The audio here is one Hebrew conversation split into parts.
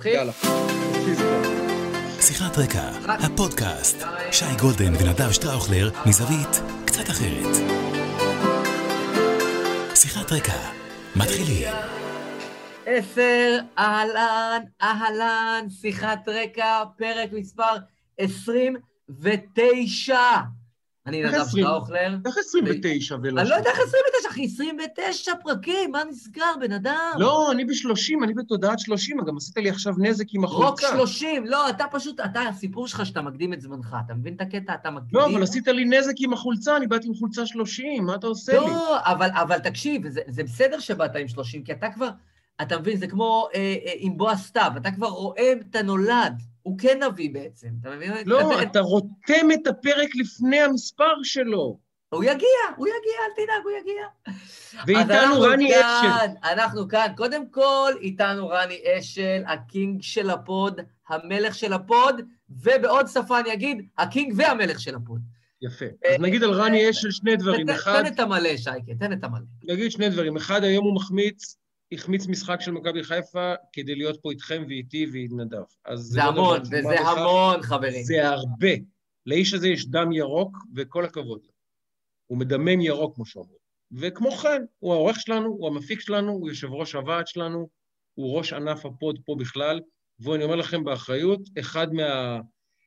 מתחיל? יאללה. שיחת רקע, הפודקאסט, שי גולדן ונדב שטראוכלר מזווית קצת אחרת. שיחת רקע, מתחילים. עשר, אהלן, אהלן, שיחת רקע, פרק מספר 29. אני נדב 20? שטראוכלר. איך 29 ולא... אני לא יודע איך 29, אחי, 29 פרקים, מה נסגר, בן אדם? לא, אני ב-30, אני בתודעת 30, גם עשית לי עכשיו נזק עם רוק החולצה. 30, לא, אתה פשוט, אתה, הסיפור שלך שאתה מקדים את זמנך, אתה מבין את הקטע? אתה מקדים... לא, אבל עשית לי נזק עם החולצה, אני באתי עם חולצה 30, מה אתה עושה לי? לא, אבל, תקשיב, זה, זה בסדר שבאת עם 30, כי אתה כבר, אתה מבין, זה כמו אה, אה, עם בועז סתיו, אתה כבר רואה את הנולד, הוא כן נביא בעצם, אתה מבין? לא, אתה, רותם את הפרק לפני המספר שלו. הוא יגיע, הוא יגיע, אל תדאג, הוא יגיע. ואיתנו רני אשל. אנחנו כאן. קודם כל, איתנו רני אשל, הקינג של הפוד, המלך של הפוד, ובעוד שפה אני אגיד, הקינג והמלך של הפוד. יפה. אז נגיד על רני אשל שני דברים. אחד, תן את המלא, שייקה, תן את המלא. נגיד שני דברים. אחד, היום הוא מחמיץ, החמיץ משחק של מכבי חיפה כדי להיות פה איתכם ואיתי ועם נדב. זה לא המון, וזה. המון, חברים. זה הרבה. לאיש הזה יש דם ירוק, וכל הכבוד לו. הוא מדמם ירוק, כמו שאומרים. וכמו כן, הוא העורך שלנו, הוא המפיק שלנו, הוא יושב ראש הוועד שלנו, הוא ראש ענף הפוד פה בכלל, ואני אומר לכם באחריות, אחד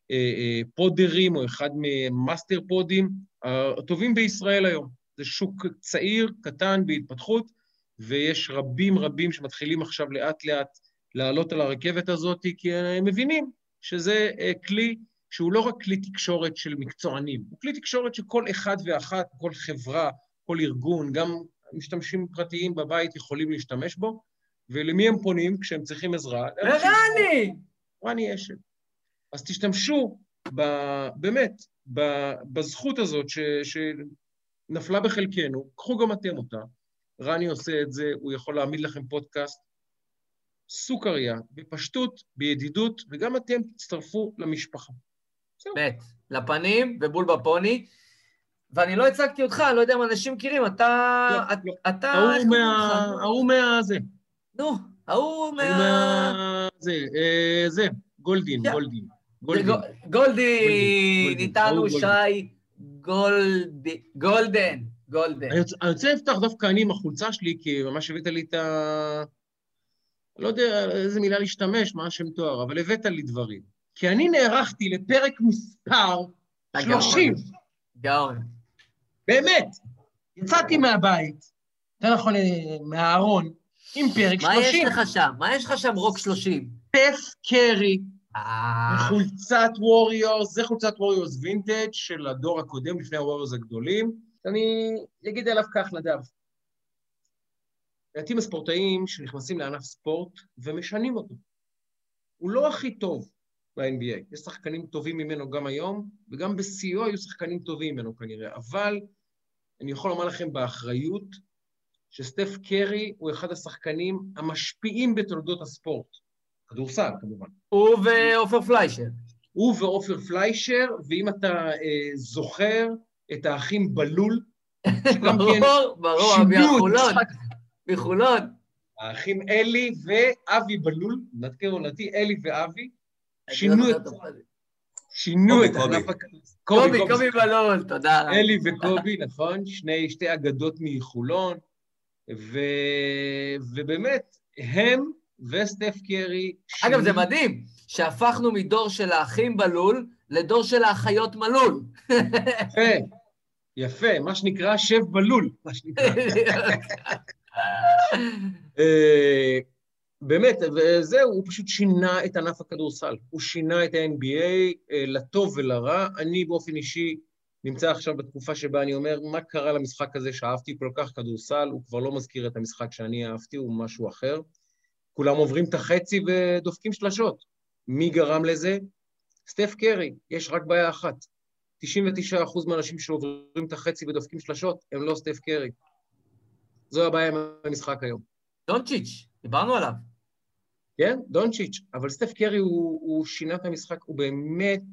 מהפודרים או אחד ממאסטר פודים הטובים בישראל היום. זה שוק צעיר, קטן, בהתפתחות, ויש רבים רבים שמתחילים עכשיו לאט-לאט לעלות על הרכבת הזאת, כי הם מבינים שזה אה, כלי שהוא לא רק כלי תקשורת של מקצוענים, הוא כלי תקשורת שכל אחד ואחת, כל חברה, כל ארגון, גם משתמשים פרטיים בבית יכולים להשתמש בו, ולמי הם פונים כשהם צריכים עזרה? ורני! רני אשל. אז תשתמשו ב, באמת ב, בזכות הזאת ש, שנפלה בחלקנו, קחו גם אתם אותה. רני עושה את זה, הוא יכול להעמיד לכם פודקאסט סוכריה, בפשטות, בידידות, וגם אתם תצטרפו למשפחה. זהו. מת, לפנים ובול בפוני. ואני לא הצגתי אותך, אני לא יודע אם אנשים מכירים, אתה... לא, לא. אתה... ההוא מה... זה. נו, ההוא מה... זה, אה, זה, גולדין. גולדין. גולדין. גו- גולדין, גולדין, איתנו שי גולד... גולדן, גולדן. אני רוצה- אני רוצה לפתוח דווקא אני עם החולצה שלי, כי ממש הבאת לי את ה... לא יודע איזה מילה להשתמש, מה השם תואר, אבל הבאת לי דברים. כי אני נערכתי לפרק מספר אתה גאון. 30, גאון. באמת. יצאתי מהבית, יותר נכון אה, מהארון, עם פרק מה יש 30. לך שם? מה יש לך שם רוק 30? סטף קארי, אה... חולצת ווריורס, זה חולצת ווריורס וינטג' של הדור הקודם, לפני הווריורס הגדולים. אני אגיד עליו כך, נדב. מעטים הספורטאים שנכנסים לענף ספורט ומשנים אותו. הוא לא הכי טוב ב-NBA. יש שחקנים טובים ממנו גם היום, וגם בשיאו היו שחקנים טובים ממנו כנראה. אבל אני יכול לומר לכם באחריות שסטף קרי הוא אחד השחקנים המשפיעים בתולדות הספורט. כדורסל, כמובן. הוא ועופר פליישר. הוא ועופר פליישר, ואם אתה אה, זוכר את האחים בלול, כן ברור, ברור, שינו את מחולון. האחים אלי ואבי בלול, מנתקר עונתי, אלי ואבי, שינו את, שינו קובי, את קובי. ענף הכ... קובי, קובי בלול, תודה. אלי וקובי, נכון? שני, שתי אגדות מחולון, ו... ובאמת, הם וסטף קרי... אגב, זה מדהים שהפכנו מדור של האחים בלול לדור של האחיות מלול. יפה, יפה, מה שנקרא שב בלול, מה שנקרא. אה, באמת, וזהו, הוא פשוט שינה את ענף הכדורסל. הוא שינה את ה-NBA אה, לטוב ולרע. אני באופן אישי נמצא עכשיו בתקופה שבה אני אומר, מה קרה למשחק הזה שאהבתי כל כך כדורסל? הוא כבר לא מזכיר את המשחק שאני אהבתי, הוא משהו אחר. כולם עוברים את החצי ודופקים שלשות. מי גרם לזה? סטף קרי. יש רק בעיה אחת. 99% מהאנשים שעוברים את החצי ודופקים שלשות הם לא סטף קרי. זו הבעיה עם המשחק היום. דונצ'יץ', דיברנו עליו. כן? דונצ'יץ', אבל סטף קרי הוא, הוא שינה את המשחק, הוא באמת...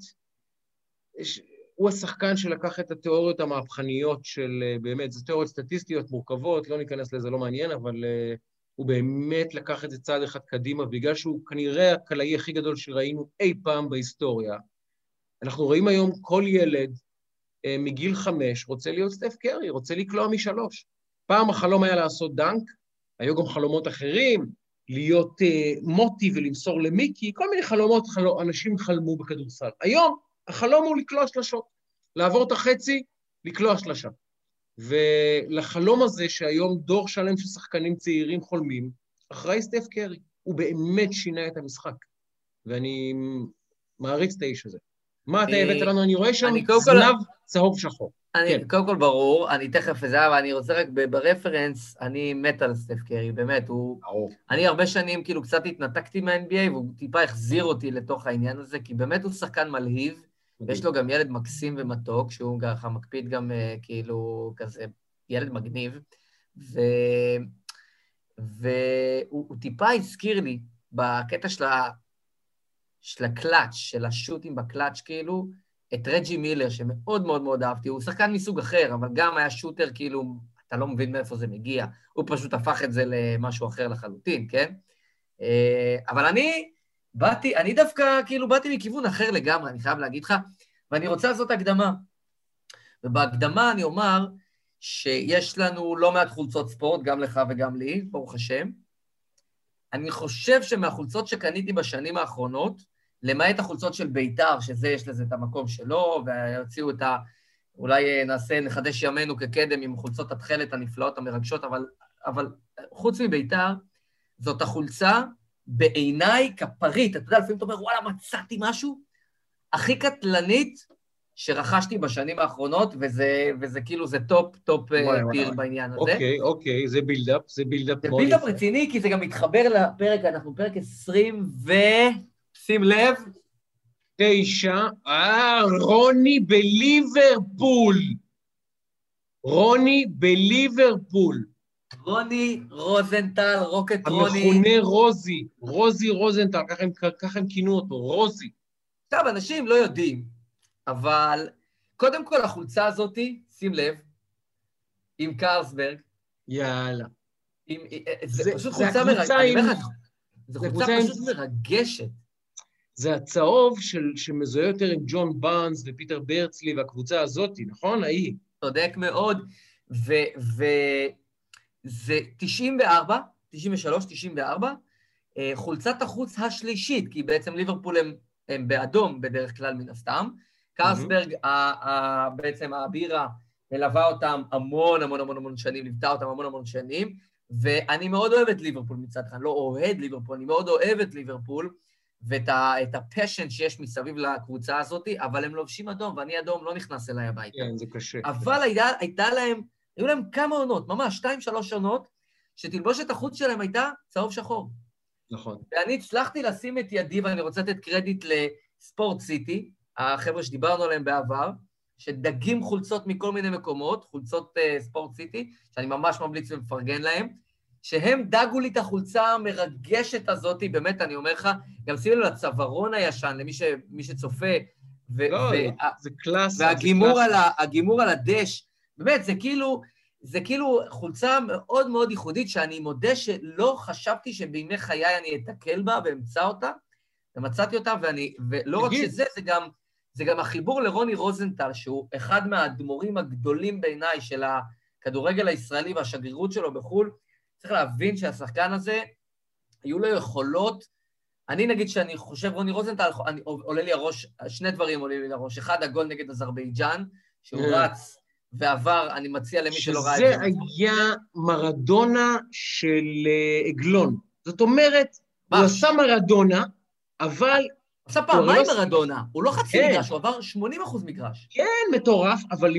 יש, הוא השחקן שלקח את התיאוריות המהפכניות של, אה, באמת, זה תיאוריות סטטיסטיות מורכבות, לא ניכנס לזה, לא מעניין, אבל uh, הוא באמת לקח את זה צעד אחד קדימה, בגלל שהוא כנראה הקלעי הכי גדול שראינו אי פעם בהיסטוריה. אנחנו רואים היום כל ילד אה, מגיל חמש רוצה להיות סטף קרי, רוצה לקלוע משלוש. פעם החלום היה לעשות דנק, היו גם חלומות אחרים, להיות אה, מוטי ולמסור למיקי, כל מיני חלומות חלום, אנשים חלמו בכדורסל. היום החלום הוא לקלוע שלשות, לעבור את החצי, לקלוע שלשה. ולחלום הזה שהיום דור שלם של שחקנים צעירים חולמים, אחראי סטף קרי. הוא באמת שינה את המשחק, ואני מעריץ את האיש הזה. מה אתה הבאת לנו? אני רואה שם זנב צהוב שחור. אני, כן. קודם כל ברור, אני תכף זה, אבל אני רוצה רק ברפרנס, אני מת על סטף קרי, באמת, הוא... ברור. אני הרבה שנים כאילו קצת התנתקתי מה-NBA, והוא טיפה החזיר אותי לתוך העניין הזה, כי באמת הוא שחקן מלהיב, ויש לו גם ילד מקסים ומתוק, שהוא ככה מקפיד גם אה, כאילו כזה ילד מגניב, ו... והוא טיפה הזכיר לי, בקטע של, ה... של הקלאץ', של השוטים בקלאץ', כאילו, את רג'י מילר, שמאוד מאוד מאוד אהבתי. הוא שחקן מסוג אחר, אבל גם היה שוטר, כאילו, אתה לא מבין מאיפה זה מגיע. הוא פשוט הפך את זה למשהו אחר לחלוטין, כן? אה, אבל אני באתי, אני דווקא, כאילו, באתי מכיוון אחר לגמרי, אני חייב להגיד לך, ואני רוצה לעשות הקדמה. ובהקדמה אני אומר שיש לנו לא מעט חולצות ספורט, גם לך וגם לי, ברוך השם. אני חושב שמהחולצות שקניתי בשנים האחרונות, למעט החולצות של בית"ר, שזה, יש לזה את המקום שלו, והוציאו את ה... אולי נעשה, נחדש ימינו כקדם עם חולצות התכלת הנפלאות המרגשות, אבל, אבל חוץ מבית"ר, זאת החולצה בעיניי כפרית. אתה יודע, לפעמים אתה אומר, וואלה, מצאתי משהו הכי קטלנית שרכשתי בשנים האחרונות, וזה, וזה כאילו, זה top, top tier בעניין הזה. אוקיי, אוקיי, זה buildup, זה buildup. זה buildup רציני, כי זה גם מתחבר לפרק, אנחנו פרק 20 ו... שים לב. תשע, אה, רוני בליברפול. רוני בליברפול. רוני רוזנטל, רוקט רוני. המכונה רוזי, רוזי רוזנטל, ככה הם, ככה הם כינו אותו, רוזי. עכשיו, אנשים לא יודעים, אבל קודם כל החולצה הזאת, שים לב, עם קרסברג. יאללה. עם, אה, זה, זה פשוט חולצה מרגשת. זו חולצה פשוט מרגשת. זה הצהוב של, שמזוהה יותר עם ג'ון בארנס ופיטר ברצלי והקבוצה הזאת, נכון? ההיא. צודק מאוד. וזה 94, 93, 94, חולצת החוץ השלישית, כי בעצם ליברפול הם, הם באדום בדרך כלל מן הסתם. קרסברג, mm-hmm. בעצם הבירה מלווה אותם המון המון המון המון שנים, ליוותה אותם המון המון שנים, ואני מאוד אוהב את ליברפול מצד אחד, לא אוהד ליברפול, אני מאוד אוהב את ליברפול, ואת ה passion שיש מסביב לקבוצה הזאת, אבל הם לובשים אדום, ואני אדום לא נכנס אליי הביתה. כן, זה קשה. אבל הייתה, הייתה להם, היו להם כמה עונות, ממש שתיים, שלוש עונות, שתלבושת החוץ שלהם הייתה צהוב שחור. נכון. ואני הצלחתי לשים את ידי, ואני רוצה לתת קרדיט לספורט סיטי, החבר'ה שדיברנו עליהם בעבר, שדגים חולצות מכל מיני מקומות, חולצות uh, ספורט סיטי, שאני ממש ממליץ ומפרגן להם, שהם דאגו לי את החולצה המרגשת הזאת, באמת, אני אומר לך, גם שימו לב לצווארון הישן, למי ש, שצופה, ו, לא, ו, זה קלאסה. והגימור על, על הדש, באמת, זה כאילו, זה כאילו חולצה מאוד מאוד ייחודית, שאני מודה שלא חשבתי שבימי חיי אני אתקל בה ואמצא אותה, ומצאתי אותה, ואני, ולא רק שזה, זה גם, זה גם החיבור לרוני רוזנטל, שהוא אחד מהאדמו"רים הגדולים בעיניי של הכדורגל הישראלי והשגרירות שלו בחו"ל, צריך להבין שהשחקן הזה, היו לו יכולות, אני נגיד שאני חושב, רוני רוזנטל, אני, עולה לי הראש, שני דברים עולים לי לראש. אחד, הגול נגד אזרבייג'אן, שהוא אה. רץ ועבר, אני מציע למי שלא ראה את זה. שזה היה מרדונה של אה, עגלון. זאת אומרת, הוא עשה מרדונה, אבל... עשה פעמיים לא מרדונה, הוא לא חצי כן. מגרש, הוא עבר 80 אחוז מגרש. כן, מטורף, אבל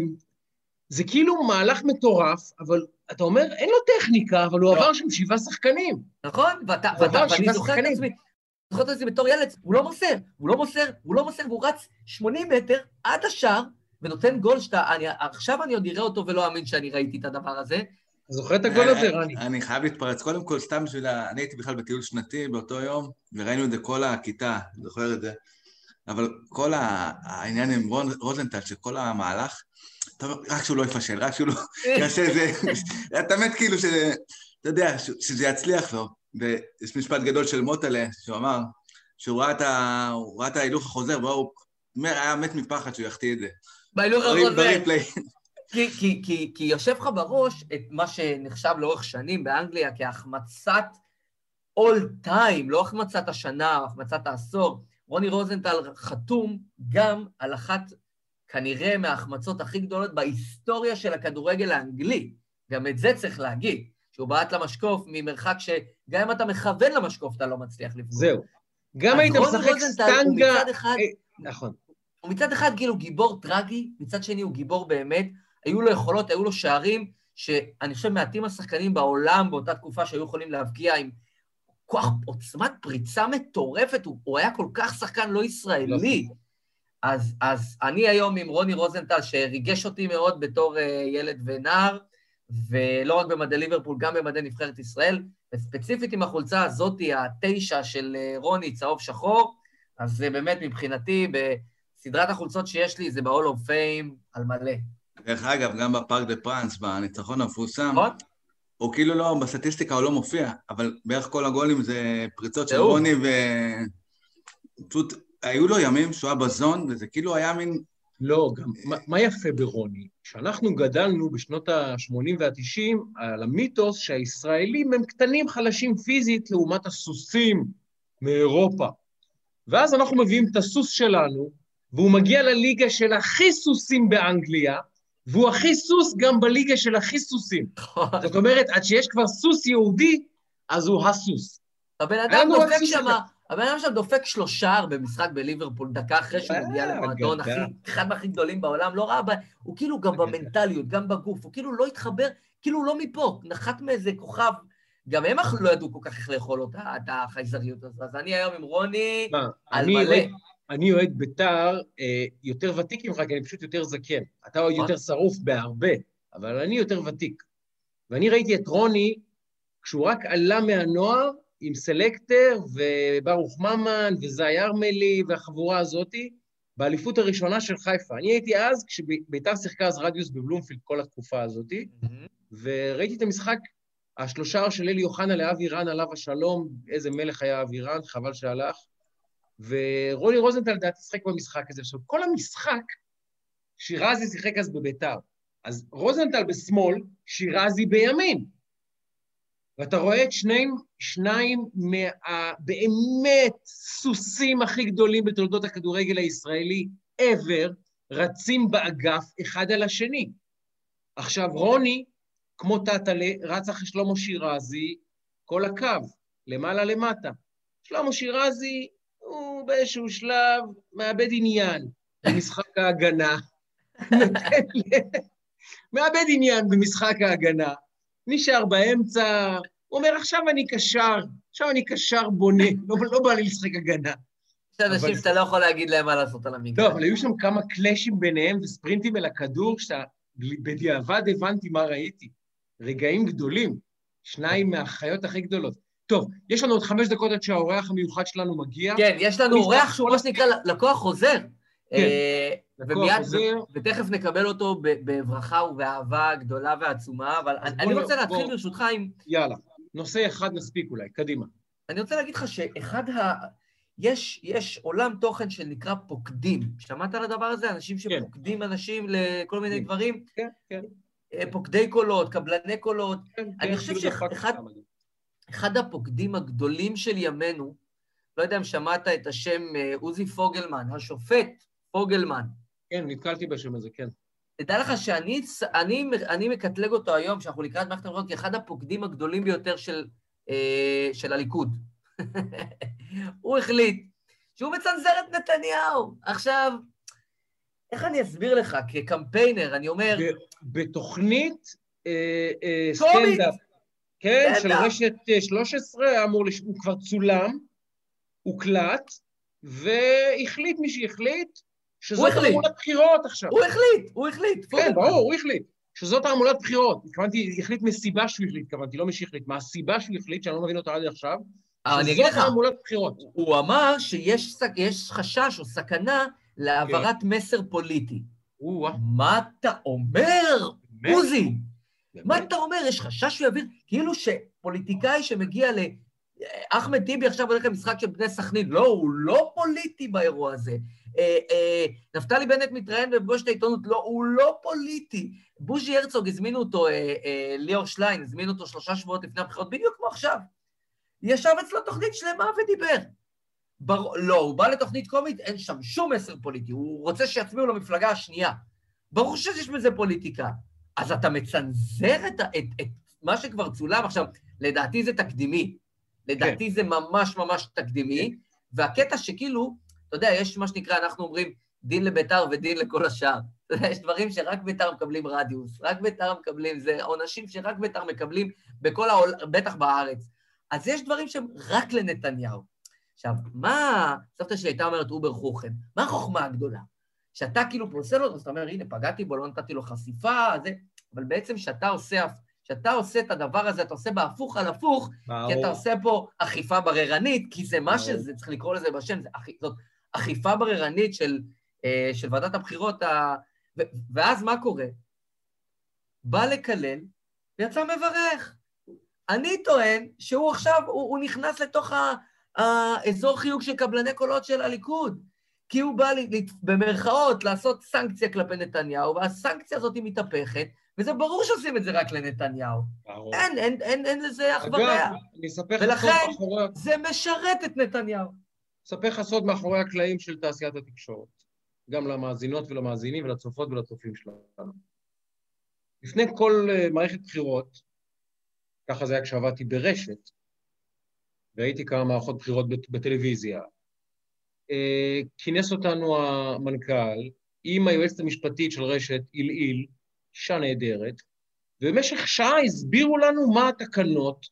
זה כאילו מהלך מטורף, אבל אתה אומר, אין לו טכניקה, אבל הוא לא. עבר שם שבעה שחקנים. נכון, ואתה, ואתה, ואני זוכר את עצמי, זוכר את עצמי בתור ילד, הוא לא מוסר, הוא לא מוסר, הוא לא מוסר, והוא רץ 80 מטר עד השער, ונותן גול שאתה, אני, עכשיו אני עוד אראה אותו ולא אאמין שאני ראיתי את הדבר הזה. אתה זוכר את הגול הזה, רני? אני חייב להתפרץ. קודם כל, סתם בשביל ה... אני הייתי בכלל בטיול שנתי באותו יום, וראינו את זה כל הכיתה, זוכר את זה. אבל כל העניין עם רוזנטל, שכל המהלך, טוב, רק שהוא לא יפשל, רק שהוא לא יעשה איזה... אתה מת כאילו ש... אתה יודע, שזה יצליח לו. ויש משפט גדול של מוטלה, שהוא אמר, שהוא ראה את ה- ראה את ההילוך החוזר, והוא אומר, היה מת מפחד שהוא יחטיא את זה. בהילוך החוזר. כי, כי, כי, כי יושב לך בראש את מה שנחשב לאורך שנים באנגליה כהחמצת all time, לא החמצת השנה החמצת העשור. רוני רוזנטל חתום גם על אחת, כנראה, מההחמצות הכי גדולות בהיסטוריה של הכדורגל האנגלי. גם את זה צריך להגיד, שהוא בעט למשקוף ממרחק שגם אם אתה מכוון למשקוף, אתה לא מצליח לפגוע. זהו. גם היית משחק סטנגה... אחד... אה, נכון. הוא מצד אחד כאילו גיבור טרגי, מצד שני הוא גיבור באמת. היו לו יכולות, היו לו שערים, שאני חושב מעטים השחקנים בעולם באותה תקופה שהיו יכולים להבקיע עם כוח, עוצמת פריצה מטורפת, הוא, הוא היה כל כך שחקן לא ישראלי. אז, אז אני היום עם רוני רוזנטל, שריגש אותי מאוד בתור uh, ילד ונער, ולא רק במדי ליברפול, גם במדי נבחרת ישראל, וספציפית עם החולצה הזאתי, התשע של uh, רוני, צהוב שחור, אז זה באמת מבחינתי, בסדרת החולצות שיש לי, זה ב-all of fame על מלא. דרך אגב, גם בפארק דה פרנס, בניצחון המפורסם, נכון? הוא כאילו לא, בסטטיסטיקה הוא לא מופיע, אבל בערך כל הגולים זה פריצות של. רוני, ו... פשוט, היו לו ימים שהוא היה בזון, וזה כאילו היה מין... לא, גם מה, מה יפה ברוני? שאנחנו גדלנו בשנות ה-80 וה-90 על המיתוס שהישראלים הם קטנים חלשים פיזית לעומת הסוסים מאירופה. ואז אנחנו מביאים את הסוס שלנו, והוא מגיע לליגה של הכי סוסים באנגליה, והוא הכי סוס גם בליגה של הכי סוסים. זאת אומרת, עד שיש כבר סוס יהודי, אז הוא הסוס. הבן אדם דופק שם. הבן אדם שם דופק שלושה במשחק בליברפול, דקה אחרי שהוא אה, מגיע למועדון. אחד מהכי גדולים בעולם, לא ב- הוא כאילו גם. במנטליות, גם בגוף, הוא כאילו לא התחבר, כאילו הוא לא מפה, נחת מאיזה כוכב. גם הם לא ידעו כל כך איך לאכול אותה, את החייזריות הזאת. אז אני היום עם רוני, על מלא. אני אוהד בית"ר אה, יותר ותיק ממך, כי אני פשוט יותר זקן. אתה. יותר שרוף בהרבה, אבל אני יותר ותיק. ואני ראיתי את רוני כשהוא רק עלה מהנוער עם סלקטר וברוך ממן וזי ארמלי והחבורה הזאתי, באליפות הראשונה של חיפה. אני הייתי אז, כשבית"ר שיחקה אז רדיוס בבלומפילד כל התקופה הזאתי, וראיתי את המשחק, השלושה של אלי אוחנה לאבי רן, עליו השלום, איזה מלך היה אבי רן, חבל שהלך. ורוני רוזנטל לדעתי שיחק במשחק הזה. עכשיו, כל המשחק, שירזי שיחק אז בביתר. אז רוזנטל בשמאל, שירזי בימין. ואתה רואה את שניים, שניים מהבאמת סוסים הכי גדולים בתולדות הכדורגל הישראלי ever, רצים באגף אחד על השני. עכשיו, רוני, כמו טאטאלה, רץ אחרי שלמה שירזי כל הקו, למעלה למטה. שלמה שירזי הוא באיזשהו שלב מאבד עניין במשחק ההגנה. מאבד עניין במשחק ההגנה, נשאר באמצע, הוא אומר, עכשיו אני קשר, עכשיו אני קשר בונה, לא, לא בא לי לשחק הגנה. יש אנשים אבל- שאתה לא יכול להגיד להם מה לעשות על המגרש. טוב, אבל היו שם כמה קלאשים ביניהם וספרינטים אל הכדור, שאתה בדיעבד הבנתי מה ראיתי. רגעים גדולים, שניים מהחיות הכי גדולות. טוב, יש לנו עוד חמש דקות עד שהאורח המיוחד שלנו מגיע. כן, יש לנו אורח שהוא מה שנקרא לקוח חוזר. אה, לקוח חוזר. ותכף נקבל אותו בברכה ובאהבה גדולה ועצומה, אבל אני רוצה להתחיל. ברשותך עם... יאללה, נושא אחד נספיק אולי, קדימה. אני רוצה להגיד לך שאחד ה... יש, יש עולם תוכן שנקרא פוקדים. שמעת על הדבר הזה? אנשים שפוקדים אנשים לכל מיני כן. דברים, כן, כן. אה, פוקדי קולות, קבלני קולות. כן, אני כן, חושב שאחד-. אחד הפוקדים הגדולים של ימינו, לא יודע אם שמעת את השם אה, עוזי פוגלמן, השופט פוגלמן. כן, נתקלתי בשם הזה, כן. תדע לך שאני אני, אני מקטלג אותו היום, שאנחנו לקראת מערכת הבחירות, כאחד הפוקדים הגדולים ביותר של, אה, של הליכוד. הוא החליט שהוא מצנזר את נתניהו. עכשיו, איך אני אסביר לך? כקמפיינר, אני אומר, בתוכנית אה, אה. סטנדאפ, כן, בטח. של רשת אה, 13, היה אמור, לש... הוא כבר צולם, הוקלט, והחליט מי שהחליט, שזאת. תעמולת בחירות עכשיו. הוא החליט, הוא החליט. כן. ברור, הוא החליט. שזאת תעמולת בחירות. התכוונתי, החליט מסיבה שהוא החליט, התכוונתי, לא מי שהחליט. מהסיבה שהוא החליט, שאני לא מבין אותה עד עכשיו, אני אגיד שזאת לך, תעמולת בחירות. הוא אמר שיש חשש או סכנה להעברת מסר פוליטי. מה אתה אומר? עוזי? מה אתה אומר? יש חשש שהוא יעביר? כאילו שפוליטיקאי שמגיע ל... אחמד טיבי עכשיו הולך למשחק של בני סכנין. לא, הוא לא פוליטי באירוע הזה. אה, אה, נפתלי בנט מתראיין בפגוש את העיתונות, לא, הוא לא פוליטי. בוז'י הרצוג, הזמינו אותו, אה, אה, ליאור שליין, הזמינו אותו שלושה שבועות לפני הבחירות, בדיוק כמו עכשיו. ישב אצלו תוכנית שלמה ודיבר. בר... לא, הוא בא לתוכנית קומית, אין שם שום מסר פוליטי, הוא רוצה שיצביעו למפלגה השנייה. ברור שיש בזה פוליטיקה. אז אתה מצנזר את, את, את מה שכבר צולם עכשיו, לדעתי זה תקדימי. לדעתי כן. זה ממש ממש תקדימי, כן. והקטע שכאילו, אתה יודע, יש מה שנקרא, אנחנו אומרים, דין לביתר ודין לכל השאר. יש דברים שרק ביתר מקבלים רדיוס, רק ביתר מקבלים, זה עונשים שרק ביתר מקבלים בכל העולם, בטח בארץ. אז יש דברים שהם רק לנתניהו. עכשיו, מה, סבתא שלי הייתה אומרת אובר חוכם, מה החוכמה הגדולה? שאתה כאילו פוסל אותו, אז אתה אומר, הנה, פגעתי בו, לא נתתי לו חשיפה, זה... אבל בעצם כשאתה עושה, כשאתה עושה את הדבר הזה, אתה עושה בהפוך על הפוך, ברור. כי אתה עושה פה אכיפה בררנית, כי זה מה שזה, צריך לקרוא לזה בשם, זה, זאת אכיפה בררנית של, אה, של ועדת הבחירות, ה... ו, ואז מה קורה? בא לקלל, ויצא מברך. אני טוען שהוא עכשיו, הוא, הוא נכנס לתוך האזור חיוג של קבלני קולות של הליכוד. כי הוא בא, במרכאות, לעשות סנקציה כלפי נתניהו, והסנקציה הזאת היא מתהפכת, וזה ברור שעושים את זה רק לנתניהו. ברור. אין, אין, אין, אין לזה אח ורע. אגב, אני אספר לך סוד מאחורי... ולכן זה משרת את נתניהו. אספר לך סוד מאחורי הקלעים של תעשיית התקשורת. גם למאזינות ולמאזינים ולצופות ולצופים שלנו. לפני כל אה, מערכת בחירות, ככה זה היה כשעבדתי ברשת, והייתי כמה מערכות בחירות בטלוויזיה, כינס אותנו המנכ"ל עם היועצת המשפטית של רשת עילעיל, אישה נהדרת, ובמשך שעה הסבירו לנו מה התקנות,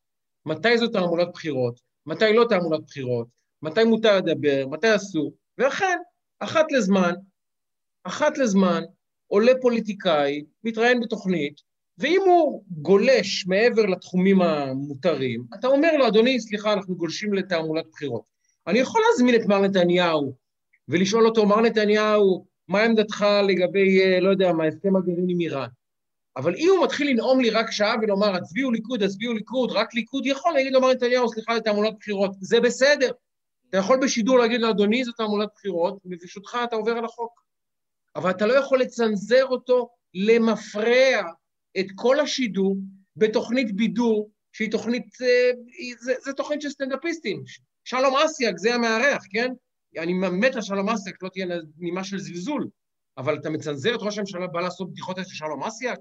מתי זו תעמולת בחירות, מתי לא תעמולת בחירות, מתי מותר לדבר, מתי אסור, ואכן, אחת לזמן, אחת לזמן, עולה פוליטיקאי, מתראיין בתוכנית, ואם הוא גולש מעבר לתחומים המותרים, אתה אומר לו, אדוני, סליחה, אנחנו גולשים לתעמולת בחירות. אני יכול להזמין את מר נתניהו ולשאול אותו, מר נתניהו, מה עמדתך לגבי, אה, לא יודע מה, הסכם הגרעין עם איראן? אבל אם הוא מתחיל לנאום לי רק שעה ולומר, הצביעו ליכוד, הצביעו ליכוד, רק ליכוד יכול להגיד לו, מר נתניהו, סליחה, זה תעמולת בחירות. זה בסדר. אתה יכול בשידור להגיד לו, אדוני, זו תעמולת בחירות, וברשותך אתה עובר על החוק. אבל אתה לא יכול לצנזר אותו למפרע את כל השידור בתוכנית בידור, שהיא תוכנית, אה, זה, זה תוכנית של סטנדאפיסטים. שלום אסיאק, זה המארח, כן? אני מת על שלום אסיאק, לא תהיה נימה של זלזול, אבל אתה מצנזר את ראש הממשלה בא לעשות בדיחות אצל שלום אסיאק?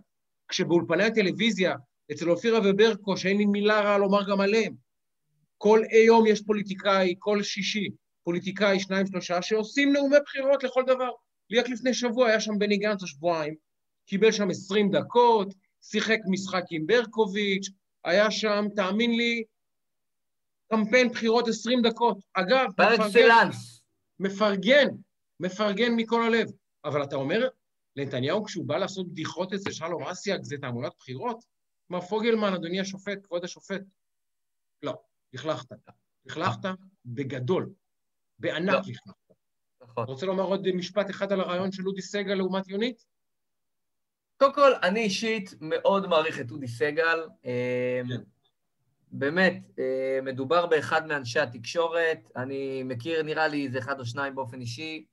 כשבאולפני הטלוויזיה, אצל אופירה וברקו, שאין לי מילה רעה לומר גם עליהם, כל יום יש פוליטיקאי, כל שישי, פוליטיקאי, שניים, שלושה, שעושים נאומי בחירות לכל דבר. לי רק לפני שבוע היה שם בני גנץ השבועיים, קיבל שם עשרים דקות, שיחק משחק עם ברקוביץ', היה שם, תאמין לי, קמפיין בחירות 20 דקות. אגב, מפרגן, מפרגן, מפרגן מכל הלב. אבל אתה אומר, לנתניהו, כשהוא בא לעשות בדיחות אצל שלום אסיאק, זה תעמולת בחירות? מר פוגלמן, אדוני השופט, כבוד השופט, לא, לכלכת. לכלכת בגדול, בענק לא. לכלכת. נכון. רוצה לומר עוד משפט אחד על הרעיון של אודי סגל לעומת יונית? קודם כל, אני אישית מאוד מעריך את אודי סגל. אה, כן. באמת, אה, מדובר באחד מאנשי התקשורת, אני מכיר, נראה לי, איזה אחד או שניים באופן אישי.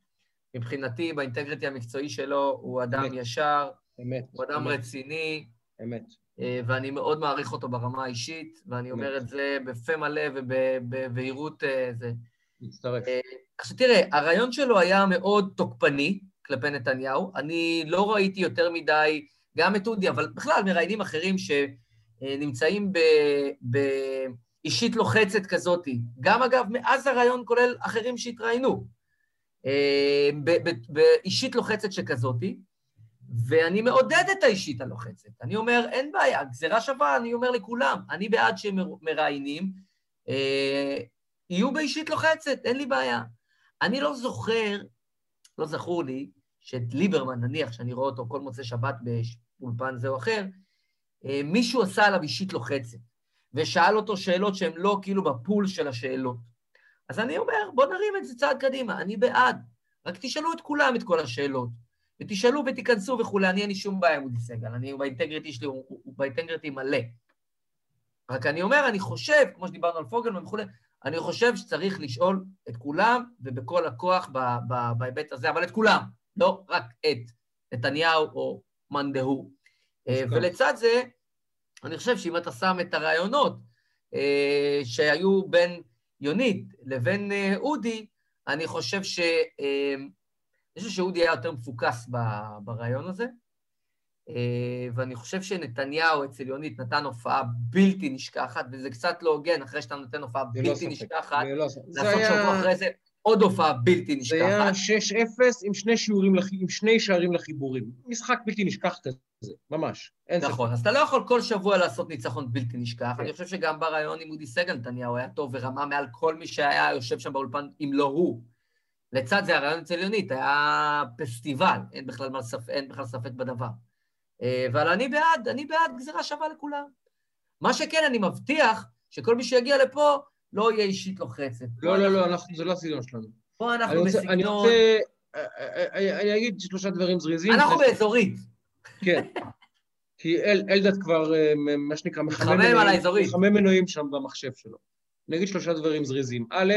מבחינתי, באינטגריטי המקצועי שלו, הוא אדם אמת. ישר, אמת. הוא אדם אמת. רציני. אמת. אה, ואני מאוד מעריך אותו ברמה האישית, ואני אמת. אומר את זה בפה מלא ובבהירות אה, זה. מצטרף. עכשיו תראה, הרעיון שלו היה מאוד תוקפני כלפי נתניהו. אני לא ראיתי יותר מדי, גם את אודי, אבל בכלל מראיינים אחרים ש... אה, נמצאים באישית לוחצת כזאתי. גם אגב, מאז הרעיון כולל אחרים שהתראיינו, אה, באישית לוחצת שכזאתי, ואני מעודד את האישית הלוחצת. אני אומר, אין בעיה, גזירה שווה, אני אומר לכולם, אני בעד שהם מראיינים, אה, יהיו באישית לוחצת, אין לי בעיה. אני לא זוכר, לא זכור לי, שאת ליברמן, נניח, שאני רואה אותו כל מוצאי שבת באולפן זה או אחר, מישהו עשה עליו אישית לוחצת, ושאל אותו שאלות שהן לא כאילו בפול של השאלות. אז אני אומר, בוא נרים את זה צעד קדימה, אני בעד. רק תשאלו את כולם את כל השאלות. ותשאלו ותיכנסו וכולי, אני אין לי שום בעיה עם אודי סגל, אני באינטגריטי שלי, הוא באינטגריטי מלא. רק אני אומר, אני חושב, כמו שדיברנו על פוגלמן וכולי, אני חושב שצריך לשאול את כולם, ובכל הכוח בהיבט הזה, אבל את כולם, לא רק את נתניהו או מאן דהוא. אה, ולצד זה, אני חושב שאם אתה שם את הרעיונות אה, שהיו בין יונית לבין אה, אודי, אני חושב ש... אני חושב שאודי היה יותר מפוקס ברעיון הזה, ואני חושב שנתניהו אצל יונית נתן הופעה בלתי נשכחת, וזה קצת לא הוגן, אחרי שאתה נותן הופעה לא בלתי נשכחת, לעשות שבוע אחרי זה עוד הופעה בלתי נשכחת. זה היה 6-0 עם שני, שיעורים, עם שני שערים לחיבורים. משחק בלתי נשכח כזה, ממש. נכון, אז אתה לא יכול כל שבוע לעשות ניצחון בלתי נשכח. אני חושב שגם ברעיון עם אודי סגל נתניהו היה טוב ורמה מעל כל מי שהיה יושב שם באולפן, אם לא הוא. לצד זה הרעיון אצל יונית היה פסטיבל, אין בכלל, ספק, אין בכלל ספק בדבר. אה, אבל אני בעד, אני בעד גזירה שווה לכולם. מה שכן, אני מבטיח שכל מי שיגיע לפה לא יהיה אישית לוחצת. לא, לא, לא, אנחנו, זה לא הסגנון שלנו. פה אנחנו בסגנון... אני רוצה... אה, אה, אני אגיד שלושה דברים זריזים. אנחנו באזורית. כן. כי אל, אלדד כבר, מה שנקרא, מחמם. מחמם מנועים שם במחשב שלו. אני אגיד שלושה דברים זריזים. א',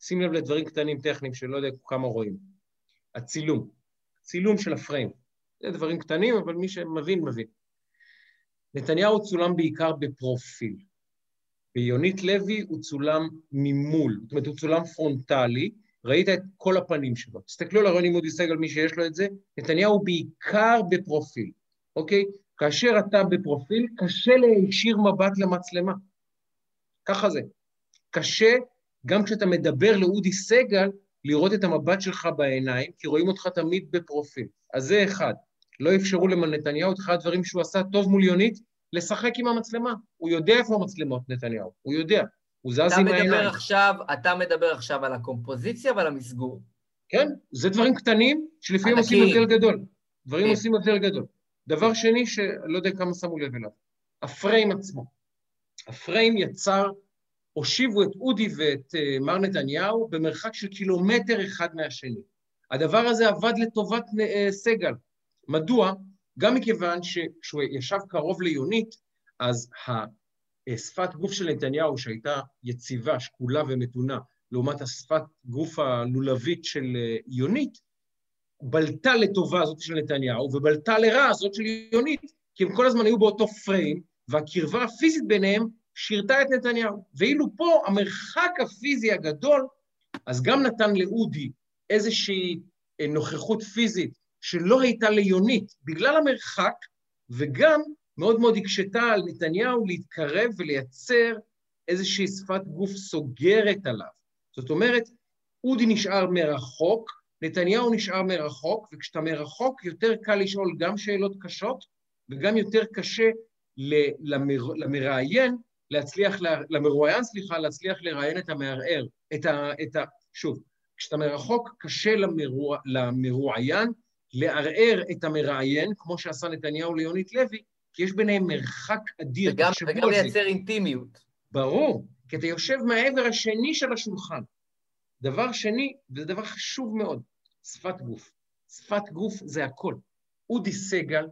שים לב לדברים קטנים טכניים שלא יודע כמה רואים. הצילום. צילום של הפריים. זה דברים קטנים, אבל מי שמבין, מבין. נתניהו צולם בעיקר בפרופיל. ביונית לוי הוא צולם ממול, זאת אומרת, הוא צולם פרונטלי, ראית את כל הפנים שלו. תסתכלו על הרוני מודי סגל, מי שיש לו את זה, נתניהו בעיקר בפרופיל, אוקיי? כאשר אתה בפרופיל, קשה להישיר מבט למצלמה. ככה זה. קשה, גם כשאתה מדבר לאודי סגל, לראות את המבט שלך בעיניים, כי רואים אותך תמיד בפרופיל. אז זה אחד. לא אפשרו לנתניהו את אחד הדברים שהוא עשה טוב מול יונית, לשחק עם המצלמה. הוא יודע איפה המצלמות, נתניהו, הוא יודע. הוא זז עם העיניים. עכשיו, אתה מדבר עכשיו על הקומפוזיציה ועל המסגור. כן, זה דברים קטנים שלפעמים עושים הבדל גדול. דברים כן. עושים הבדל גדול. דבר שני, שלא יודע כמה שמו לב אליו, הפריים עצמו. הפריים יצר, הושיבו את אודי ואת uh, מר נתניהו במרחק של קילומטר אחד מהשני. הדבר הזה עבד לטובת uh, סגל. מדוע? גם מכיוון שכשהוא ישב קרוב ליונית, אז השפת גוף של נתניהו, שהייתה יציבה, שקולה ומתונה, לעומת השפת גוף הלולבית של אה, יונית, בלטה לטובה הזאת של נתניהו, ובלטה לרע הזאת של יונית, כי הם כל הזמן היו באותו פריים, והקרבה הפיזית ביניהם שירתה את נתניהו. ואילו פה המרחק הפיזי הגדול, אז גם נתן לאודי איזושהי אה, נוכחות פיזית שלא הייתה ליונית בגלל המרחק, וגם מאוד מאוד הקשתה על נתניהו להתקרב ולייצר איזושהי שפת גוף סוגרת עליו. זאת אומרת, אודי נשאר מרחוק, נתניהו נשאר מרחוק, וכשאתה מרחוק יותר קל לשאול גם שאלות קשות, וגם יותר קשה למר, למראיין להצליח, למרואיין, סליחה, להצליח לראיין את המערער, את ה... את ה שוב, כשאתה מרחוק קשה למרוא, למרואיין לערער את המראיין, כמו שעשה נתניהו ליונית לוי, כי יש ביניהם מרחק אדיר. וגם, וגם לייצר אינטימיות. ברור, כי אתה יושב מהעבר השני של השולחן. דבר שני, וזה דבר חשוב מאוד, שפת גוף. שפת גוף זה הכל. אודי סגל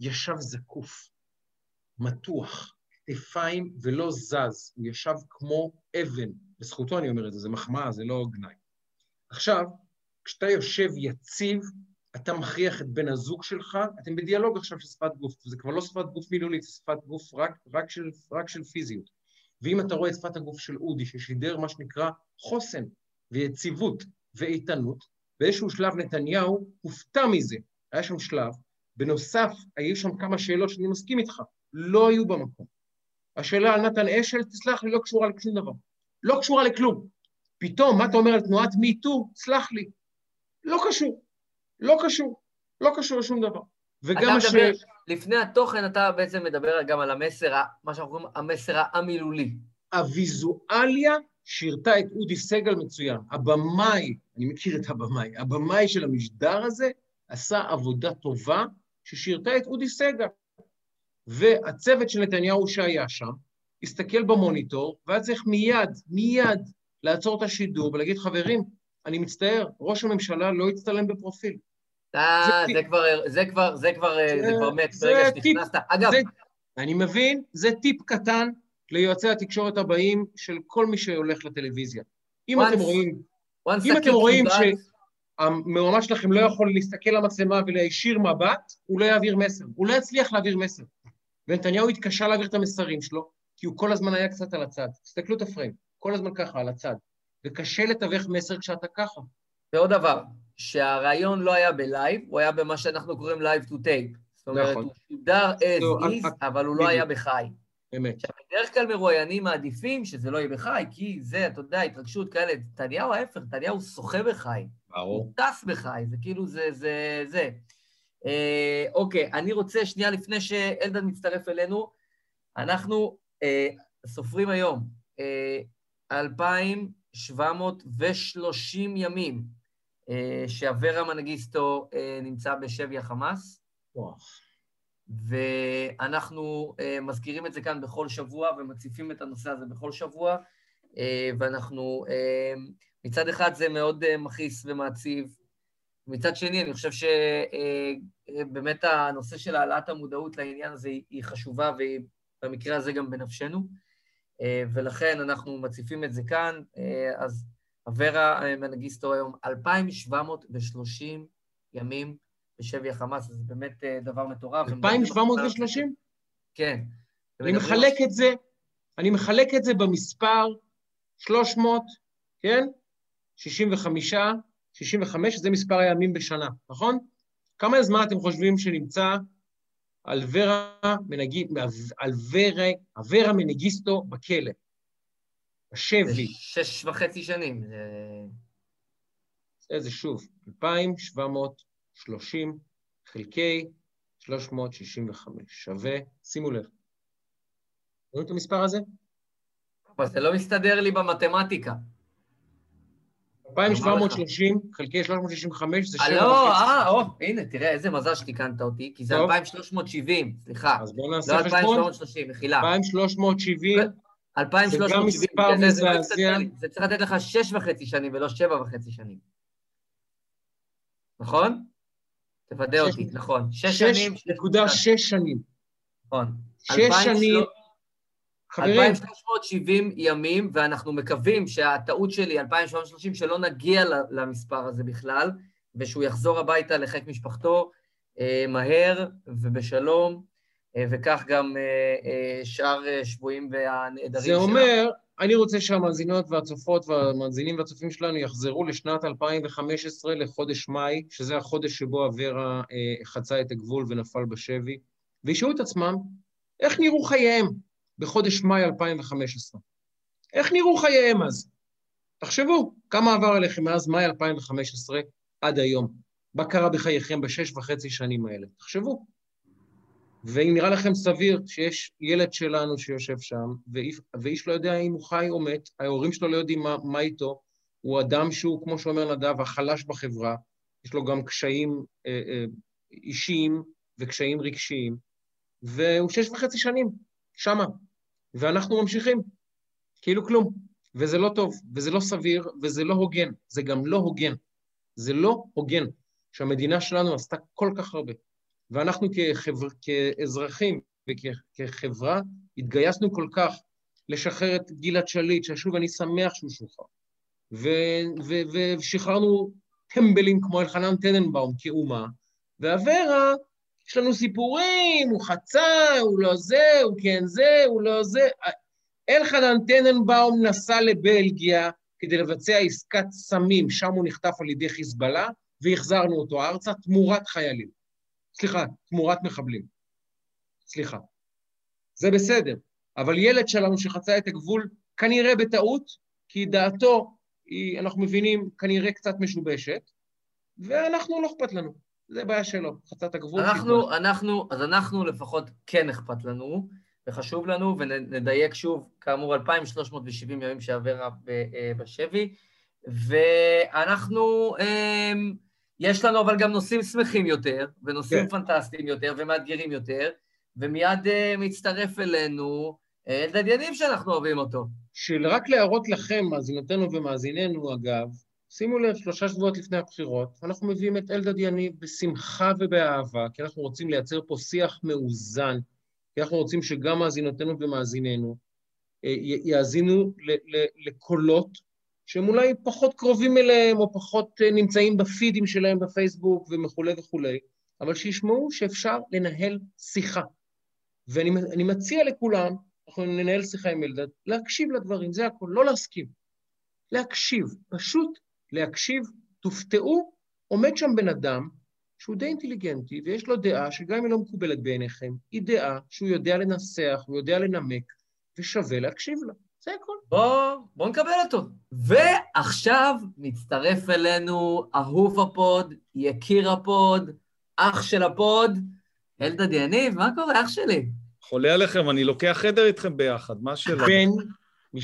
ישב זקוף, מתוח, כתפיים ולא זז, הוא ישב כמו אבן. בזכותו אני אומר את זה, זה מחמאה, זה לא גנאי. עכשיו, כשאתה יושב יציב, אתה מכריח את בן הזוג שלך, אתם בדיאלוג עכשיו של שפת גוף, זה כבר לא שפת גוף מילולית, זה שפת גוף רק, רק, של, רק של פיזיות. ואם אתה רואה את שפת הגוף של אודי, ששידר מה שנקרא חוסן ויציבות ואיתנות, באיזשהו שלב נתניהו הופתע מזה, היה שם שלב, בנוסף, היו שם כמה שאלות שאני מסכים איתך, לא היו במקום. השאלה על נתן אשל, תסלח לי, לא קשורה לשום דבר. לא קשורה לכלום. פתאום, מה אתה אומר על תנועת מיטו? סלח לי. לא קשור. לא קשור, לא קשור לשום דבר. וגם הש... מדבר, לפני התוכן אתה בעצם מדבר גם על המסר, מה שאנחנו קוראים המסר המילולי. הוויזואליה שירתה את אודי סגל מצוין. הבמאי, אני מכיר את הבמאי, הבמאי של המשדר הזה עשה עבודה טובה ששירתה את אודי סגל. והצוות של נתניהו שהיה שם, הסתכל במוניטור, והיה צריך מיד, מיד, לעצור את השידור ולהגיד, חברים, אני מצטער, ראש הממשלה לא הצטלם בפרופיל. אה, זה זה כבר, זה כבר, זה כבר, אה, זה זה- כבר מת זה ברגע טיפ. שנכנסת. אגב, זה, אני מבין, זה טיפ קטן ליועצי התקשורת הבאים של כל מי שהולך לטלוויזיה. אם once- אתם רואים, אם אתם רואים שהמועמד שלכם לא יכול להסתכל למצלמה ולהישיר מבט, הוא לא יעביר מסר. הוא לא יצליח להעביר מסר. ונתניהו התקשה להעביר את המסרים שלו, כי הוא כל הזמן היה קצת על הצד. תסתכלו את הפריים, כל הזמן ככה, על הצד. וקשה לתווך מסר כשאתה ככה. ועוד דבר, שהרעיון לא היה ב live, הוא היה במה שאנחנו קוראים live to tape. זאת אומרת, נכון. הוא שודר לא, as is, אה, אבל הוא לא. היה בחי. אמת. עכשיו, בדרך כלל מרואיינים מעדיפים שזה לא יהיה בחי, כי זה, אתה יודע, התרגשות כאלה. נתניהו ההפך, נתניהו שוחה בחי. ברור. הוא טס בחי, זה כאילו זה, זה, זה. אה, אוקיי, אני רוצה, שנייה לפני שאלדד מצטרף אלינו, אנחנו אה, סופרים היום אה, 2,730 ימים אה, שאברה מנגיסטו אה, נמצא בשבי החמאס, וואו. ואנחנו אה, מזכירים את זה כאן בכל שבוע ומציפים את הנושא הזה בכל שבוע, אה, ואנחנו, אה, מצד אחד זה מאוד אה, מכעיס ומעציב, מצד שני, אני חושב שבאמת הנושא של העלאת המודעות לעניין הזה היא- היא חשובה, והיא במקרה הזה גם בנפשנו, אה, ולכן אנחנו מציפים את זה כאן. אה, אז אברה אה, מנגיסטו היום 2,730 ימים בשבי החמאס, זה באמת אה, דבר מטורף. 2,730? כן. אני מחלק את זה, אני מחלק את זה במספר 300, כן? 65, 65, זה מספר הימים בשנה, נכון? כמה זמן אתם חושבים שנמצא אלברה מנגי- אלברה, אברה מנגיסטו בכלא? זה בשבי. שש וחצי שנים. זה... איזה שוב, 2,730 חלקי 365 שווה, שימו לב. רואים את המספר הזה? אבל זה לא מסתדר לי במתמטיקה. 2,730 חלקי 365 זה אה, 7 לא. אה, או, הנה, תראה, איזה מזל שתיקנת אותי, כי זה טוב. 2,370, סליחה. אז בואו נעשה לא חשבון. 2,730, מחילה. 2,370, 2,370, מספר זה- לא צריך לתת לך שש וחצי שנים ולא שבע וחצי שנים. נכון? תוודא אותי, נכון. שש שנים, שש 6.6 שנים. נכון. 6 אלפיים שנים. חברים, 2,370 ימים, ואנחנו מקווים שהטעות שלי, 2,730, שלא נגיע למספר הזה בכלל, ושהוא יחזור הביתה לחיק משפחתו אה, מהר ובשלום, אה, וכך גם אה, אה, שאר אה, שבויים והנעדרים זה אומר, אני רוצה שהמאזינות והצופות והמאזינים והצופים שלנו יחזרו לשנת 2015, לחודש מאי, שזה החודש שבו אברה אה, חצה את הגבול ונפל בשבי, וישאלו את עצמם, איך נראו חייהם בחודש מאי 2015? איך נראו חייהם אז? תחשבו, כמה עבר עליכם מאז מאי 2015 עד היום? מה קרה בחייכם בשש וחצי שנים האלה? תחשבו. ואם נראה לכם סביר שיש ילד שלנו שיושב שם, ואיש, לא יודע אם הוא חי או מת, ההורים שלו לא יודעים מה, מה איתו, הוא אדם שהוא, כמו שאומר נדב, החלש בחברה, יש לו גם קשיים אה, אה, אישיים וקשיים רגשיים, והוא שש וחצי שנים, שמה, ואנחנו ממשיכים, כאילו כלום. וזה לא טוב, וזה לא סביר, וזה לא הוגן. זה גם לא הוגן. זה לא הוגן שהמדינה שלנו עשתה כל כך הרבה. ואנחנו כחבר, כאזרחים וכחברה התגייסנו כל כך לשחרר את גלעד שליט, ששוב, אני שמח שהוא שוחרר. ושחררנו טמבלים כמו אלחנן טננבאום כאומה, ואברה, יש לנו סיפורים, הוא חצה, הוא לא זה, הוא כן זה, הוא לא זה. אלחנן טננבאום נסע לבלגיה כדי לבצע עסקת סמים, שם הוא נחטף על ידי חיזבאללה, והחזרנו אותו ארצה תמורת חיילים. סליחה, תמורת מחבלים. סליחה. זה בסדר, אבל ילד שלנו שחצה את הגבול, כנראה בטעות, כי דעתו היא, אנחנו מבינים, כנראה קצת משובשת, ואנחנו, לא אכפת לנו. זה בעיה שלו, חצת הגבול. אנחנו, אנחנו, אז אנחנו לפחות כן אכפת לנו, וחשוב לנו, ונדייק שוב, כאמור, 2,370 ימים שעברה בשבי, ואנחנו, יש לנו אבל גם נושאים שמחים יותר, ונושאים כן. פנטסטיים יותר, ומאתגרים יותר, ומיד מצטרף אלינו אלדד יניב שאנחנו אוהבים אותו. של רק להראות לכם, מאזינותינו ומאזיננו, אגב, שימו לב, שלושה שבועות לפני הבחירות, אנחנו מביאים את אלדד יניב בשמחה ובאהבה, כי אנחנו רוצים לייצר פה שיח מאוזן, כי אנחנו רוצים שגם מאזינותינו ומאזיננו אה, יאזינו לקולות שהם אולי פחות קרובים אליהם, או פחות אה, נמצאים בפידים שלהם בפייסבוק וכולי וכולי, אבל שישמעו שאפשר לנהל שיחה. ואני מציע לכולם, אנחנו ננהל שיחה עם אלדד, להקשיב לדברים, זה הכול, לא להסכים. להקשיב, פשוט להקשיב, תופתעו, עומד שם בן אדם שהוא די אינטליגנטי, ויש לו דעה שגם אם היא לא מקובלת בעיניכם, היא דעה שהוא יודע לנסח, הוא יודע לנמק, ושווה להקשיב לה. זה הכול. בואו בוא נקבל אותו. ועכשיו מצטרף אלינו אהוב הפוד, יקיר הפוד, אח של הפוד, אלדד יניב, מה קורה, אח שלי? חולה עליכם, אני לוקח חדר איתכם ביחד, מה שלא? בן,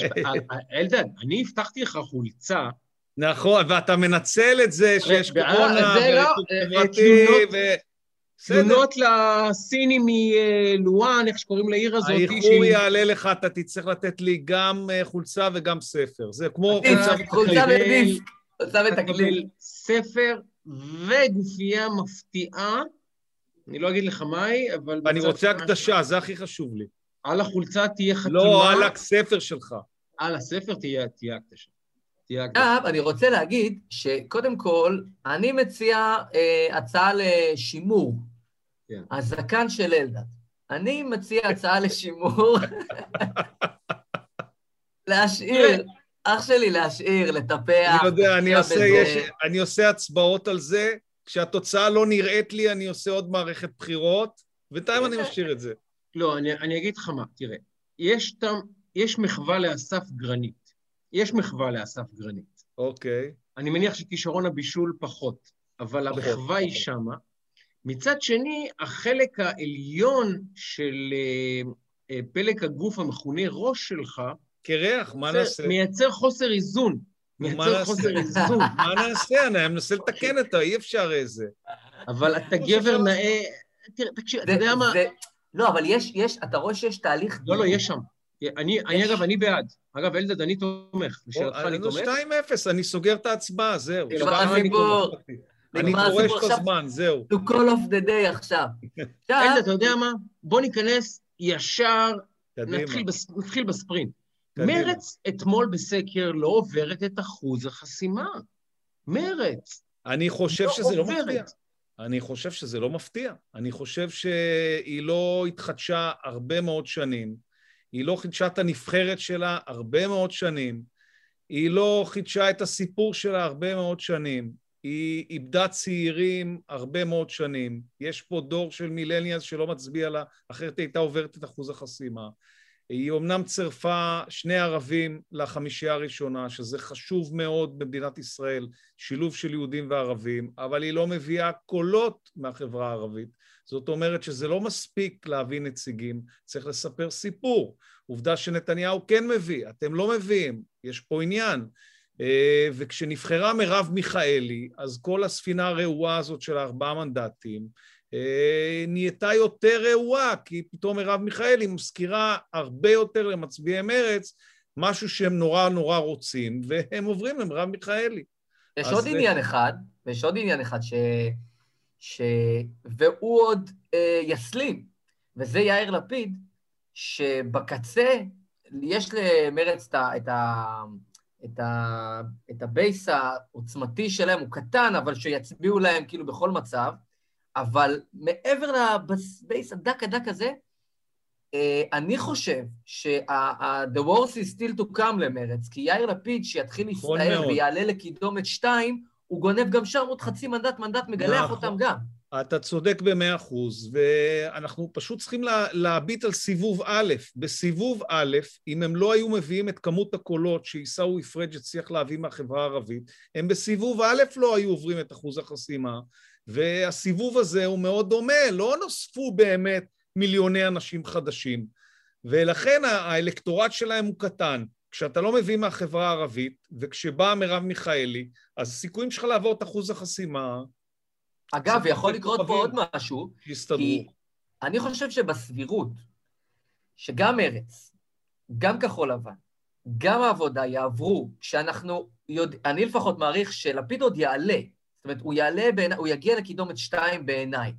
אלדד, אני הבטחתי לך חולצה. נכון, ואתה מנצל את זה שיש קורונה, זה לא, ו... תלונות לסינים מלואן, איך שקוראים לעיר הזאת. האיחור יעלה לך, אתה תצטרך לתת לי גם אה, חולצה וגם ספר. זה כמו חולצה ודיסק. חולצה ותקליל. ספר וגופייה מפתיעה, אני לא אגיד לך מהי, אבל... אני רוצה הקדשה, זה הכי חשוב לי. על החולצה תהיה חתימה. לא, על הספר שלך. על הספר תהיה הקדשה. עכשיו, אני רוצה להגיד שקודם כל, אני מציע אה, הצעה לשימור. כן. הזקן של אלדד. אני מציע הצעה לשימור, להשאיר, אח שלי להשאיר, לטפח. אני יודע, אני עושה, יש, אני עושה הצבעות על זה, כשהתוצאה לא נראית לי, אני עושה עוד מערכת בחירות, בינתיים אני משאיר את זה. לא, אני, אני אגיד לך מה, תראה, יש, תם, יש מחווה לאסף גרנית. יש מחווה לאסף גרנית. אוקיי. אני מניח שכישרון הבישול פחות, אבל פחות, המחווה היא שמה. מצד שני, החלק העליון של uh, פלג הגוף המכונה ראש שלך, קרח, מה נעשה? מייצר חוסר איזון. מייצר חוסר איזון. מה נעשה? אני מנסה לתקן אותו, אי אפשר איזה. אבל אתה גבר נאה... תראה, תקשיב, אתה יודע מה... לא, אבל יש, יש, אתה רואה שיש תהליך... לא, לא, יש שם. אני, אני אגב, אני בעד. אגב, אלדד, אני תומך. לשאלתך, אני תומך. 2-0, אני סוגר את ההצבעה, זהו. נגמר הסיפור. אני דורש את הזמן, זהו. To call of the day עכשיו. אלדד, אתה יודע מה? בוא ניכנס ישר, נתחיל בספרינט. מרץ אתמול בסקר לא עוברת את אחוז החסימה. מרץ. אני חושב לא שזה לא מפתיע. אני חושב שזה לא מפתיע. אני חושב שהיא לא התחדשה הרבה מאוד שנים. היא לא חידשה את הנבחרת שלה הרבה מאוד שנים. היא לא חידשה את הסיפור שלה הרבה מאוד שנים. היא איבדה צעירים הרבה מאוד שנים. יש פה דור של מילניאס שלא מצביע לה, אחרת היא הייתה עוברת את אחוז החסימה. היא אומנם צירפה שני ערבים לחמישייה הראשונה, שזה חשוב מאוד במדינת ישראל, שילוב של יהודים וערבים, אבל היא לא מביאה קולות מהחברה הערבית. זאת אומרת שזה לא מספיק להביא נציגים, צריך לספר סיפור. עובדה שנתניהו כן מביא, אתם לא מביאים, יש פה עניין. אה, וכשנבחרה מרב מיכאלי, אז כל הספינה הרעועה הזאת של הארבעה מנדטים, אה, נהייתה יותר רעועה, כי פתאום מרב מיכאלי מזכירה הרבה יותר למצביעי מרץ משהו שהם נורא נורא רוצים, והם עוברים למרב מיכאלי. יש עוד עניין אחד, ויש עוד עניין אחד ש... ש... והוא עוד אה, יסלים, וזה יאיר לפיד, שבקצה יש למרץ את ה... את ה... את, ה, את ה base העוצמתי שלהם, הוא קטן, אבל שיצביעו להם כאילו בכל מצב, אבל מעבר ל base הדק הדק הזה, אה, אני חושב שה- the worst is still to come למרץ, כי יאיר לפיד, שיתחיל נכון להסתער ויעלה לקידומת שתיים, הוא גונב גם שם עוד חצי מנדט, מנדט, מגלח נכון. אותם גם. אתה צודק במאה אחוז, ואנחנו פשוט צריכים לה, להביט על סיבוב א'. בסיבוב א', אם הם לא היו מביאים את כמות הקולות שעיסאווי פריג' הצליח להביא מהחברה הערבית, הם בסיבוב א' לא היו עוברים את אחוז החסימה, והסיבוב הזה הוא מאוד דומה, לא נוספו באמת מיליוני אנשים חדשים. ולכן האלקטורט שלהם הוא קטן. כשאתה לא מביא מהחברה הערבית, וכשבאה מרב מיכאלי, אז הסיכויים שלך לעבור את אחוז החסימה... אגב, יכול לקרות פה עוד משהו, שיסתדרו. כי אני חושב שבסבירות, שגם מרץ, גם כחול לבן, גם העבודה יעברו, כשאנחנו יודע, אני לפחות מעריך שלפיד עוד יעלה. זאת אומרת, הוא יעלה, בעיני, הוא יגיע לקידומת שתיים בעיניי.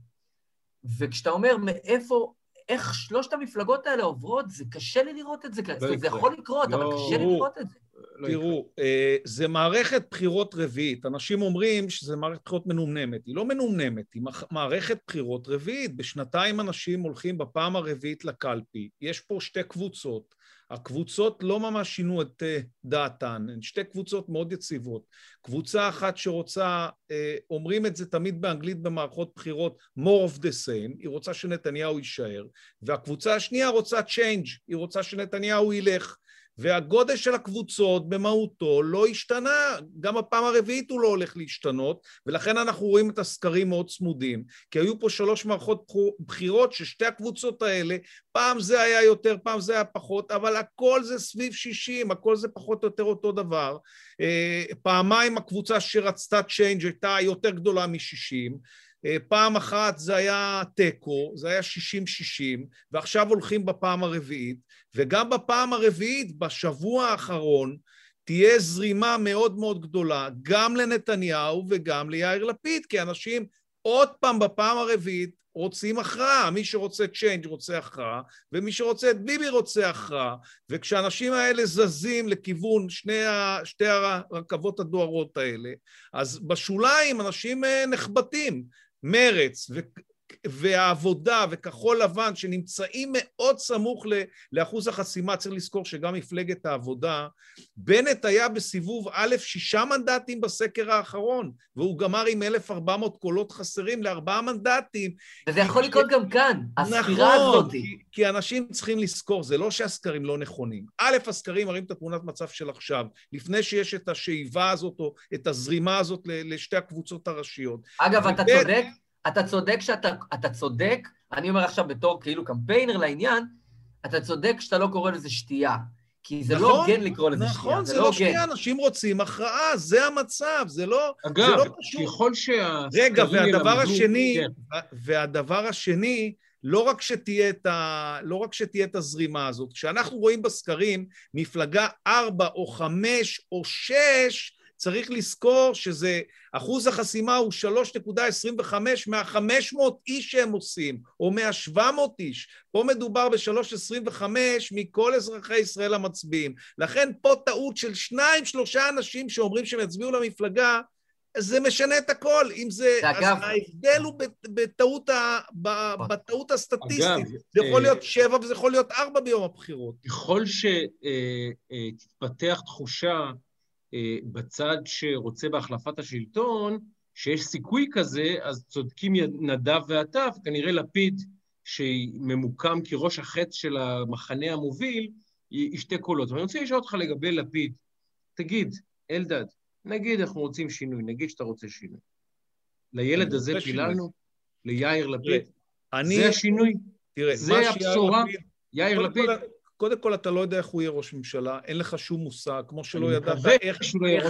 וכשאתה אומר מאיפה, איך שלושת המפלגות האלה עוברות, זה קשה לי לראות את זה. לא אומרת, זה יכול לקרות, לא, אבל קשה לי לראות את זה. לא תראו, אה, זה מערכת בחירות רביעית. אנשים אומרים שזה מערכת בחירות מנומנמת. היא לא מנומנמת, היא מערכת בחירות רביעית. בשנתיים אנשים הולכים בפעם הרביעית לקלפי. יש פה שתי קבוצות. הקבוצות לא ממש שינו את אה, דעתן, הן שתי קבוצות מאוד יציבות. קבוצה אחת שרוצה, אה, אומרים את זה תמיד באנגלית במערכות בחירות, more of the same, היא רוצה שנתניהו יישאר, והקבוצה השנייה רוצה change, היא רוצה שנתניהו ילך. והגודל של הקבוצות במהותו לא השתנה, גם הפעם הרביעית הוא לא הולך להשתנות, ולכן אנחנו רואים את הסקרים מאוד צמודים, כי היו פה שלוש מערכות בחירות ששתי הקבוצות האלה, פעם זה היה יותר, פעם זה היה פחות, אבל הכל זה סביב 60, הכל זה פחות או יותר אותו דבר. אה, פעמיים הקבוצה שרצתה צ'יינג' הייתה יותר גדולה מ-60, אה, פעם אחת זה היה תיקו, זה היה 60-60, ועכשיו הולכים בפעם הרביעית, וגם בפעם הרביעית, בשבוע האחרון, תהיה זרימה מאוד מאוד גדולה, גם לנתניהו וגם ליאיר לפיד, כי אנשים עוד פעם בפעם הרביעית רוצים הכרעה, מי שרוצה צ'יינג' רוצה הכרעה, ומי שרוצה את ביבי רוצה הכרעה, וכשהאנשים האלה זזים לכיוון שני ה, שתי הרכבות הדוהרות האלה, אז בשוליים אנשים אה, נחבטים. מרץ והעבודה וכחול לבן שנמצאים מאוד סמוך לאחוז החסימה, צריך לזכור שגם מפלגת העבודה, בנט היה בסיבוב א' שישה מנדטים בסקר האחרון, והוא גמר עם 1,400 קולות חסרים לארבעה מנדטים. וזה יכול לקרות גם כאן, הספירה נכון, הזאת. כי, כי אנשים צריכים לזכור, זה לא שהסקרים לא נכונים. א', הסקרים מראים את התמונת מצב של עכשיו, לפני שיש את השאיבה הזאת או את הזרימה הזאת לשתי הקבוצות הראשיות. אגב, אתה צודק. אתה צודק שאתה אתה צודק, אני אומר עכשיו בתור כאילו קמפיינר לעניין, אתה צודק שאתה לא קורא לזה שתייה. כי זה לא נכון, לא הוגן לקרוא לזה נכון, שתייה, זה, זה לא, לא שתייה, אנשים רוצים הכרעה, זה המצב, זה לא, אגב, זה לא פשוט. אגב, ככל שה... רגע, והדבר השני, כן. והדבר השני, לא רק, שתהיה את ה... לא רק שתהיה את הזרימה הזאת, כשאנחנו רואים בסקרים מפלגה ארבע או חמש או שש, צריך לזכור שזה, אחוז החסימה הוא 3.25 מה-500 איש שהם עושים, או מה-700 איש. פה מדובר ב-3.25 מכל אזרחי ישראל המצביעים. לכן פה טעות של שניים, שלושה אנשים שאומרים שהם יצביעו למפלגה, זה משנה את הכל. אם זה... אגב... אז ההבדל הוא בטעות, ה... בטעות הסטטיסטית. אגב, זה יכול להיות אה, שבע וזה יכול להיות ארבע ביום הבחירות. ככל שתתפתח אה, אה, תחושה בצד שרוצה בהחלפת השלטון, שיש סיכוי כזה, אז צודקים נדב ועטף, כנראה לפיד, שממוקם כראש החץ של המחנה המוביל, ישתי קולות. ואני רוצה לשאול אותך לגבי לפיד. תגיד, אלדד, נגיד אנחנו רוצים שינוי, נגיד שאתה רוצה שינוי. לילד הזה פיללנו? ליאיר לפיד? אני... זה השינוי? תראה, זה הבשורה? יאיר לפיד? קודם כל, אתה לא יודע איך הוא יהיה ראש ממשלה, אין לך שום מושג, כמו שלא ידעת איך, שהוא לא יהיה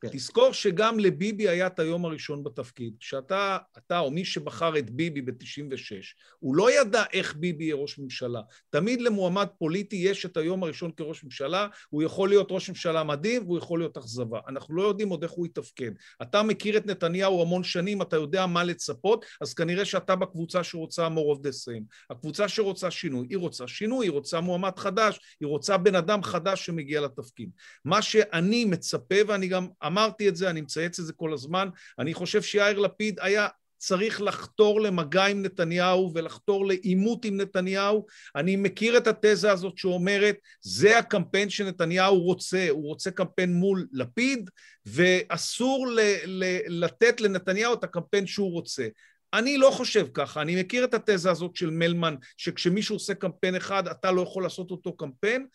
כן. תזכור שגם לביבי היה את היום הראשון בתפקיד. כשאתה, אתה או מי שבחר את ביבי ב-96, הוא לא ידע איך ביבי יהיה ראש ממשלה. תמיד למועמד פוליטי יש את היום הראשון כראש ממשלה, הוא יכול להיות ראש ממשלה מדהים והוא יכול להיות אכזבה. אנחנו לא יודעים עוד איך הוא יתפקד. אתה מכיר את נתניהו המון שנים, אתה יודע מה לצפות, אז כנראה שאתה בקבוצה שרוצה more of the same. הקבוצה שרוצה שינוי, היא רוצה שינוי, היא רוצה מועמד חדש, היא רוצה בן אדם חדש שמגיע לתפקיד. מה שאני מצפה, ואני גם אמרתי את זה, אני מצייץ את זה כל הזמן, אני חושב שיאיר לפיד היה צריך לחתור למגע עם נתניהו ולחתור לעימות עם נתניהו. אני מכיר את התזה הזאת שאומרת, זה הקמפיין שנתניהו רוצה, הוא רוצה קמפיין מול לפיד, ואסור ל- ל- לתת לנתניהו את הקמפיין שהוא רוצה. אני לא חושב ככה, אני מכיר את התזה הזאת של מלמן, שכשמישהו עושה קמפיין אחד, אתה לא יכול לעשות אותו קמפיין,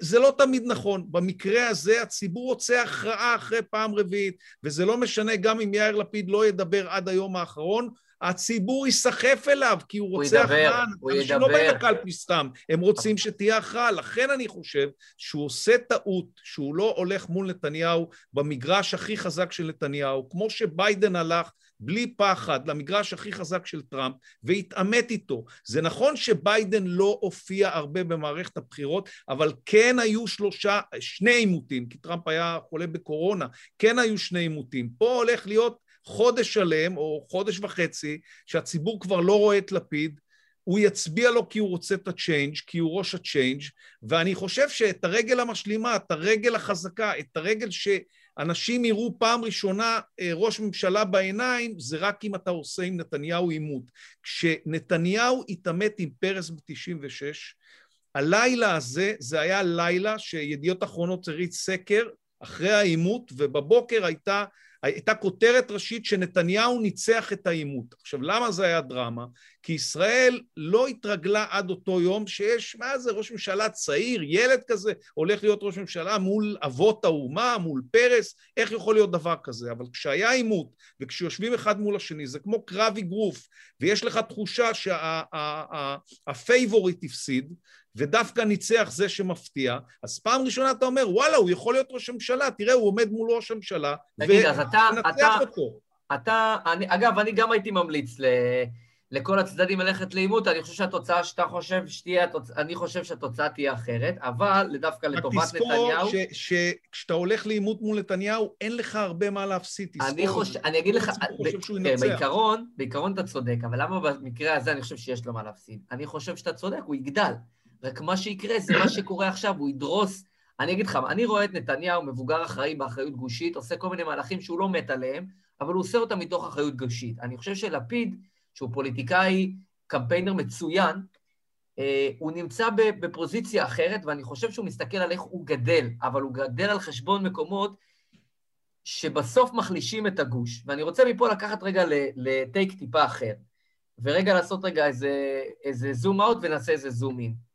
זה לא תמיד נכון. במקרה הזה הציבור רוצה הכרעה אחרי פעם רביעית, וזה לא משנה גם אם יאיר לפיד לא ידבר עד היום האחרון, הציבור ייסחף אליו, כי הוא הוא רוצה ידבר, הכרעה. הוא אנשים לא באים ידבר. לקלפי סתם, הם רוצים שתהיה הכרעה. לכן אני חושב שהוא עושה טעות, שהוא לא הולך מול נתניהו במגרש הכי חזק של נתניהו, כמו שביידן הלך בלי פחד למגרש הכי חזק של טראמפ והתעמת איתו. זה נכון שביידן לא הופיע הרבה במערכת הבחירות, אבל כן היו שלושה, שני עימותים, כי טראמפ היה חולה בקורונה, כן היו שני עימותים. פה הולך להיות חודש שלם, או חודש וחצי, שהציבור כבר לא רואה את לפיד, הוא יצביע לו כי הוא רוצה את ה change, כי הוא ראש ה change, ואני חושב שאת הרגל המשלימה, את הרגל החזקה, את הרגל שאנשים יראו פעם ראשונה אה, ראש ממשלה בעיניים, זה רק אם אתה עושה עם נתניהו עימות. כשנתניהו התעמת עם פרס ב-96, הלילה הזה, זה היה לילה שידיעות אחרונות הריץ סקר אחרי העימות, ובבוקר הייתה, הייתה כותרת ראשית שנתניהו ניצח את העימות. עכשיו, למה זה היה דרמה? כי ישראל לא התרגלה עד אותו יום שיש, מה זה, ראש ממשלה צעיר, ילד כזה, הולך להיות ראש ממשלה מול אבות האומה, מול פרס, איך יכול להיות דבר כזה? אבל כשהיה עימות, וכשיושבים אחד מול השני, זה כמו קרב אגרוף, ויש לך תחושה שהפייבוריט הפסיד, ודווקא ניצח זה שמפתיע, אז פעם ראשונה אתה אומר, וואלה, הוא יכול להיות ראש הממשלה, תראה, הוא עומד מול ראש הממשלה, וניצח אותו, אותו. אתה, אני, אגב, אני גם הייתי ממליץ ל, לכל הצדדים ללכת לעימות, אני חושב שהתוצאה שאתה חושב שתהיה, התוצ... אני חושב שהתוצאה תהיה אחרת, אבל דווקא רק לטובת תזכור נתניהו, ש- שכשאתה הולך לעימות מול נתניהו, אין לך הרבה מה להפסיד, תזכור. אני חושב, אני אגיד לך, חושב שהוא ינצח. כן, בעיקרון, בעיקרון אתה צודק, אבל למה במקרה הזה אני חושב שיש לו מה להפסיד? אני חושב שאתה צודק, הוא יגדל. רק מה שיקרה זה מה שקורה עכשיו, הוא ידרוס. אני אגיד לך, אני רואה את נתניהו, מבוגר אחראי באחריות גושית, עושה כל מיני מהלכים שהוא לא מת עליהם, אבל הוא עושה אותם מתוך אחריות גושית. אני חושב שלפיד, שהוא פוליטיקאי, קמפיינר מצוין, אה, הוא נמצא בפוזיציה אחרת, ואני חושב שהוא מסתכל על איך הוא גדל, אבל הוא גדל על חשבון מקומות שבסוף מחלישים את הגוש. ואני רוצה מפה לקחת רגע לטייק טיפה אחר, ורגע לעשות רגע איזה, איזה זום אאוט ונעשה איזה זום אין.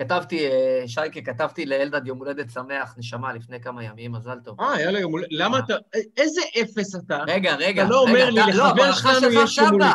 כתבתי, אה, שייקה, כתבתי לאלדד יום הולדת שמח, נשמה, לפני כמה ימים, מזל טוב. אה, יאללה, יום הולדת. למה אתה... איזה אפס אתה? רגע, רגע, אתה לא אומר רגע, לי, אתה- לא, לחבר שלנו יש יום. הולדת.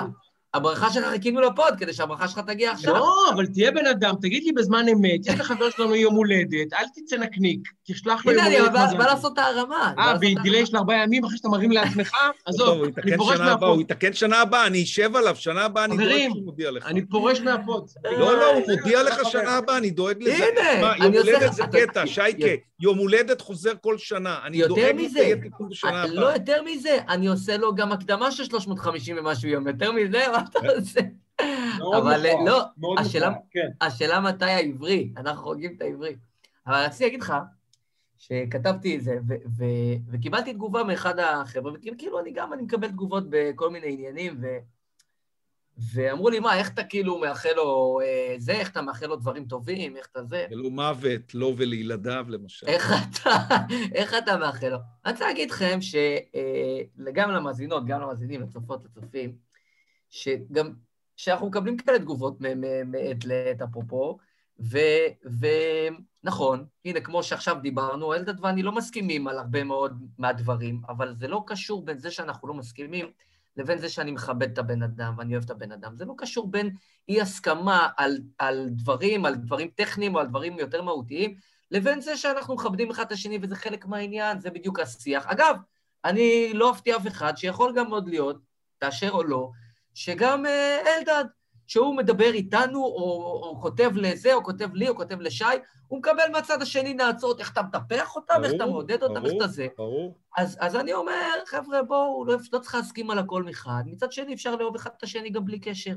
הברכה שלך חיכינו לפוד, כדי שהברכה שלך תגיע עכשיו. לא, אבל תהיה בן אדם, תגיד לי בזמן אמת, יש לחבר שלנו יום הולדת, אל תצא נקניק, תשלח לו יום הנה, אני הולדת בא. לעשות את הרמה. בא אה, בדיליי ההרמה. של ארבעה ימים אחרי שאתה מרים לעצמך? עזוב, אני פורש הבאה, הוא מהפוד. יתקן שנה הבאה, אני אשב עליו, שנה הבאה אני דואג שהוא מודיע לך. אני פורש מהפוד. לא, לא, הוא מודיע לך שנה הבאה, אני דואג לזה. הנה, יום עושה הולדת לך- זה קטע, שייקה, יום הולדת חוזר כל שנה. אני דואג לזה, יהיה תיקון בשנה אה, לא הבאה. יותר מזה, אני עושה לו גם הקדמה של 350 ומשהו יום. יותר מזה, מה אתה עושה? מאוד אבל מכוער, לא, מאוד השאלה- מכוער, כן. השאלה מתי העברי, אנחנו חוגגים את העברי. אבל רציתי להגיד לך, שכתבתי את זה, ו- ו- וקיבלתי תגובה מאחד החבר'ה, וכאילו אני גם, אני מקבל תגובות בכל מיני עניינים, ו- ואמרו לי, מה, איך אתה כאילו מאחל לו אה, זה, איך אתה מאחל לו דברים טובים, איך אתה זה, ולא מוות, לו ולילדיו, למשל. איך אתה, איך אתה מאחל לו. אני רוצה להגיד לכם שגם למאזינות, גם למאזינים, לצופות, לצופים, שגם, שאנחנו מקבלים כאלה תגובות מ- מ- מעת לעת, אפרופו, ונכון, הנה, כמו שעכשיו דיברנו, אלדד ואני לא מסכימים על הרבה מאוד מהדברים, אבל זה לא קשור בין זה שאנחנו לא מסכימים לבין זה שאני מכבד את הבן אדם ואני אוהב את הבן אדם. זה לא קשור בין אי-הסכמה על, על דברים, על דברים טכניים או על דברים יותר מהותיים, לבין זה שאנחנו מכבדים אחד את השני וזה חלק מהעניין, זה בדיוק השיח. אגב, אני לא אפתיע אף אחד שיכול גם עוד להיות, תאשר או לא, שגם אה, אלדד, שהוא מדבר איתנו, או, או כותב לזה, או כותב לי, או כותב לשי, הוא מקבל מהצד השני נאצות, איך אתה מטפח אותם, איך אתה מעודד אותם, איך. אתה זה. ברור. אז, אז אני אומר, חבר'ה, בואו, לא, לא צריך להסכים על הכל מחד. מצד שני, אפשר לאהוב אחד את השני גם בלי קשר.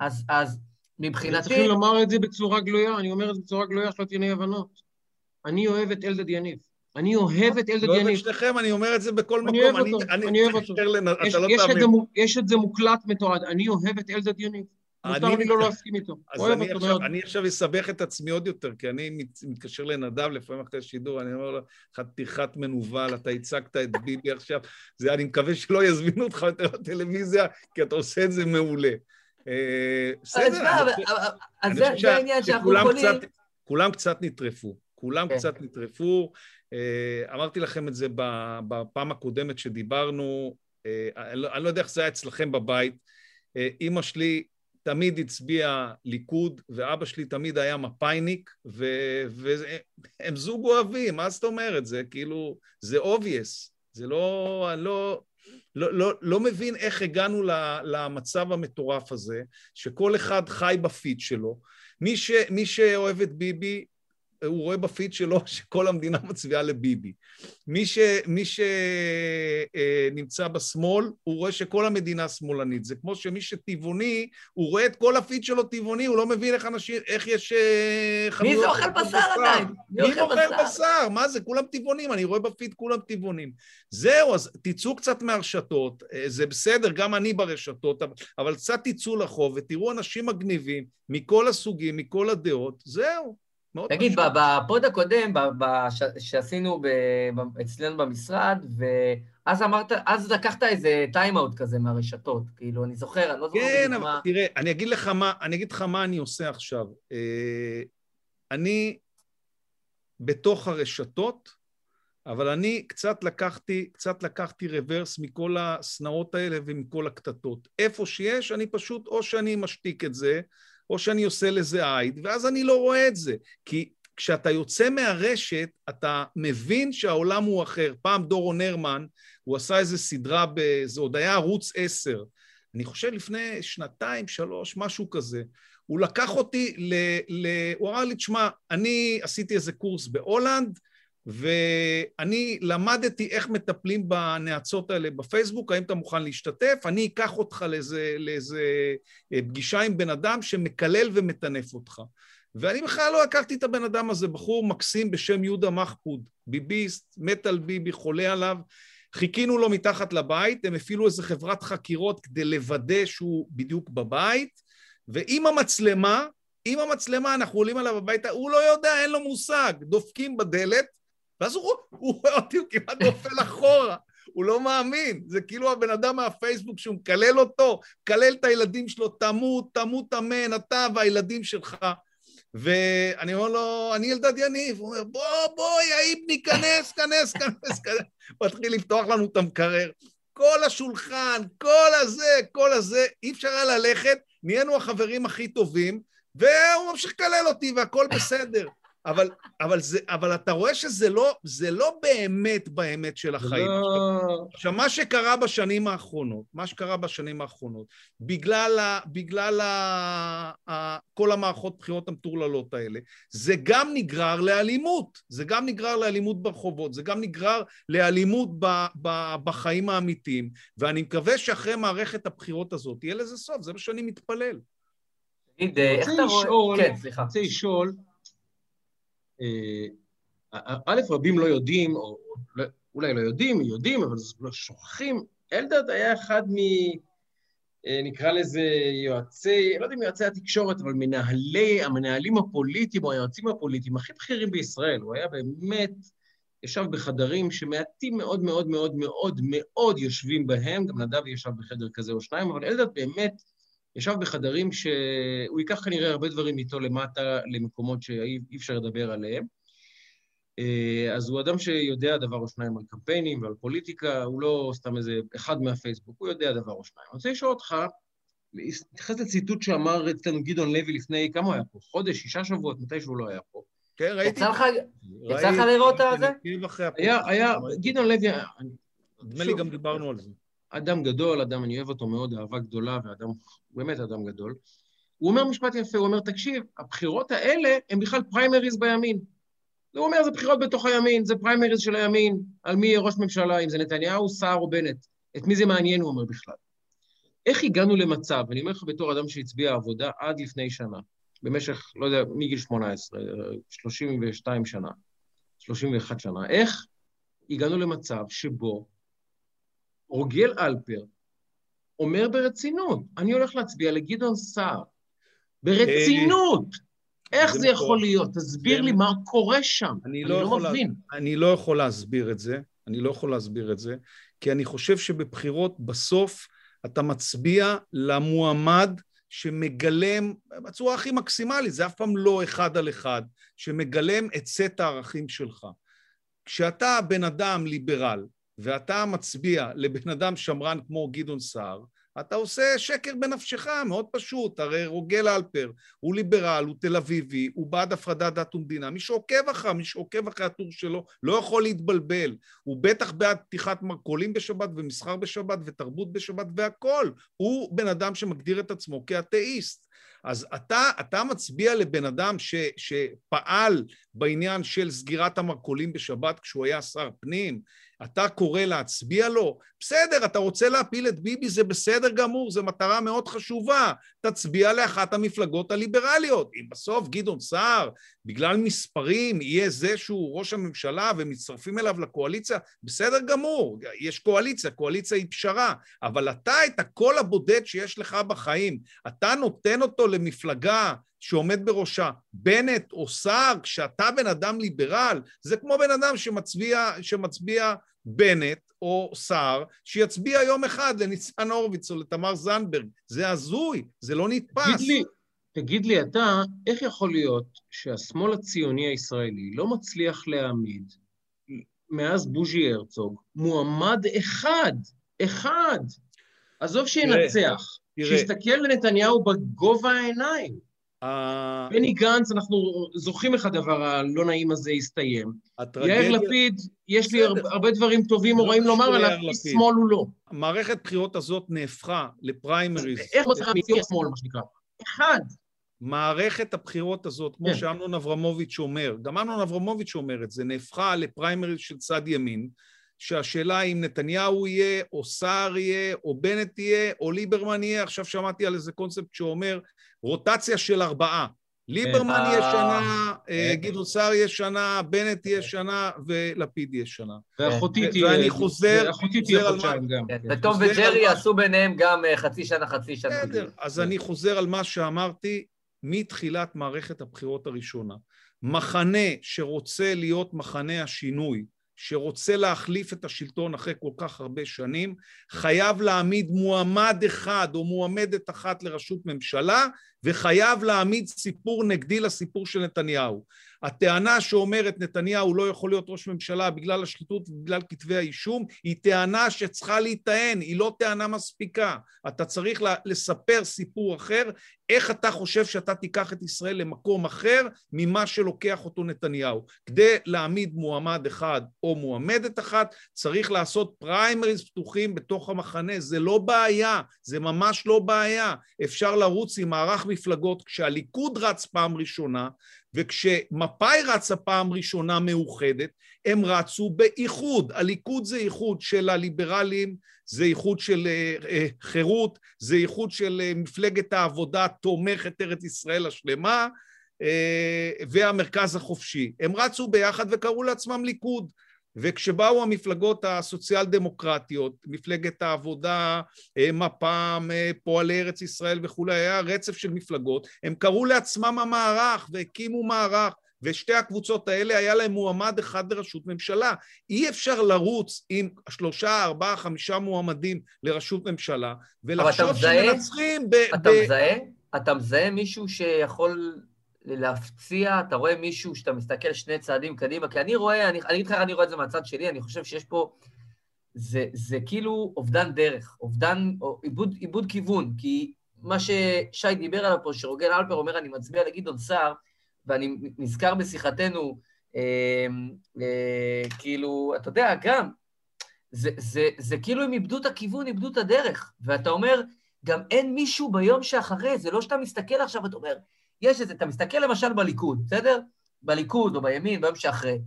אז, אז מבחינתי... צריכים לומר את זה בצורה גלויה, אני אומר את זה בצורה גלויה, שלא תהיינה אי הבנות. אני אוהב את אלדד יניב. אני אוהב את אלדד לא אוהב את יניב. שניכם, אני אומר את זה בכל אני מקום. אוהב אותו, אני אוהב אותו. מתקשר לנ- יש- אתה לא יש את תאמין. זה מו- יש את זה מוקלט מתועד, אני אוהב את אלדד יניב. מותר אני לי לא מת- להסכים איתו. אז אוהב אני עכשיו, מאוד. אני עכשיו אסבך את עצמי עוד יותר, כי אני מת- מתקשר לנדב לפעמים אחרי השידור, אני אומר לו, חתיכת מנוול, אתה הצגת את ביבי עכשיו, זה, אני מקווה שלא יזמינו אותך יותר לטלוויזיה, כי אתה עושה את זה מעולה. אה, בסדר, אני חושב- אז זה העניין שאנחנו שכולם יכולים... קצת- כולם קצת נטרפו. כולם כן. קצת נטרפו. אה, אמרתי לכם את זה בפעם הקודמת שדיברנו, אה, אני לא, אני לא יודע איך זה היה אצלכם בבית. אימא שלי תמיד הצביעה ליכוד, ואבא שלי תמיד היה מפאיניק, והם זוג אוהבים, מה זאת אומרת? זה כאילו, זה obvious. זה לא, לא, לא, לא, לא מבין איך הגענו למצב המטורף הזה, שכל אחד חי בפיד שלו. מי, ש, מי שאוהב את ביבי, הוא רואה בפיד שלו שכל המדינה מצביעה לביבי. מי, ש, מי שנמצא אה, בשמאל, הוא רואה שכל המדינה שמאלנית. זה כמו שמי שטבעוני, הוא רואה את כל הפיד שלו טבעוני, הוא לא מבין איך אנשים, איך יש אה, חנויות... מי זה אוכל בשר עדיין? מי אוכל בשר? מה זה? כולם טבעונים, אני רואה בפיד כולם טבעונים. זהו, אז תצאו קצת מהרשתות, אה, זה בסדר, גם אני ברשתות, אבל קצת תצאו לחוב ותראו אנשים מגניבים מכל הסוגים, מכל הדעות, זהו. תגיד, בפוד הקודם, שעשינו אצלנו במשרד, ואז אמרת, אז לקחת איזה טיים-אאוט כזה מהרשתות, כאילו, אני זוכר, אני לא זוכר כן, אבל מה... תראה, אני אגיד לך מה, אני אגיד לך מה אני עושה עכשיו. אה, אני בתוך הרשתות, אבל אני קצת לקחתי, קצת לקחתי רוורס מכל השנאות האלה ומכל הקטטות. איפה שיש, אני פשוט, או שאני משתיק את זה, או שאני עושה לזה עייד, ואז אני לא רואה את זה. כי כשאתה יוצא מהרשת, אתה מבין שהעולם הוא אחר. פעם דורון הרמן, הוא עשה איזו סדרה, זה עוד היה ערוץ 10, אני חושב לפני שנתיים, שלוש, משהו כזה. הוא לקח אותי ל... ל... הוא אמר לי, תשמע, אני עשיתי איזה קורס בהולנד, ואני למדתי איך מטפלים בנאצות האלה בפייסבוק, האם אתה מוכן להשתתף? אני אקח אותך לאיזה, לאיזה אה, פגישה עם בן אדם שמקלל ומטנף אותך. ואני בכלל לא הכרתי את הבן אדם הזה, בחור מקסים בשם יהודה מחפוד, ביביסט, מת על ביבי, חולה עליו. חיכינו לו מתחת לבית, הם הפעילו איזה חברת חקירות כדי לוודא שהוא בדיוק בבית, ועם המצלמה, עם המצלמה אנחנו עולים עליו הביתה, הוא לא יודע, אין לו מושג, דופקים בדלת, ואז הוא, הוא רואה אותי, הוא כמעט נופל אחורה. הוא לא מאמין, זה כאילו הבן אדם מהפייסבוק שהוא מקלל אותו, מקלל את הילדים שלו, תמות, תמות אמן, אתה והילדים שלך. ואני אומר לו, אני אלדד יניב. הוא אומר, בוא, בוא, יאיבני, כנס, כנס, כנס, כנס. הוא מתחיל לפתוח לנו את המקרר. כל השולחן, כל הזה, כל הזה, אי אפשר היה ללכת, נהיינו החברים הכי טובים, והוא ממשיך לקלל אותי והכל בסדר. אבל, אבל, זה, אבל אתה רואה שזה לא, זה לא באמת באמת של החיים. לא... עכשיו, מה שקרה בשנים האחרונות, מה שקרה בשנים האחרונות, בגלל, ה, בגלל ה, ה, כל המערכות בחירות המטורללות האלה, זה גם נגרר לאלימות. זה גם נגרר לאלימות ברחובות, זה גם נגרר לאלימות ב, ב, בחיים האמיתיים, ואני מקווה שאחרי מערכת הבחירות הזאת יהיה לזה סוף, זה מה שאני מתפלל. תגיד, איך אתה רואה... כן, סליחה. אני רוצה לשאול, אה, א', רבים לא יודעים, או לא, אולי לא יודעים, יודעים, אבל לא שוכחים. אלדד היה אחד מ... אה, נקרא לזה יועצי, לא יודע אם יועצי התקשורת, אבל מנהלי, המנהלים הפוליטיים או היועצים הפוליטיים הכי בכירים בישראל. הוא היה באמת, ישב בחדרים שמעטים מאוד מאוד מאוד מאוד מאוד יושבים בהם, גם נדב ישב בחדר כזה או שניים, אבל אלדד באמת ישב בחדרים שהוא ייקח כנראה הרבה דברים איתו למטה, למקומות שאי אפשר לדבר עליהם. אה, אז הוא אדם שיודע דבר או שניים על קמפיינים ועל פוליטיקה, הוא לא סתם איזה אחד מהפייסבוק, הוא יודע דבר או שניים. אני רוצה לשאול אותך, להתייחס לציטוט שאמר אצלנו גדעון לוי לפני, כמה הוא היה פה? חודש, שישה שבועות, מתי שהוא לא היה פה. כן, ראיתי. יצא לך לראות את זה? היה, היה, גדעון לוי... נדמה לי גם דיברנו על זה. אדם גדול, אדם, אני אוהב אותו מאוד, אהבה גדולה, ואדם, באמת אדם גדול. הוא אומר משפט יפה, הוא אומר, תקשיב, הבחירות האלה הם בכלל פריימריז בימין. הוא אומר, זה בחירות בתוך הימין, זה פריימריז של הימין, על מי יהיה ראש ממשלה, אם זה נתניהו, סער או בנט. את מי זה מעניין, הוא אומר בכלל. איך הגענו למצב, אני אומר לך בתור אדם שהצביע עבודה עד לפני שנה, במשך, לא יודע, מגיל 18, 32 שנה, 31 שנה, איך הגענו למצב שבו רוגל אלפר אומר ברצינות, אני הולך להצביע לגדעון סער. ברצינות! איך זה יכול להיות? תסביר לי מה קורה שם. אני לא, לא מבין. אני לא יכול להסביר את זה, אני לא יכול להסביר את זה, כי אני חושב שבבחירות בסוף אתה מצביע למועמד שמגלם, בצורה הכי מקסימלית, זה אף פעם לא אחד על אחד, שמגלם את סט הערכים שלך. כשאתה בן אדם ליברל, ואתה מצביע לבן אדם שמרן כמו גדעון סער, אתה עושה שקר בנפשך, מאוד פשוט. הרי רוגל אלפר הוא ליברל, הוא תל אביבי, הוא בעד הפרדת דת ומדינה. מי שעוקב אחריו, מי שעוקב אחרי הטור שלו, לא יכול להתבלבל. הוא בטח בעד פתיחת מרכולים בשבת ומסחר בשבת ותרבות בשבת והכול. הוא בן אדם שמגדיר את עצמו כאתאיסט. אז אתה, אתה מצביע לבן אדם ש, שפעל בעניין של סגירת המרכולים בשבת כשהוא היה שר פנים, אתה קורא להצביע לו? בסדר, אתה רוצה להפיל את ביבי, זה בסדר גמור, זו מטרה מאוד חשובה. תצביע לאחת המפלגות הליברליות. אם בסוף גדעון סער, בגלל מספרים, יהיה זה שהוא ראש הממשלה ומצטרפים אליו לקואליציה, בסדר גמור, יש קואליציה, קואליציה היא פשרה, אבל אתה, את הקול הבודד שיש לך בחיים, אתה נותן אותו למפלגה שעומד בראשה בנט או סער, כשאתה בן אדם ליברל, זה כמו בן אדם שמצביע, שמצביע בנט או סער, שיצביע יום אחד לניצן הורוביץ או לתמר זנדברג. זה הזוי, זה לא נתפס. תגיד לי, תגיד לי אתה, איך יכול להיות שהשמאל הציוני הישראלי לא מצליח להעמיד, מאז בוז'י הרצוג, מועמד אחד, אחד, עזוב שינצח, שיסתכל לנתניהו בגובה העיניים. בני גנץ, אנחנו זוכרים איך הדבר הלא נעים הזה הסתיים. יאיר לפיד, יש לי הרבה דברים טובים או לא רעים לומר עליו, איש שמאל הוא לא. המערכת בחירות הזאת נהפכה לפריימריז. איך מצליחה מציאות שמאל, מה שנקרא? אחד. מערכת הבחירות הזאת, כמו כן. שאמנון אברמוביץ' אומר, גם אמנון אברמוביץ' אומר את זה, נהפכה לפריימריז של צד ימין, שהשאלה אם נתניהו יהיה, או סער יהיה, או בנט יהיה, או ליברמן יהיה, עכשיו שמעתי על איזה קונספט שאומר רוטציה של ארבעה. ליברמן יהיה אה, שנה, אה, כן. גדעון סער יהיה שנה, בנט יהיה שנה, ולפיד יהיה שנה. ואחותי תהיה... ואני חוזר... אחותי תהיה חודשיים גם. וטום וג'רי יעשו ביניהם גם אה, חצי שנה, חצי שנה. בסדר, אז אני חוזר על מה שאמרתי מתחילת מערכת הבחירות הראשונה. מחנה שרוצה להיות מחנה השינוי, שרוצה להחליף את השלטון אחרי כל כך הרבה שנים, חייב להעמיד מועמד אחד או מועמדת אחת לראשות ממשלה, וחייב להעמיד סיפור נגדי לסיפור של נתניהו. הטענה שאומרת נתניהו לא יכול להיות ראש ממשלה בגלל השחיתות ובגלל כתבי האישום, היא טענה שצריכה להיטען, היא לא טענה מספיקה. אתה צריך לספר סיפור אחר, איך אתה חושב שאתה תיקח את ישראל למקום אחר ממה שלוקח אותו נתניהו. כדי להעמיד מועמד אחד או מועמדת אחת, צריך לעשות פריימריז פתוחים בתוך המחנה. זה לא בעיה, זה ממש לא בעיה. אפשר לרוץ עם מערך מפלגות כשהליכוד רץ פעם ראשונה, וכשמפא"י רצה פעם ראשונה מאוחדת, הם רצו באיחוד. הליכוד זה איחוד של הליברלים, זה איחוד של uh, חירות, זה איחוד של uh, מפלגת העבודה תומכת ארץ ישראל השלמה, uh, והמרכז החופשי. הם רצו ביחד וקראו לעצמם ליכוד. וכשבאו המפלגות הסוציאל דמוקרטיות, מפלגת העבודה, אה, מפ"ם, אה, פועלי ארץ ישראל וכולי, היה רצף של מפלגות, הם קראו לעצמם המערך והקימו מערך, ושתי הקבוצות האלה היה להם מועמד אחד לראשות ממשלה. אי אפשר לרוץ עם שלושה, ארבעה, חמישה מועמדים לראשות ממשלה, ולחשוב שמנצחים ב... אתה מזהה? אתה מזהה מישהו שיכול להפציע, אתה רואה מישהו שאתה מסתכל שני צעדים קדימה, כי אני רואה, אני, אגיד לך אני רואה את זה מהצד שלי, אני חושב שיש פה, זה, זה כאילו אובדן דרך, אובדן, או איבוד, איבוד כיוון, כי מה ששי דיבר עליו פה, שרוגל אלפר אומר, אני מצביע לגדעון סער, ואני נזכר בשיחתנו, אה, אה, כאילו, אתה יודע, גם, זה, זה, זה כאילו הם איבדו את הכיוון, איבדו את הדרך, ואתה אומר, גם אין מישהו ביום שאחרי, זה לא שאתה מסתכל עכשיו ואתה אומר, יש איזה, אתה מסתכל למשל בליכוד, בסדר? בליכוד או בימין, ביום שאחרי.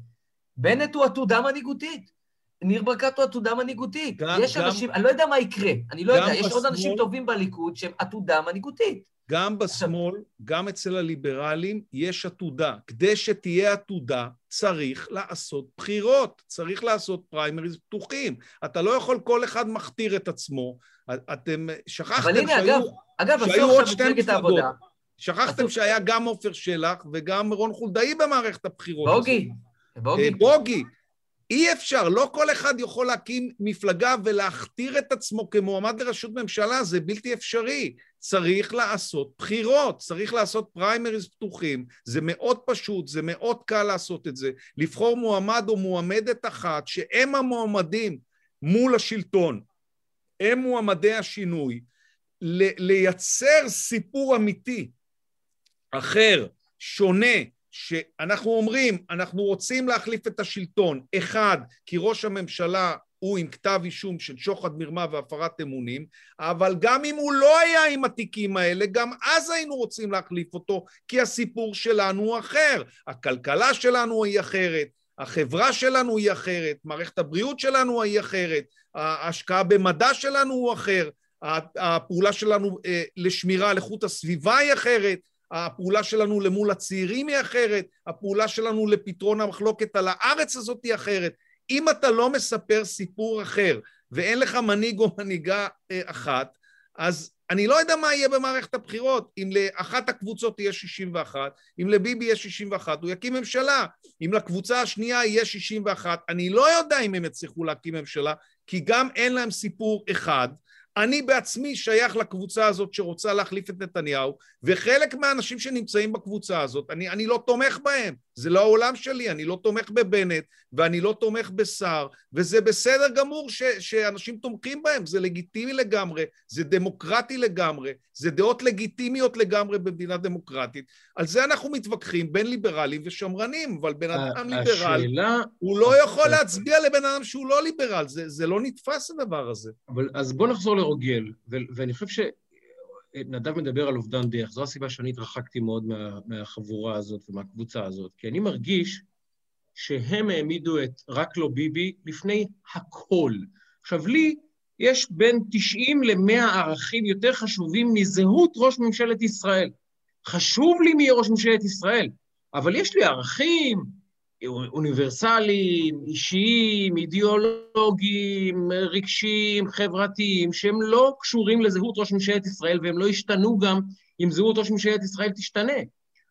בנט הוא עתודה מנהיגותית. ניר ברקת הוא עתודה מנהיגותית. גם, יש גם, אנשים, אני לא יודע מה יקרה, אני לא יודע, יש בשמאל, עוד אנשים טובים בליכוד שהם עתודה מנהיגותית. גם בשמאל, גם אצל הליברלים, יש עתודה. כדי שתהיה עתודה, צריך לעשות בחירות, צריך לעשות פריימריז פתוחים. אתה לא יכול, כל אחד מכתיר את עצמו. אתם שכחתם אבל הנה, שהיו, אגב, שהיו עוד שתי מפלגות. שכחתם שהיה גם עופר שלח וגם רון חולדאי במערכת הבחירות. בוגי. בוגי. אה, בוגי. אי אפשר, לא כל אחד יכול להקים מפלגה ולהכתיר את עצמו כמועמד לראשות ממשלה, זה בלתי אפשרי. צריך לעשות בחירות, צריך לעשות פריימריז פתוחים, זה מאוד פשוט, זה מאוד קל לעשות את זה. לבחור מועמד או מועמדת אחת שהם המועמדים מול השלטון. הם מועמדי השינוי. לייצר סיפור אמיתי אחר, שונה, שאנחנו אומרים, אנחנו רוצים להחליף את השלטון, אחד, כי ראש הממשלה הוא עם כתב אישום של שוחד מרמה והפרת אמונים, אבל גם אם הוא לא היה עם התיקים האלה, גם אז היינו רוצים להחליף אותו, כי הסיפור שלנו הוא אחר. הכלכלה שלנו היא אחרת, החברה שלנו היא אחרת, מערכת הבריאות שלנו היא אחרת, ההשקעה במדע שלנו הוא אחר, הפעולה שלנו אה, לשמירה על איכות הסביבה היא אחרת, הפעולה שלנו למול הצעירים היא אחרת, הפעולה שלנו לפתרון המחלוקת על הארץ הזאת היא אחרת. אם אתה לא מספר סיפור אחר ואין לך מנהיג או מנהיגה אה, אחת, אז אני לא יודע מה יהיה במערכת הבחירות. אם לאחת הקבוצות יהיה 61, אם לביבי יהיה 61, הוא יקים ממשלה. אם לקבוצה השנייה יהיה 61, אני לא יודע אם הם יצליחו להקים ממשלה, כי גם אין להם סיפור אחד. אני בעצמי שייך לקבוצה הזאת שרוצה להחליף את נתניהו, וחלק מהאנשים שנמצאים בקבוצה הזאת, אני, אני לא תומך בהם, זה לא העולם שלי, אני לא תומך בבנט, ואני לא תומך בסער, וזה בסדר גמור ש, שאנשים תומכים בהם, זה לגיטימי לגמרי, זה דמוקרטי לגמרי, זה דעות לגיטימיות לגמרי במדינה דמוקרטית. על זה אנחנו מתווכחים בין ליברלים ושמרנים, אבל בן אדם ליברל, השאלה... הוא לא יכול להצביע לבן אדם שהוא לא ליברל, זה, זה לא נתפס הדבר הזה. אבל אז בוא נחזור לרוגל, ו- ואני חושב שנדב מדבר על אובדן דרך, זו הסיבה שאני התרחקתי מאוד מה, מהחבורה הזאת ומהקבוצה הזאת, כי אני מרגיש שהם העמידו את רק לא ביבי לפני הכל. עכשיו, לי יש בין 90 ל-100 ערכים יותר חשובים מזהות ראש ממשלת ישראל. חשוב לי מי יהיה ראש ממשלת ישראל, אבל יש לי ערכים, אוניברסליים, אישיים, אידיאולוגיים, רגשיים, חברתיים, שהם לא קשורים לזהות ראש ממשלת ישראל, והם לא ישתנו גם אם זהות ראש ממשלת ישראל תשתנה.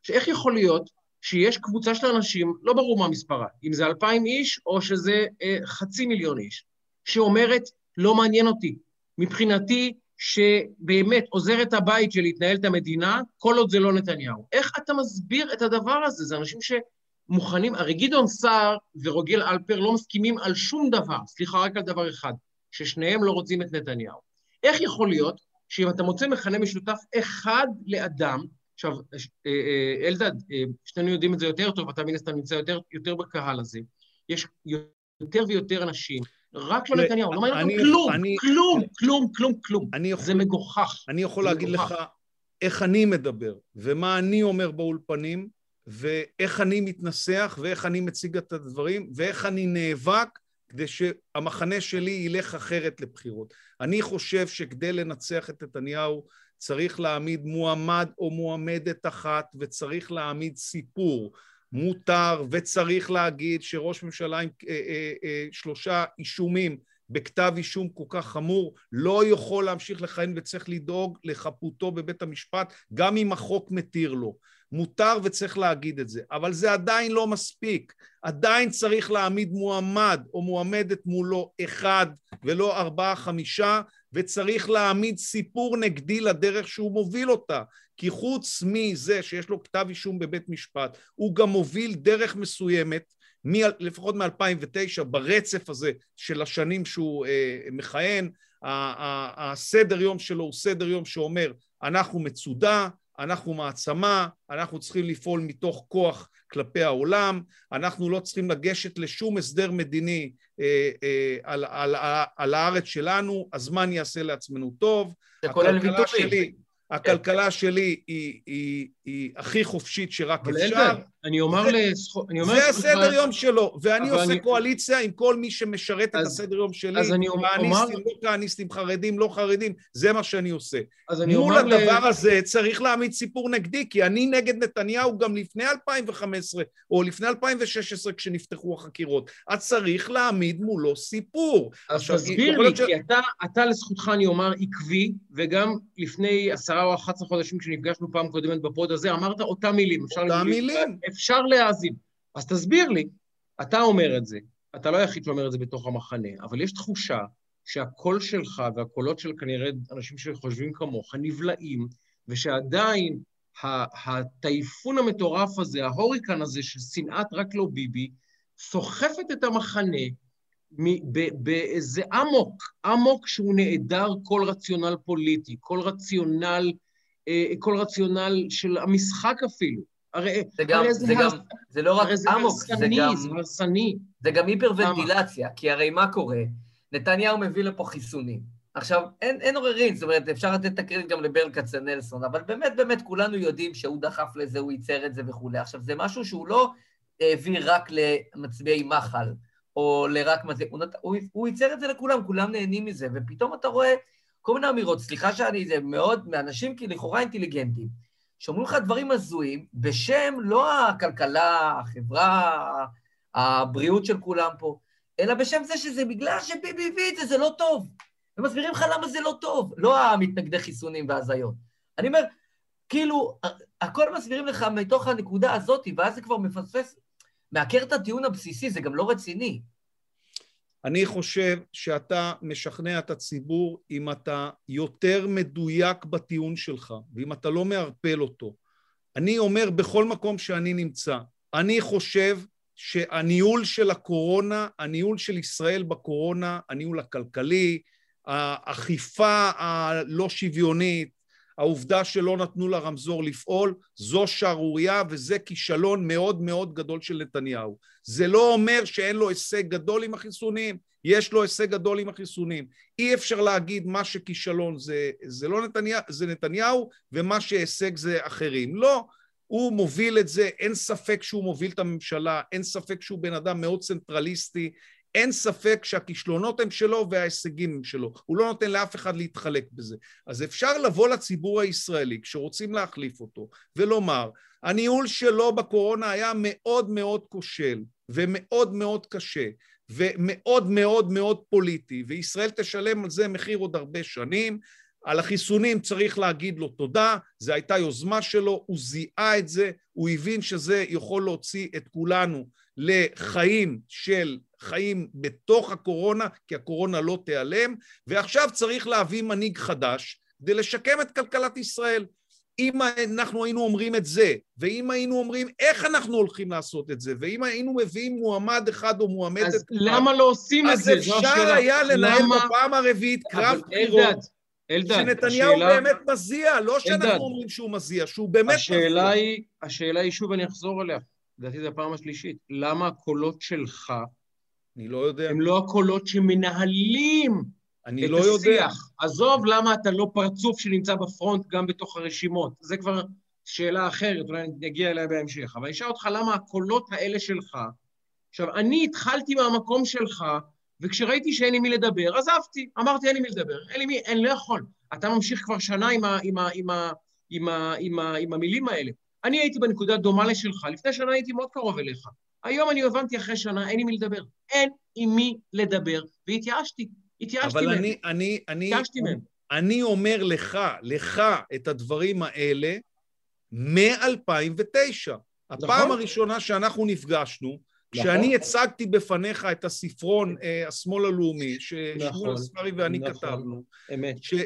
שאיך יכול להיות שיש קבוצה של אנשים, לא ברור מה מספרה, אם זה אלפיים איש או שזה אה, חצי מיליון איש, שאומרת, לא מעניין אותי. מבחינתי, שבאמת עוזר את הבית שלי להתנהל את המדינה, כל עוד זה לא נתניהו. איך אתה מסביר את הדבר הזה? זה אנשים ש... מוכנים, הרי גדעון סער ורוגל אלפר לא מסכימים על שום דבר, סליחה, רק על דבר אחד, ששניהם לא רוצים את נתניהו. איך יכול להיות שאם אתה מוצא מכנה משותף אחד לאדם, עכשיו, אה, אה, אלדד, אה, שנינו יודעים את זה יותר טוב, אתה מן הסתם נמצא יותר, יותר בקהל הזה, יש יותר ויותר אנשים, רק לא נתניהו, לא מעניין אותם כלום, אני, כלום, כלום, כלום, כלום. יכול, זה מגוחך. אני יכול להגיד מגוחך. לך איך אני מדבר, ומה אני אומר באולפנים, ואיך אני מתנסח, ואיך אני מציג את הדברים, ואיך אני נאבק כדי שהמחנה שלי ילך אחרת לבחירות. אני חושב שכדי לנצח את נתניהו צריך להעמיד מועמד או מועמדת אחת, וצריך להעמיד סיפור. מותר וצריך להגיד שראש ממשלה עם אה, אה, אה, שלושה אישומים בכתב אישום כל כך חמור לא יכול להמשיך לכהן וצריך לדאוג לחפותו בבית המשפט גם אם החוק מתיר לו. מותר וצריך להגיד את זה, אבל זה עדיין לא מספיק. עדיין צריך להעמיד מועמד או מועמדת מולו אחד ולא ארבעה חמישה, וצריך להעמיד סיפור נגדי לדרך שהוא מוביל אותה. כי חוץ מזה שיש לו כתב אישום בבית משפט, הוא גם מוביל דרך מסוימת, מ, לפחות מ-2009, ברצף הזה של השנים שהוא אה, מכהן, הסדר יום שלו הוא סדר יום שאומר אנחנו מצודה, אנחנו מעצמה, אנחנו צריכים לפעול מתוך כוח כלפי העולם, אנחנו לא צריכים לגשת לשום הסדר מדיני אה, אה, על, על, על, על הארץ שלנו, הזמן יעשה לעצמנו טוב. זה כולל ויתורים. הכלכלה שלי היא, היא, היא הכי חופשית שרק אפשר. אבל אלדד, אני אומר לזכות... זה הסדר יום שלו, ואני עושה אני... קואליציה עם כל מי שמשרת אז, את הסדר יום שלי. אז אני אומר... כהניסטים, לא כהניסטים, חרדים, לא חרדים, זה מה שאני עושה. אז אני אומר... מול הדבר ל... הזה צריך להעמיד סיפור נגדי, כי אני נגד נתניהו גם לפני 2015, או לפני 2016 כשנפתחו החקירות. אז צריך להעמיד מולו סיפור. אז תסביר לי, ש... כי אתה, אתה לזכותך, אני אומר, עקבי, וגם לפני עשרה או 11 חודשים כשנפגשנו פעם קודמת ב pod הזה, אמרת אותם מילים. אותם מילים. אפשר להאזין. אז תסביר לי, אתה אומר את זה, אתה לא היחיד שאומר את זה בתוך המחנה, אבל יש תחושה שהקול שלך והקולות של כנראה אנשים שחושבים כמוך נבלעים, ושעדיין הטייפון המטורף הזה, ההוריקן הזה של שנאת רק לא ביבי, סוחפת את המחנה באיזה אמוק, אמוק שהוא נעדר כל רציונל פוליטי, כל רציונל, כל רציונל של המשחק אפילו. הרי זה גם, הרי זה, זה, גם, זה לא רק אמוק, זה גם... זה הרסני. זה גם היפרוונטילציה, כי הרי מה קורה? נתניהו מביא לפה חיסונים. עכשיו, אין, אין עוררין, זאת אומרת, אפשר לתת את הקרדיט גם לברל כצנלסון, אבל באמת, באמת, כולנו יודעים שהוא דחף לזה, הוא ייצר את זה וכולי. עכשיו, זה משהו שהוא לא העביר רק למצביעי מחל, או לרק זה, הוא, נת... הוא, הוא ייצר את זה לכולם, כולם נהנים מזה, ופתאום אתה רואה כל מיני אמירות, סליחה שאני, זה מאוד, מאנשים לכאורה אינטליגנטים, שאומרים לך דברים הזויים, בשם לא הכלכלה, החברה, הבריאות של כולם פה, אלא בשם זה שזה בגלל שביבי הביא את זה, זה לא טוב. ומסבירים לך למה זה לא טוב, לא המתנגדי חיסונים והזיות. אני אומר, כאילו, הכל מסבירים לך מתוך הנקודה הזאת, ואז זה כבר מפספס, מעקר את הטיעון הבסיסי, זה גם לא רציני. אני חושב שאתה משכנע את הציבור אם אתה יותר מדויק בטיעון שלך, ואם אתה לא מערפל אותו. אני אומר בכל מקום שאני נמצא, אני חושב שהניהול של הקורונה, הניהול של ישראל בקורונה, הניהול הכלכלי, האכיפה הלא שוויונית, העובדה שלא נתנו לרמזור לפעול, זו שערורייה וזה כישלון מאוד מאוד גדול של נתניהו. זה לא אומר שאין לו הישג גדול עם החיסונים, יש לו הישג גדול עם החיסונים. אי אפשר להגיד מה שכישלון זה, זה לא נתניהו, זה נתניהו ומה שהישג זה אחרים. לא, הוא מוביל את זה, אין ספק שהוא מוביל את הממשלה, אין ספק שהוא בן אדם מאוד צנטרליסטי, אין ספק שהכישלונות הם שלו וההישגים הם שלו. הוא לא נותן לאף אחד להתחלק בזה. אז אפשר לבוא לציבור הישראלי כשרוצים להחליף אותו ולומר, הניהול שלו בקורונה היה מאוד מאוד כושל ומאוד מאוד קשה ומאוד מאוד מאוד פוליטי, וישראל תשלם על זה מחיר עוד הרבה שנים. על החיסונים צריך להגיד לו תודה, זו הייתה יוזמה שלו, הוא זיהה את זה, הוא הבין שזה יכול להוציא את כולנו לחיים של חיים בתוך הקורונה, כי הקורונה לא תיעלם, ועכשיו צריך להביא מנהיג חדש כדי לשקם את כלכלת ישראל. אם אנחנו היינו אומרים את זה, ואם היינו אומרים איך אנחנו הולכים לעשות את זה, ואם היינו מביאים מועמד אחד או מועמדת... אז למה לא עושים את זה? אז אפשר היה לנהל למה... בפעם הרביעית קרב בחירות. אלדד, שנתניהו השאלה... באמת מזיע, לא שאנחנו אלדד, אומרים שהוא מזיע, שהוא באמת השאלה מזיע. היא, השאלה היא, שוב אני אחזור עליה, לדעתי זו הפעם השלישית, למה הקולות שלך אני לא יודע. הם לא הקולות שמנהלים אני את לא השיח. יודע. עזוב למה אתה לא פרצוף שנמצא בפרונט גם בתוך הרשימות. זה כבר שאלה אחרת, אולי נגיע אליה בהמשך. אבל אני אשאל אותך למה הקולות האלה שלך... עכשיו, אני התחלתי מהמקום שלך, וכשראיתי שאין עם מי לדבר, עזבתי. אמרתי, אין עם מי לדבר. אין לי מי, אני לא יכול. אתה ממשיך כבר שנה עם, ה, עם, ה, עם, ה, עם, ה, עם, ה, עם המילים האלה. אני הייתי בנקודה דומה לשלך, לפני שנה הייתי מאוד קרוב אליך. היום אני הבנתי אחרי שנה, אין עם מי לדבר. אין עם מי לדבר, והתייאשתי. התייאשתי מהם. אבל אני, אני, אני, התייאשתי מהם. אני אומר לך, לך, את הדברים האלה מ-2009. הפעם נכון. הראשונה שאנחנו נפגשנו. כשאני הצגתי בפניך את הספרון אה, השמאל הלאומי, ששמואל נכון, אספרי ואני נכון, כתבנו,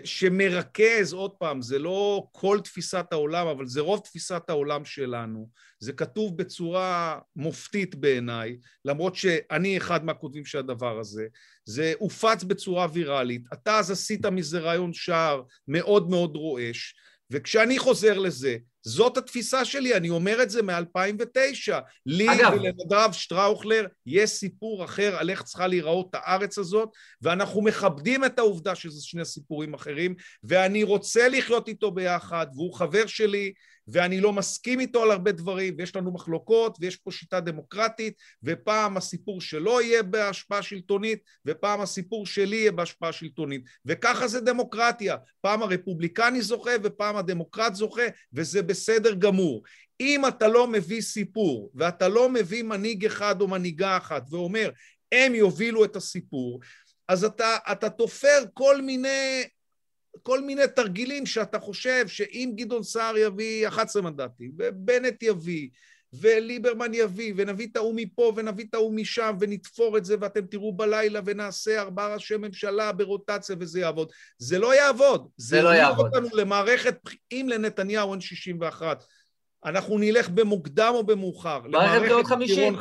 שמרכז, עוד פעם, זה לא כל תפיסת העולם, אבל זה רוב תפיסת העולם שלנו. זה כתוב בצורה מופתית בעיניי, למרות שאני אחד מהכותבים של הדבר הזה. זה הופץ בצורה ויראלית. אתה אז עשית מזה רעיון שער מאוד מאוד רועש, וכשאני חוזר לזה, זאת התפיסה שלי, אני אומר את זה מ-2009. לי ולנדב שטראוכלר יש סיפור אחר על איך צריכה להיראות הארץ הזאת, ואנחנו מכבדים את העובדה שזה שני סיפורים אחרים, ואני רוצה לחיות איתו ביחד, והוא חבר שלי, ואני לא מסכים איתו על הרבה דברים, ויש לנו מחלוקות, ויש פה שיטה דמוקרטית, ופעם הסיפור שלו יהיה בהשפעה שלטונית, ופעם הסיפור שלי יהיה בהשפעה שלטונית. וככה זה דמוקרטיה. פעם הרפובליקני זוכה, ופעם הדמוקרט זוכה, וזה בסדר גמור. אם אתה לא מביא סיפור, ואתה לא מביא מנהיג אחד או מנהיגה אחת, ואומר, הם יובילו את הסיפור, אז אתה, אתה תופר כל מיני כל מיני תרגילים שאתה חושב שאם גדעון סער יביא 11 מנדטים, ובנט יביא, וליברמן יביא, ונביא את ההוא מפה ונביא את ההוא משם, ונתפור את זה, ואתם תראו בלילה, ונעשה ארבעה ראשי ממשלה ברוטציה, וזה יעבוד. זה לא יעבוד. זה, זה לא יעבוד. אותנו למערכת, אם לנתניהו אין 61, אנחנו נלך במוקדם או במאוחר. למערכת בחירות חמישית.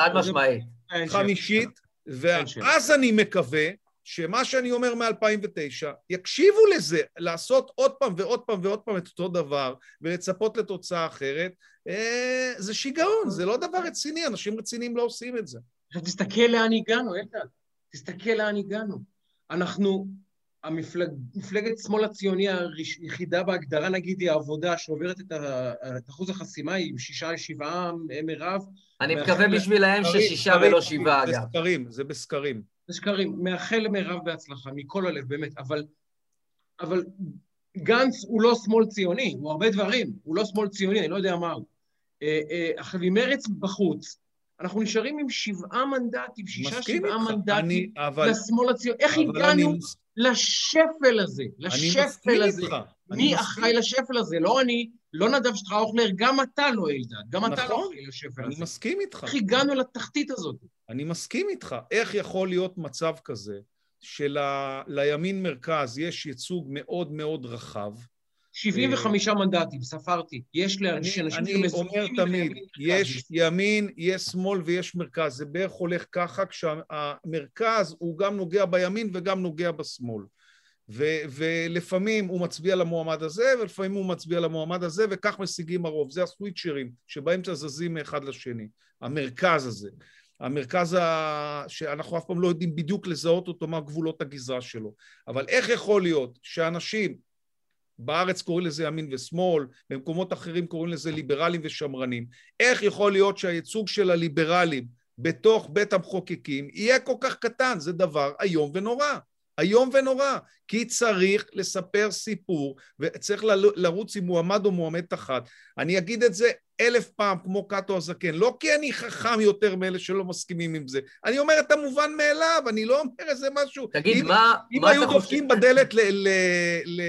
חד משמעית. חמישית, ואז אני מקווה שמה שאני אומר מ-2009, יקשיבו לזה, לעשות עוד פעם ועוד פעם ועוד פעם את אותו דבר ולצפות לתוצאה אחרת, אה, זה שיגעון, זה לא דבר רציני, אנשים רציניים לא עושים את זה. עכשיו תסתכל לאן הגענו, איתן. תסתכל לאן הגענו. אנחנו, המפלג, מפלגת שמאל הציוני היחידה בהגדרה, נגיד, היא העבודה שעוברת את, ה, את אחוז החסימה, היא עם שישה לשבעה מירב. אני מקווה בשבילהם ששישה ולא שבעה, אגב. זה בסקרים, זה בסקרים. זה שקרים. מאחל למירב בהצלחה, מכל הלב, באמת, אבל, אבל גנץ הוא לא שמאל ציוני, הוא הרבה דברים, הוא לא שמאל ציוני, אני לא יודע מה הוא. אה, אה, עכשיו, עם מרץ בחוץ, אנחנו נשארים עם שבעה מנדטים, שישה, שבעה מנדטים אני, אבל, לשמאל הציוני. איך הגענו. לשפל הזה? לשפל הזה. איתך. מי אחראי לשפל הזה? לא אני, לא נדב שטראוכלר, גם אתה לא אלדד, גם נכון, אתה לא נכון, אחראי לשפל הזה. אני מסכים איתך. איך הגענו לתחתית הזאת? אני מסכים איתך. איך יכול להיות מצב כזה שלימין מרכז יש ייצוג מאוד מאוד רחב, 75 אה, מנדטים, ספרתי. יש לאנשים שמסוגלים... אני אומר תמיד, יש ימין, יש שמאל ויש מרכז. זה בערך הולך ככה, כשהמרכז הוא גם נוגע בימין וגם נוגע בשמאל. ו- ולפעמים הוא מצביע למועמד הזה, ולפעמים הוא מצביע למועמד הזה, וכך משיגים הרוב. זה הסוויצ'רים שבאמצע זזים מאחד לשני. המרכז הזה. המרכז ה... שאנחנו אף פעם לא יודעים בדיוק לזהות אותו מה גבולות הגזרה שלו. אבל איך יכול להיות שאנשים בארץ קוראים לזה ימין ושמאל, במקומות אחרים קוראים לזה ליברלים ושמרנים. איך יכול להיות שהייצוג של הליברלים בתוך בית המחוקקים יהיה כל כך קטן? זה דבר איום ונורא. איום ונורא, כי צריך לספר סיפור וצריך לרוץ עם מועמד או מועמדת אחת. אני אגיד את זה אלף פעם כמו קאטו הזקן, לא כי אני חכם יותר מאלה שלא מסכימים עם זה, אני אומר את המובן מאליו, אני לא אומר איזה משהו. תגיד, אם, מה, אם מה היו דופקים בדלת ל... ל, ל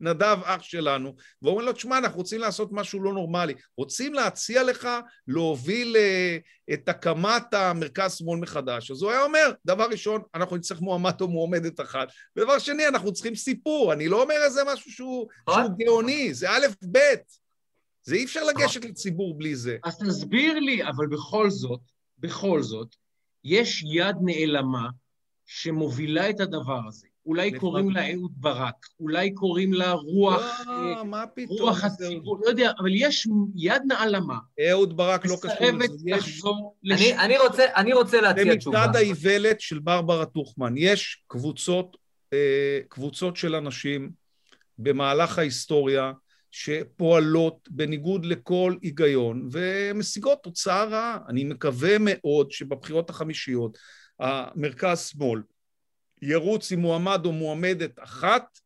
נדב אח שלנו, ואומרים לו, תשמע, אנחנו רוצים לעשות משהו לא נורמלי. רוצים להציע לך להוביל uh, את הקמת המרכז שמאל מחדש. אז הוא היה אומר, דבר ראשון, אנחנו נצטרך מועמד או מועמדת אחת, ודבר שני, אנחנו צריכים סיפור. אני לא אומר איזה משהו שהוא, שהוא גאוני, זה א', ב'. זה אי אפשר לגשת לציבור בלי זה. אז תסביר לי, אבל בכל זאת, בכל זאת, יש יד נעלמה שמובילה את הדבר הזה. אולי קוראים לה אהוד ברק, אולי קוראים לה רוח... לא, אה, מה פתאום? רוח הציבור, לא יודע, אבל יש יד נעלמה. אהוד ברק לא קשור לזה. מסרבת לחזור לש... אני, רוצה, אני רוצה להציע תשובה. זה מצד האיוולת של ברברה טוכמן. יש קבוצות, אה, קבוצות של אנשים במהלך ההיסטוריה שפועלות בניגוד לכל היגיון ומשיגות תוצאה רעה. אני מקווה מאוד שבבחירות החמישיות המרכז-שמאל ירוץ עם מועמד או מועמדת אחת,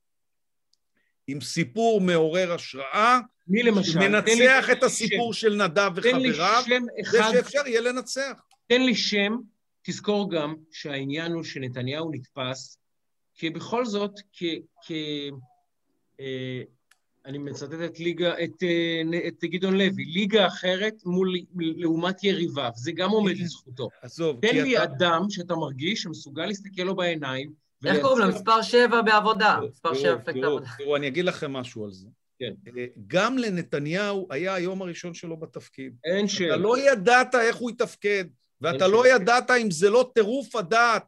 עם סיפור מעורר השראה, מי למשל? מנצח את הסיפור שם. של נדב וחבריו, ושאפשר יהיה לנצח. תן לי שם, תזכור גם שהעניין הוא שנתניהו נתפס, כי בכל זאת, כ... כ אה, אני מצטט את, ליגה, את, אה, את גדעון לוי, ליגה אחרת מול, לעומת יריביו, זה גם עומד. לזכותו. עזוב, תן לי אתה... אדם שאתה מרגיש שמסוגל להסתכל לו בעיניים. איך קוראים לו? מספר שבע בעבודה. מספר שבע מפלגת העבודה. תראו, אני אגיד לכם משהו על זה. כן. אה, גם לנתניהו היה היום הראשון שלו בתפקיד. אין שאלה. אתה לא ידעת איך הוא יתפקד, ואתה לא ידעת אם זה לא טירוף הדעת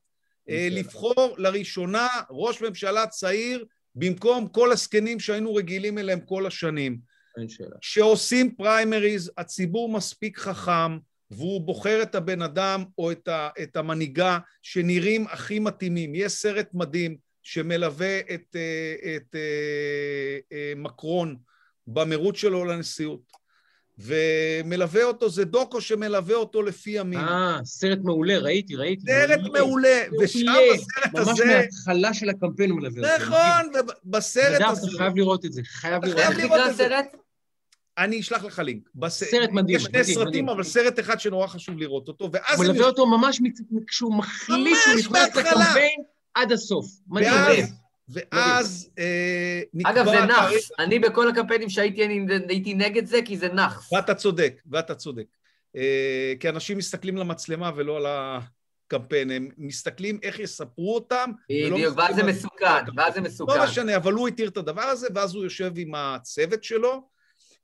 אה, לבחור לראשונה ראש ממשלה צעיר במקום כל הזקנים שהיינו רגילים אליהם כל השנים. אין שאלה. כשעושים פריימריז, הציבור מספיק חכם, והוא בוחר את הבן אדם או את, ה, את המנהיגה שנראים הכי מתאימים. יש סרט מדהים שמלווה את, אה, את, את אה, אה, מקרון במרוץ שלו לנשיאות. ומלווה אותו, זה דוקו שמלווה אותו לפי ימים. אה, סרט מעולה, ראיתי, ראיתי. סרט מעולה, ושם בסרט הזה... ממש מההתחלה של הקמפיין הוא מלווה אותו. נכון, ובסרט הזה... אתה חייב לראות את זה, חייב לראות את זה. איך נקרא הסרט? אני אשלח לך לינק. סרט מדהים, יש שני סרטים, אבל סרט אחד שנורא חשוב לראות אותו, ואז... הוא מלווה אותו ממש כשהוא מחליט שהוא נכנס לקמפיין עד הסוף. מדהים. ואז אה, נקבע... אגב, זה נאחס. אני בכל הקמפיינים שהייתי, אני הייתי נגד זה, כי זה נאחס. ואתה צודק, ואתה צודק. אה, כי אנשים מסתכלים למצלמה ולא על הקמפיין, הם מסתכלים איך יספרו אותם. בדיוק, ואז זה מסוכן, ואז זה מסוכן. לא משנה, אבל הוא התיר את הדבר הזה, ואז הוא יושב עם הצוות שלו,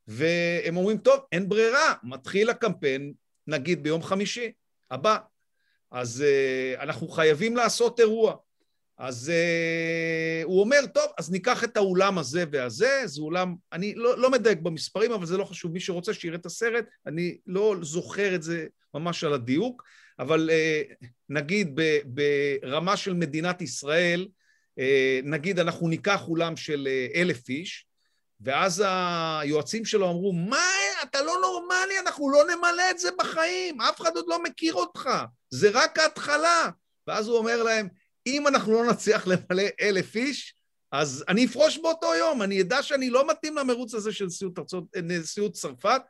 והם אומרים, טוב, אין ברירה, מתחיל הקמפיין, נגיד ביום חמישי הבא. אז uh, אנחנו חייבים לעשות אירוע. אז uh, הוא אומר, טוב, אז ניקח את האולם הזה והזה, זה אולם, אני לא, לא מדייק במספרים, אבל זה לא חשוב, מי שרוצה שיראה את הסרט, אני לא זוכר את זה ממש על הדיוק, אבל uh, נגיד ב, ברמה של מדינת ישראל, uh, נגיד אנחנו ניקח אולם של uh, אלף איש, ואז היועצים שלו אמרו, מה, אתה לא נורמלי, אנחנו לא נמלא את זה בחיים, אף אחד עוד לא מכיר אותך, זה רק ההתחלה. ואז הוא אומר להם, אם אנחנו לא נצליח למלא אלף איש, אז אני אפרוש באותו יום, אני אדע שאני לא מתאים למרוץ הזה של נשיאות, נשיאות צרפת,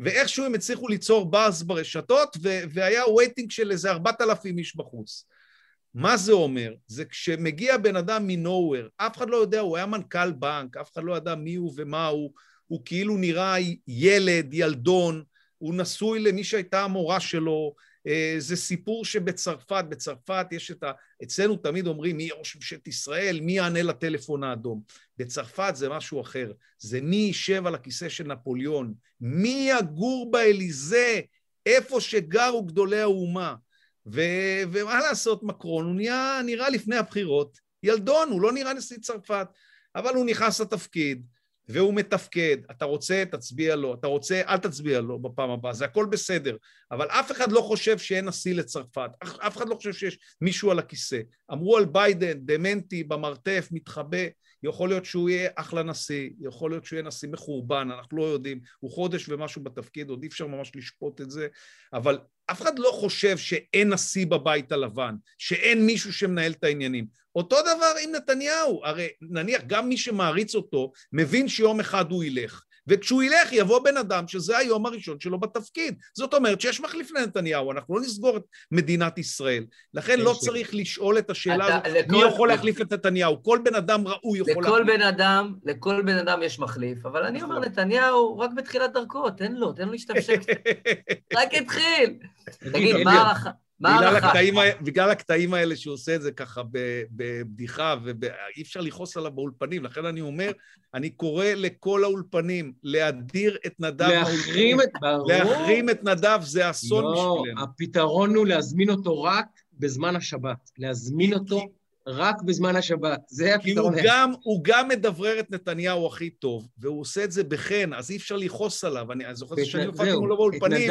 ואיכשהו הם הצליחו ליצור באז ברשתות, והיה וייטינג של איזה ארבעת אלפים איש בחוץ. מה זה אומר? זה כשמגיע בן אדם מנוהוור, אף אחד לא יודע, הוא היה מנכ"ל בנק, אף אחד לא ידע מי הוא ומה הוא, הוא כאילו נראה ילד, ילדון, הוא נשוי למי שהייתה המורה שלו, אה, זה סיפור שבצרפת, בצרפת יש את ה... אצלנו תמיד אומרים מי ראש ממשלת ישראל, מי יענה לטלפון האדום. בצרפת זה משהו אחר, זה מי יישב על הכיסא של נפוליאון, מי יגור באליזה, איפה שגרו גדולי האומה. ו... ומה לעשות, מקרון, הוא נהיה, נראה לפני הבחירות ילדון, הוא לא נראה נשיא צרפת, אבל הוא נכנס לתפקיד, והוא מתפקד, אתה רוצה, תצביע לו, אתה רוצה, אל תצביע לו בפעם הבאה, זה הכל בסדר. אבל אף אחד לא חושב שאין נשיא לצרפת, אף אחד לא חושב שיש מישהו על הכיסא. אמרו על ביידן, דמנטי, במרתף, מתחבא, יכול להיות שהוא יהיה אחלה נשיא, יכול להיות שהוא יהיה נשיא מחורבן, אנחנו לא יודעים, הוא חודש ומשהו בתפקיד, עוד אי אפשר ממש לשפוט את זה, אבל אף אחד לא חושב שאין נשיא בבית הלבן, שאין מישהו שמנהל את העניינים. אותו דבר עם נתניהו, הרי נניח גם מי שמעריץ אותו מבין שיום אחד הוא ילך. וכשהוא ילך יבוא בן אדם שזה היום הראשון שלו בתפקיד. זאת אומרת שיש מחליף לנתניהו, אנחנו לא נסגור את מדינת ישראל. לכן לא צריך לשאול את השאלה הזאת, מי יכול להחליף את נתניהו? כל בן אדם ראוי יכול להחליף. לכל בן אדם, לכל בן אדם יש מחליף, אבל אני אומר, נכון. נתניהו רק בתחילת דרכו, תן לו, תן לו להשתמשש. רק התחיל. תגיד, מה הערכה? בגלל הקטעים, בגלל הקטעים האלה שהוא עושה את זה ככה בבדיחה, ואי אפשר לכעוס עליו באולפנים, לכן אני אומר, אני קורא לכל האולפנים להדיר את נדב להחרים את, ברור. להחרים את נדב זה אסון לא, בשבילנו. לא, הפתרון הוא להזמין אותו רק בזמן השבת. להזמין אותו רק בזמן השבת, זה הפתרון. כי הוא גם, הוא גם מדברר את נתניהו הכי טוב, והוא עושה את זה בחן, אז אי אפשר לכעוס עליו. אני זוכר שאני הופעתי מולו באולפנים,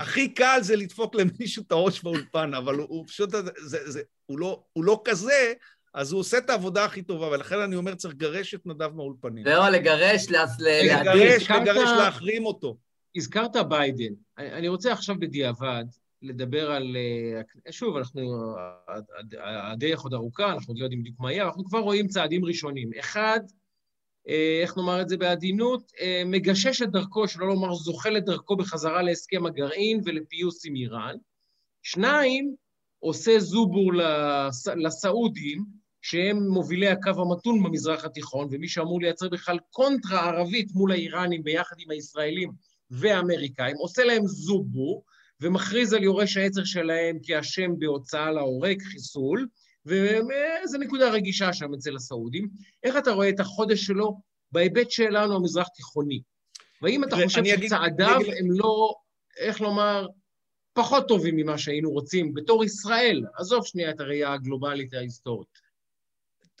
הכי קל זה לדפוק למישהו את הראש באולפן, אבל הוא, הוא פשוט, זה, זה, הוא, לא, הוא לא כזה, אז הוא עושה את העבודה הכי טובה, ולכן אני אומר, צריך לגרש את נדב מהאולפנים. זהו, לגרש, להדיר. לגרש, לגרש, להחרים אותו. הזכרת ביידן. אני רוצה עכשיו בדיעבד, לדבר על... אה, שוב, אנחנו... הדרך עוד ארוכה, אנחנו עוד לא יודעים בדיוק מה יהיה, אנחנו כבר רואים צעדים ראשונים. אחד, אה, איך נאמר את זה בעדינות, אה, מגשש את דרכו, שלא לומר זוחל את דרכו בחזרה להסכם הגרעין ולפיוס עם איראן. שניים, עושה זובור לס... לסעודים, שהם מובילי הקו המתון במזרח התיכון, ומי שאמור לייצר בכלל קונטרה ערבית מול האיראנים ביחד עם הישראלים והאמריקאים, עושה להם זובור, ומכריז על יורש העצר שלהם כאשם בהוצאה להורג, חיסול, וזו נקודה רגישה שם אצל הסעודים. איך אתה רואה את החודש שלו בהיבט שלנו, המזרח תיכוני? והאם אתה חושב שצעדיו אגיד... הם לא, איך לומר, פחות טובים ממה שהיינו רוצים בתור ישראל? עזוב שנייה את הראייה הגלובלית ההיסטורית.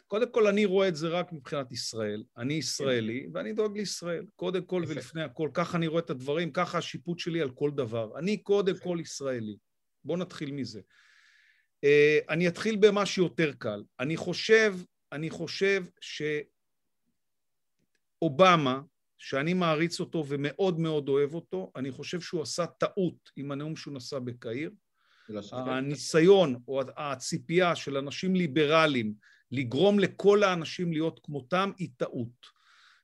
קודם כל, אני רואה את זה רק מבחינת ישראל. אני ישראלי, ואני דואג לישראל. קודם כל. ולפני הכל. ככה אני רואה את הדברים, ככה השיפוט שלי על כל דבר. אני קודם. כל ישראלי. בואו נתחיל מזה. Uh, אני אתחיל במשהו יותר קל. אני חושב, אני חושב שאובמה, שאני מעריץ אותו ומאוד מאוד אוהב אותו, אני חושב שהוא עשה טעות עם הנאום שהוא נשא בקהיר. הניסיון או הציפייה של אנשים ליברליים לגרום לכל האנשים להיות כמותם היא טעות.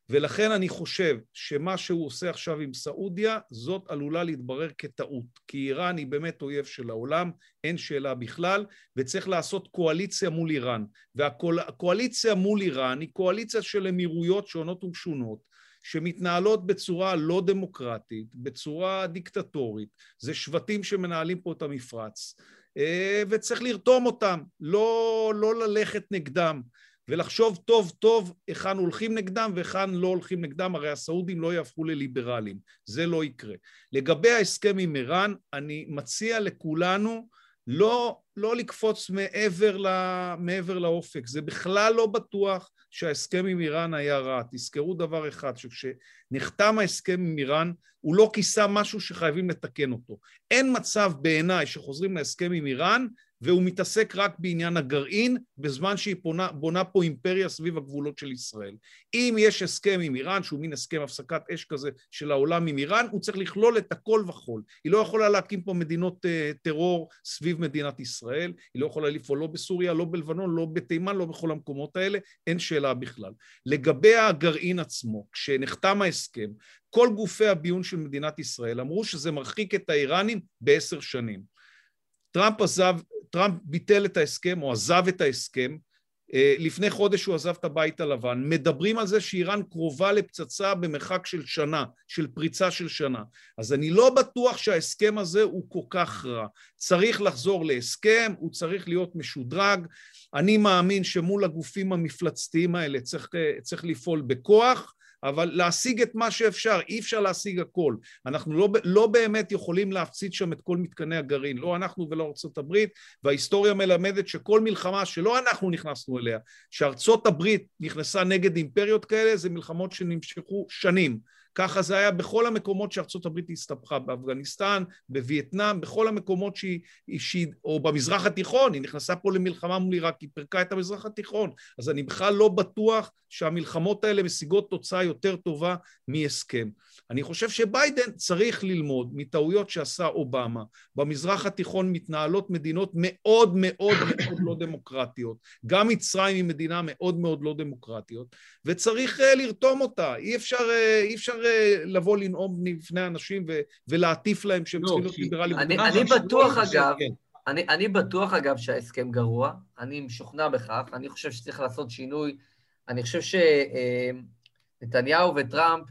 ולכן אני חושב שמה שהוא עושה עכשיו עם סעודיה, זאת עלולה להתברר כטעות. כי איראן היא באמת אויב של העולם, אין שאלה בכלל, וצריך לעשות קואליציה מול איראן. והקואליציה מול איראן היא קואליציה של אמירויות שונות ומשונות, שמתנהלות בצורה לא דמוקרטית, בצורה דיקטטורית. זה שבטים שמנהלים פה את המפרץ. אה, וצריך לרתום אותם, לא, לא ללכת נגדם, ולחשוב טוב טוב היכן הולכים נגדם והיכן לא הולכים נגדם, הרי הסעודים לא יהפכו לליברלים, זה לא יקרה. לגבי ההסכם עם איראן, אני מציע לכולנו לא, לא לקפוץ מעבר, ל, מעבר לאופק. זה בכלל לא בטוח שההסכם עם איראן היה רע. תזכרו דבר אחד, שכשנחתם ההסכם עם איראן, הוא לא כיסה משהו שחייבים לתקן אותו. אין מצב בעיניי שחוזרים להסכם עם איראן והוא מתעסק רק בעניין הגרעין, בזמן שהיא פונה, בונה פה אימפריה סביב הגבולות של ישראל. אם יש הסכם עם איראן, שהוא מין הסכם הפסקת אש כזה של העולם עם איראן, הוא צריך לכלול את הכל וכול. היא לא יכולה להקים פה מדינות uh, טרור סביב מדינת ישראל, היא לא יכולה לפעול לא בסוריה, לא בלבנון, לא בתימן, לא בכל המקומות האלה, אין שאלה בכלל. לגבי הגרעין עצמו, כשנחתם ההסכם, כל גופי הביון של מדינת ישראל אמרו שזה מרחיק את האיראנים בעשר שנים. טראמפ עזב, טראמפ ביטל את ההסכם או עזב את ההסכם, אה, לפני חודש הוא עזב את הבית הלבן, מדברים על זה שאיראן קרובה לפצצה במרחק של שנה, של פריצה של שנה. אז אני לא בטוח שההסכם הזה הוא כל כך רע. צריך לחזור להסכם, הוא צריך להיות משודרג. אני מאמין שמול הגופים המפלצתיים האלה צריך, אה, צריך לפעול בכוח, אבל להשיג את מה שאפשר, אי אפשר להשיג הכל. אנחנו לא, לא באמת יכולים להפציץ שם את כל מתקני הגרעין, לא אנחנו ולא ארצות הברית, וההיסטוריה מלמדת שכל מלחמה שלא אנחנו נכנסנו אליה, שארצות הברית נכנסה נגד אימפריות כאלה, זה מלחמות שנמשכו שנים. ככה זה היה בכל המקומות שארצות הברית הסתבכה, באפגניסטן, בווייטנאם, בכל המקומות שהיא, שהיא, או במזרח התיכון, היא נכנסה פה למלחמה מול עיראק, היא פירקה את המזרח התיכון. אז אני בכלל לא בטוח שהמלחמות האלה משיגות תוצאה יותר טובה מהסכם. אני חושב שביידן צריך ללמוד מטעויות שעשה אובמה. במזרח התיכון מתנהלות מדינות מאוד מאוד מאוד לא דמוקרטיות. גם מצרים היא מדינה מאוד מאוד לא דמוקרטיות, וצריך uh, לרתום אותה. אי אפשר, uh, אי אפשר לבוא לנאום בפני אנשים ולהטיף להם שהם לא, צריכים להיות ליברליים. אני, בטוח, אגב, כן. אני, אני בטוח, אגב, שההסכם גרוע. אני משוכנע בכך. אני חושב שצריך לעשות שינוי. אני חושב שנתניהו וטראמפ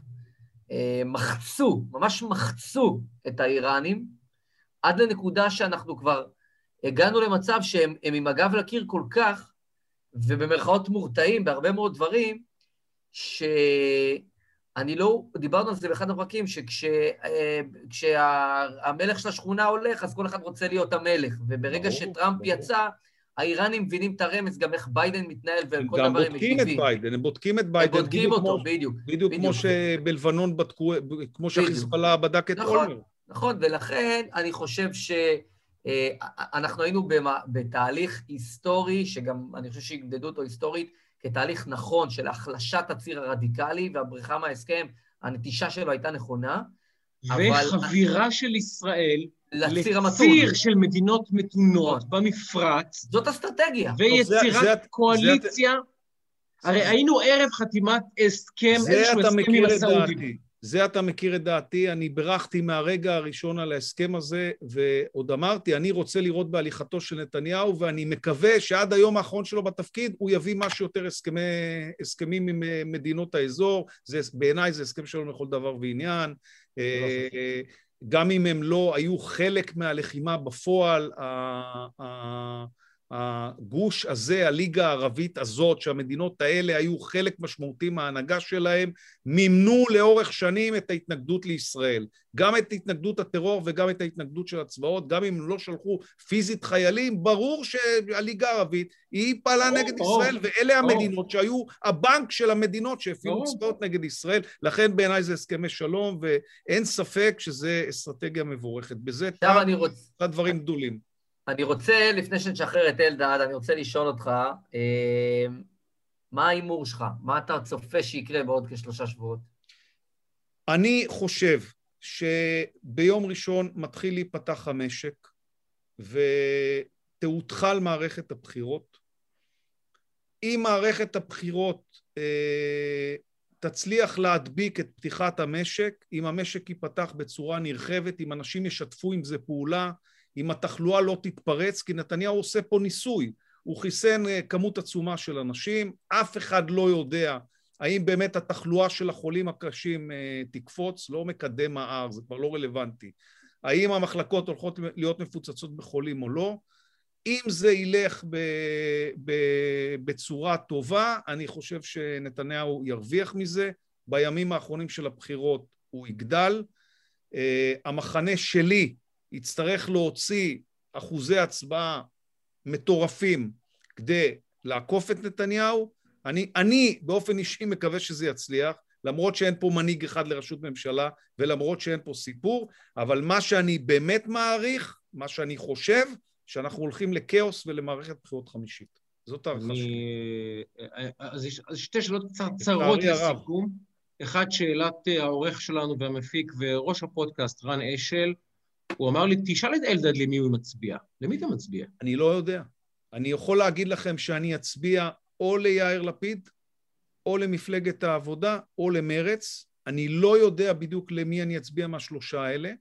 אה, מחצו, ממש מחצו את האיראנים, עד לנקודה שאנחנו כבר הגענו למצב שהם עם הגב לקיר כל כך, ובמרכאות מורתעים בהרבה מאוד דברים, שאני לא, דיברנו על זה באחד הפרקים, שכשהמלך אה, של השכונה הולך, אז כל אחד רוצה להיות המלך, וברגע שטראמפ יצא, האיראנים מבינים את הרמז, גם איך ביידן מתנהל וכל דבר הם מגיבים. גם בודקים את ביידן, הם בודקים את ביידן. הם בודקים אותו, כמו, בדיוק. בדיוק כמו שבלבנון בדקו, כמו שהחיזבאללה בדק את נכון, אולמרט. נכון, ולכן אני חושב שאנחנו אה, היינו בתהליך היסטורי, שגם אני חושב שימדדו אותו היסטורית, כתהליך נכון של החלשת הציר הרדיקלי והבריחה מההסכם, הנטישה שלו הייתה נכונה. וחבירה אבל... של ישראל לציר. לציר של מדינות מתונות נכון. במפרץ. זאת אסטרטגיה. ויצירת זה, קואליציה. זה, הרי זה, היינו ערב חתימת הסכם, איזשהו הסכם עם הסעודים. זה אתה מכיר את דעתי, אני בירכתי מהרגע הראשון על ההסכם הזה, ועוד אמרתי, אני רוצה לראות בהליכתו של נתניהו, ואני מקווה שעד היום האחרון שלו בתפקיד הוא יביא משהו יותר הסכמי, הסכמים עם אה, מדינות האזור, זה, בעיניי זה הסכם שלום לכל דבר ועניין. אה, גם אם הם לא היו חלק מהלחימה בפועל, הגוש הזה, הליגה הערבית הזאת, שהמדינות האלה היו חלק משמעותי מההנהגה שלהם, מימנו לאורך שנים את ההתנגדות לישראל. גם את התנגדות הטרור וגם את ההתנגדות של הצבאות, גם אם לא שלחו פיזית חיילים, ברור שהליגה הערבית היא פעלה או, נגד או, ישראל, ואלה או. המדינות שהיו הבנק של המדינות שהפעילו צבאות נגד ישראל. לכן בעיניי זה הסכמי שלום, ואין ספק שזה אסטרטגיה מבורכת. בזה אני רוצה... דברים גדולים. אני רוצה, לפני שנשחרר את אלדד, אני רוצה לשאול אותך, אה, מה ההימור שלך? מה אתה צופה שיקרה בעוד כשלושה שבועות? אני חושב שביום ראשון מתחיל להיפתח המשק ותאותחל מערכת הבחירות. אם מערכת הבחירות אה, תצליח להדביק את פתיחת המשק, אם המשק ייפתח בצורה נרחבת, אם אנשים ישתפו עם זה פעולה, אם התחלואה לא תתפרץ, כי נתניהו עושה פה ניסוי. הוא חיסן אה, כמות עצומה של אנשים, אף אחד לא יודע האם באמת התחלואה של החולים הקשים אה, תקפוץ, לא מקדם ה-R, זה כבר לא רלוונטי. האם המחלקות הולכות להיות מפוצצות בחולים או לא. אם זה ילך ב, ב, בצורה טובה, אני חושב שנתניהו ירוויח מזה. בימים האחרונים של הבחירות הוא יגדל. Uh, המחנה שלי יצטרך להוציא אחוזי הצבעה מטורפים כדי לעקוף את נתניהו. אני, אני באופן אישי מקווה שזה יצליח, למרות שאין פה מנהיג אחד לראשות ממשלה ולמרות שאין פה סיפור, אבל מה שאני באמת מעריך, מה שאני חושב, שאנחנו הולכים לכאוס ולמערכת בחירות חמישית. זאת הערכה שלי. אז יש שתי שאלות קצרות לסיכום. אחד, שאלת העורך שלנו והמפיק וראש הפודקאסט, רן אשל, הוא אמר לי, תשאל את אלדד למי הוא מצביע. למי אתה מצביע? אני לא יודע. אני יכול להגיד לכם שאני אצביע או ליאיר לפיד, או למפלגת העבודה, או למרץ. אני לא יודע בדיוק למי אני אצביע מהשלושה האלה.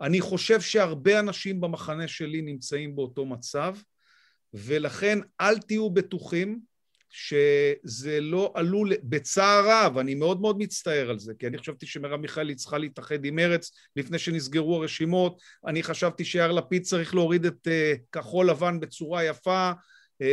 אני חושב שהרבה אנשים במחנה שלי נמצאים באותו מצב, ולכן אל תהיו בטוחים שזה לא עלול, בצער רב, אני מאוד מאוד מצטער על זה, כי אני חשבתי שמרב מיכאלי צריכה להתאחד עם מרץ לפני שנסגרו הרשימות, אני חשבתי שיאיר לפיד צריך להוריד את uh, כחול לבן בצורה יפה, uh,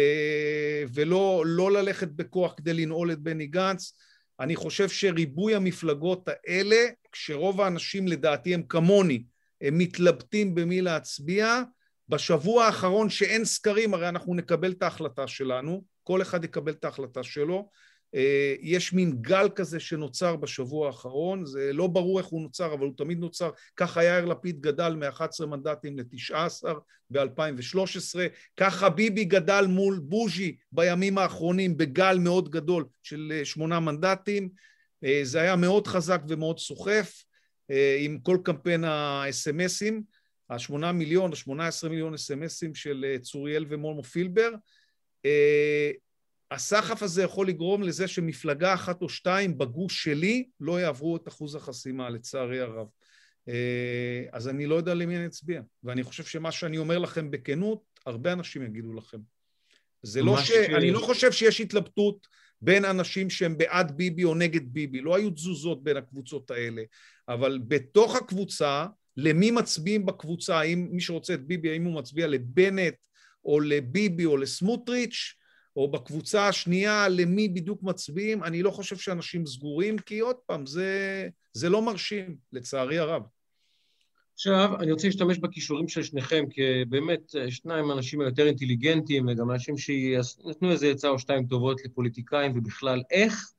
ולא לא ללכת בכוח כדי לנעול את בני גנץ. אני חושב שריבוי המפלגות האלה, כשרוב האנשים לדעתי הם כמוני, הם מתלבטים במי להצביע, בשבוע האחרון שאין סקרים, הרי אנחנו נקבל את ההחלטה שלנו, כל אחד יקבל את ההחלטה שלו. אה, יש מין גל כזה שנוצר בשבוע האחרון, זה לא ברור איך הוא נוצר, אבל הוא תמיד נוצר. ככה יאיר לפיד גדל מ-11 מנדטים ל-19 ב-2013, ככה ביבי גדל מול בוז'י בימים האחרונים בגל מאוד גדול של אה, שמונה מנדטים. אה, זה היה מאוד חזק ומאוד סוחף, עם כל קמפיין האס.אם.אסים. השמונה מיליון, השמונה עשרה מיליון אס.אם.אסים של צוריאל ומומו פילבר. אה, הסחף הזה יכול לגרום לזה שמפלגה אחת או שתיים בגוש שלי לא יעברו את אחוז החסימה, לצערי הרב. אה, אז אני לא יודע למי אני אצביע. ואני חושב שמה שאני אומר לכם בכנות, הרבה אנשים יגידו לכם. זה לא ש... ש... אני לא חושב שיש התלבטות בין אנשים שהם בעד ביבי או נגד ביבי. לא היו תזוזות בין הקבוצות האלה. אבל בתוך הקבוצה, למי מצביעים בקבוצה, האם מי שרוצה את ביבי, האם הוא מצביע לבנט או לביבי או לסמוטריץ', או בקבוצה השנייה למי בדיוק מצביעים, אני לא חושב שאנשים סגורים, כי עוד פעם, זה, זה לא מרשים, לצערי הרב. עכשיו, אני רוצה להשתמש בכישורים של שניכם, כי באמת, שניים האנשים היותר אינטליגנטים, וגם אנשים שנתנו איזה עצה או שתיים טובות לפוליטיקאים, ובכלל, איך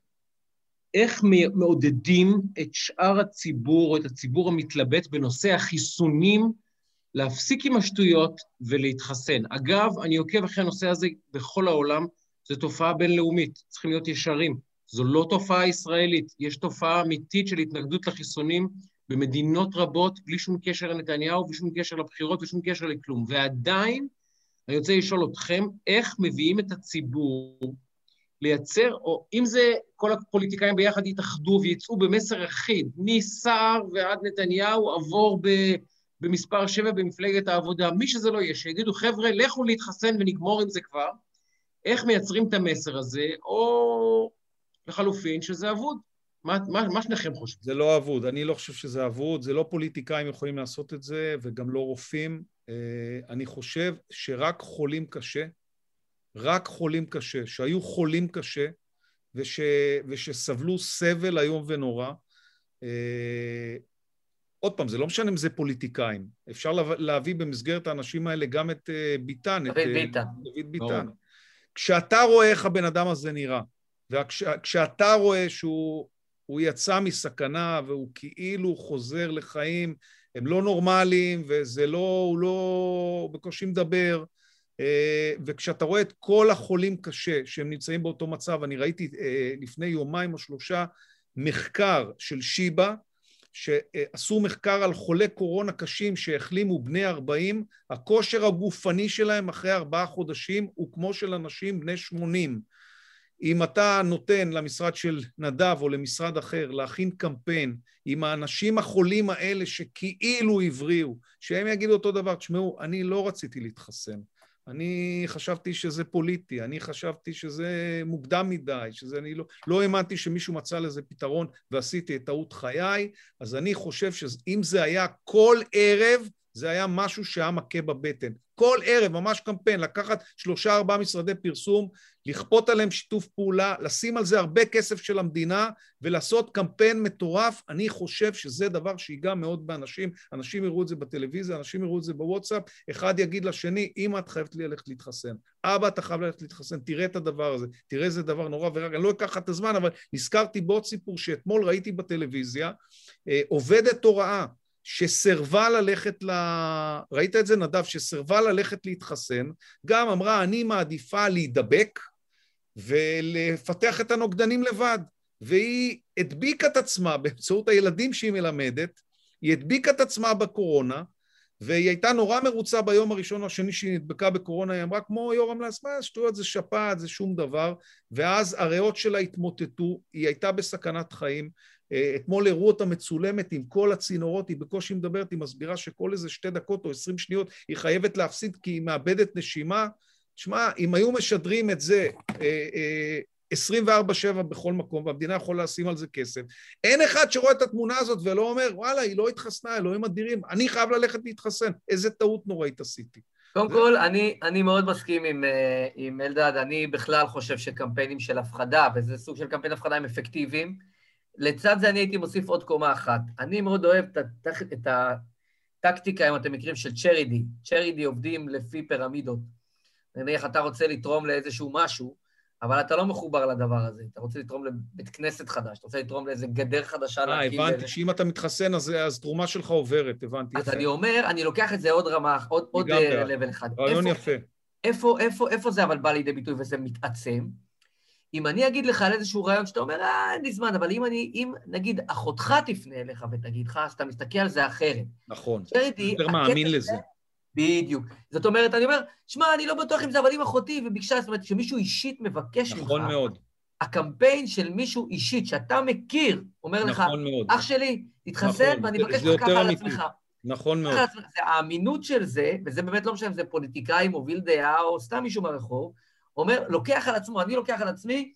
איך מעודדים את שאר הציבור, או את הציבור המתלבט בנושא החיסונים, להפסיק עם השטויות ולהתחסן. אגב, אני עוקב אחרי הנושא הזה בכל העולם, זו תופעה בינלאומית, צריכים להיות ישרים. זו לא תופעה ישראלית, יש תופעה אמיתית של התנגדות לחיסונים במדינות רבות, בלי שום קשר לנתניהו, בלי שום קשר לבחירות, בלי שום קשר לכלום. ועדיין, אני רוצה לשאול אתכם, איך מביאים את הציבור לייצר, או אם זה כל הפוליטיקאים ביחד יתאחדו ויצאו במסר אחיד, מסער ועד נתניהו, עבור ב, במספר שבע במפלגת העבודה, מי שזה לא יהיה, שיגידו, חבר'ה, לכו להתחסן ונגמור עם זה כבר, איך מייצרים את המסר הזה, או לחלופין, שזה אבוד. מה, מה, מה שניכם חושבים? זה לא אבוד, אני לא חושב שזה אבוד, זה לא פוליטיקאים יכולים לעשות את זה, וגם לא רופאים. אה, אני חושב שרק חולים קשה, רק חולים קשה, שהיו חולים קשה וש, ושסבלו סבל איום ונורא. אה, עוד פעם, זה לא משנה אם זה פוליטיקאים. אפשר להביא במסגרת האנשים האלה גם את אה, ביטן. דוד את, ביטן. דוד ביטן. כשאתה רואה איך הבן אדם הזה נראה, וכשאתה רואה שהוא יצא מסכנה והוא כאילו חוזר לחיים, הם לא נורמליים, וזה לא, הוא לא בקושי מדבר, אה, וכשאתה רואה את כל החולים קשה שהם נמצאים באותו מצב, אני ראיתי אה, לפני יומיים או שלושה מחקר של שיבא, שעשו מחקר על חולי קורונה קשים שהחלימו בני 40, הכושר הגופני שלהם אחרי ארבעה חודשים הוא כמו של אנשים בני 80. אם אתה נותן למשרד של נדב או למשרד אחר להכין קמפיין עם האנשים החולים האלה שכאילו הבריאו, שהם יגידו אותו דבר, תשמעו, אני לא רציתי להתחסן. אני חשבתי שזה פוליטי, אני חשבתי שזה מוקדם מדי, שזה אני לא... לא האמנתי שמישהו מצא לזה פתרון ועשיתי את טעות חיי, אז אני חושב שאם זה היה כל ערב, זה היה משהו שהיה מכה בבטן. כל ערב, ממש קמפיין, לקחת שלושה ארבעה משרדי פרסום, לכפות עליהם שיתוף פעולה, לשים על זה הרבה כסף של המדינה ולעשות קמפיין מטורף, אני חושב שזה דבר שיגע מאוד באנשים, אנשים יראו את זה בטלוויזיה, אנשים יראו את זה בוואטסאפ, אחד יגיד לשני, אמא את חייבת לי ללכת להתחסן, אבא אתה חייב ללכת להתחסן, תראה את הדבר הזה, תראה איזה דבר נורא ורק, אני לא אקח לך את הזמן, אבל נזכרתי בעוד סיפור שאתמול ראיתי בטלוויזיה, אה, עובדת הוראה שסירבה ללכת ל... ראית את זה, נדב? שסירבה ללכת להתחסן, גם אמרה, אני מעדיפה להידבק ולפתח את הנוגדנים לבד. והיא הדביקה את עצמה באמצעות הילדים שהיא מלמדת, היא הדביקה את עצמה בקורונה, והיא הייתה נורא מרוצה ביום הראשון או השני שהיא נדבקה בקורונה, היא אמרה, כמו יורם לעצמה, שטויות, זה שפעת, זה שום דבר, ואז הריאות שלה התמוטטו, היא הייתה בסכנת חיים, אתמול הראו אותה מצולמת עם כל הצינורות, היא בקושי מדברת, היא מסבירה שכל איזה שתי דקות או עשרים שניות היא חייבת להפסיד כי היא מאבדת נשימה. תשמע, אם היו משדרים את זה 24-7 אה, אה, בכל מקום, והמדינה יכולה לשים על זה כסף, אין אחד שרואה את התמונה הזאת ולא אומר, וואלה, היא לא התחסנה, אלוהים אדירים, אני חייב ללכת להתחסן. איזה טעות נוראית עשיתי. קודם כל, אני, אני מאוד מסכים עם, עם אלדד, אני בכלל חושב שקמפיינים של הפחדה, וזה סוג של קמפיין הפחדה, הם אפקטיביים. לצד זה אני הייתי מוסיף עוד קומה אחת. אני מאוד אוהב את, הטק, את הטקטיקה, אם אתם מכירים, של צ'רידי. צ'רידי עובדים לפי פירמידות. נניח אתה רוצה לתרום לאיזשהו משהו, אבל אתה לא מחובר לדבר הזה. אתה רוצה לתרום לבית כנסת חדש, אתה רוצה לתרום לאיזה גדר חדשה אה, הבנתי. שאם אתה מתחסן, אז, אז תרומה שלך עוברת, הבנתי. אז יפה. אני אומר, אני לוקח את זה עוד רמה, עוד, עוד לבל אחד. רעיון יפה. איפה, איפה, איפה זה אבל בא לידי ביטוי וזה מתעצם? אם אני אגיד לך על איזשהו רעיון שאתה אומר, אה, אין לי זמן, אבל אם אני, אם נגיד אחותך תפנה אליך ותגיד לך, אז אתה מסתכל על זה אחרת. נכון, יותר מאמין לזה. בדיוק. זאת אומרת, אני אומר, שמע, אני לא בטוח אם זה, אבל אם אחותי וביקשה, זאת אומרת, כשמישהו אישית מבקש ממך... נכון מאוד. הקמפיין של מישהו אישית שאתה מכיר, אומר נכון לך, מאוד. אח שלי, תתחסן, נכון, ואני מבקש ממך ככה על עצמך. נכון מאוד. זה האמינות של זה, וזה באמת לא משנה אם זה פוליטיקאי, מוביל דעה, או סתם מישהו מהרחוב, אומר, לוקח על עצמו, אני לוקח על עצמי,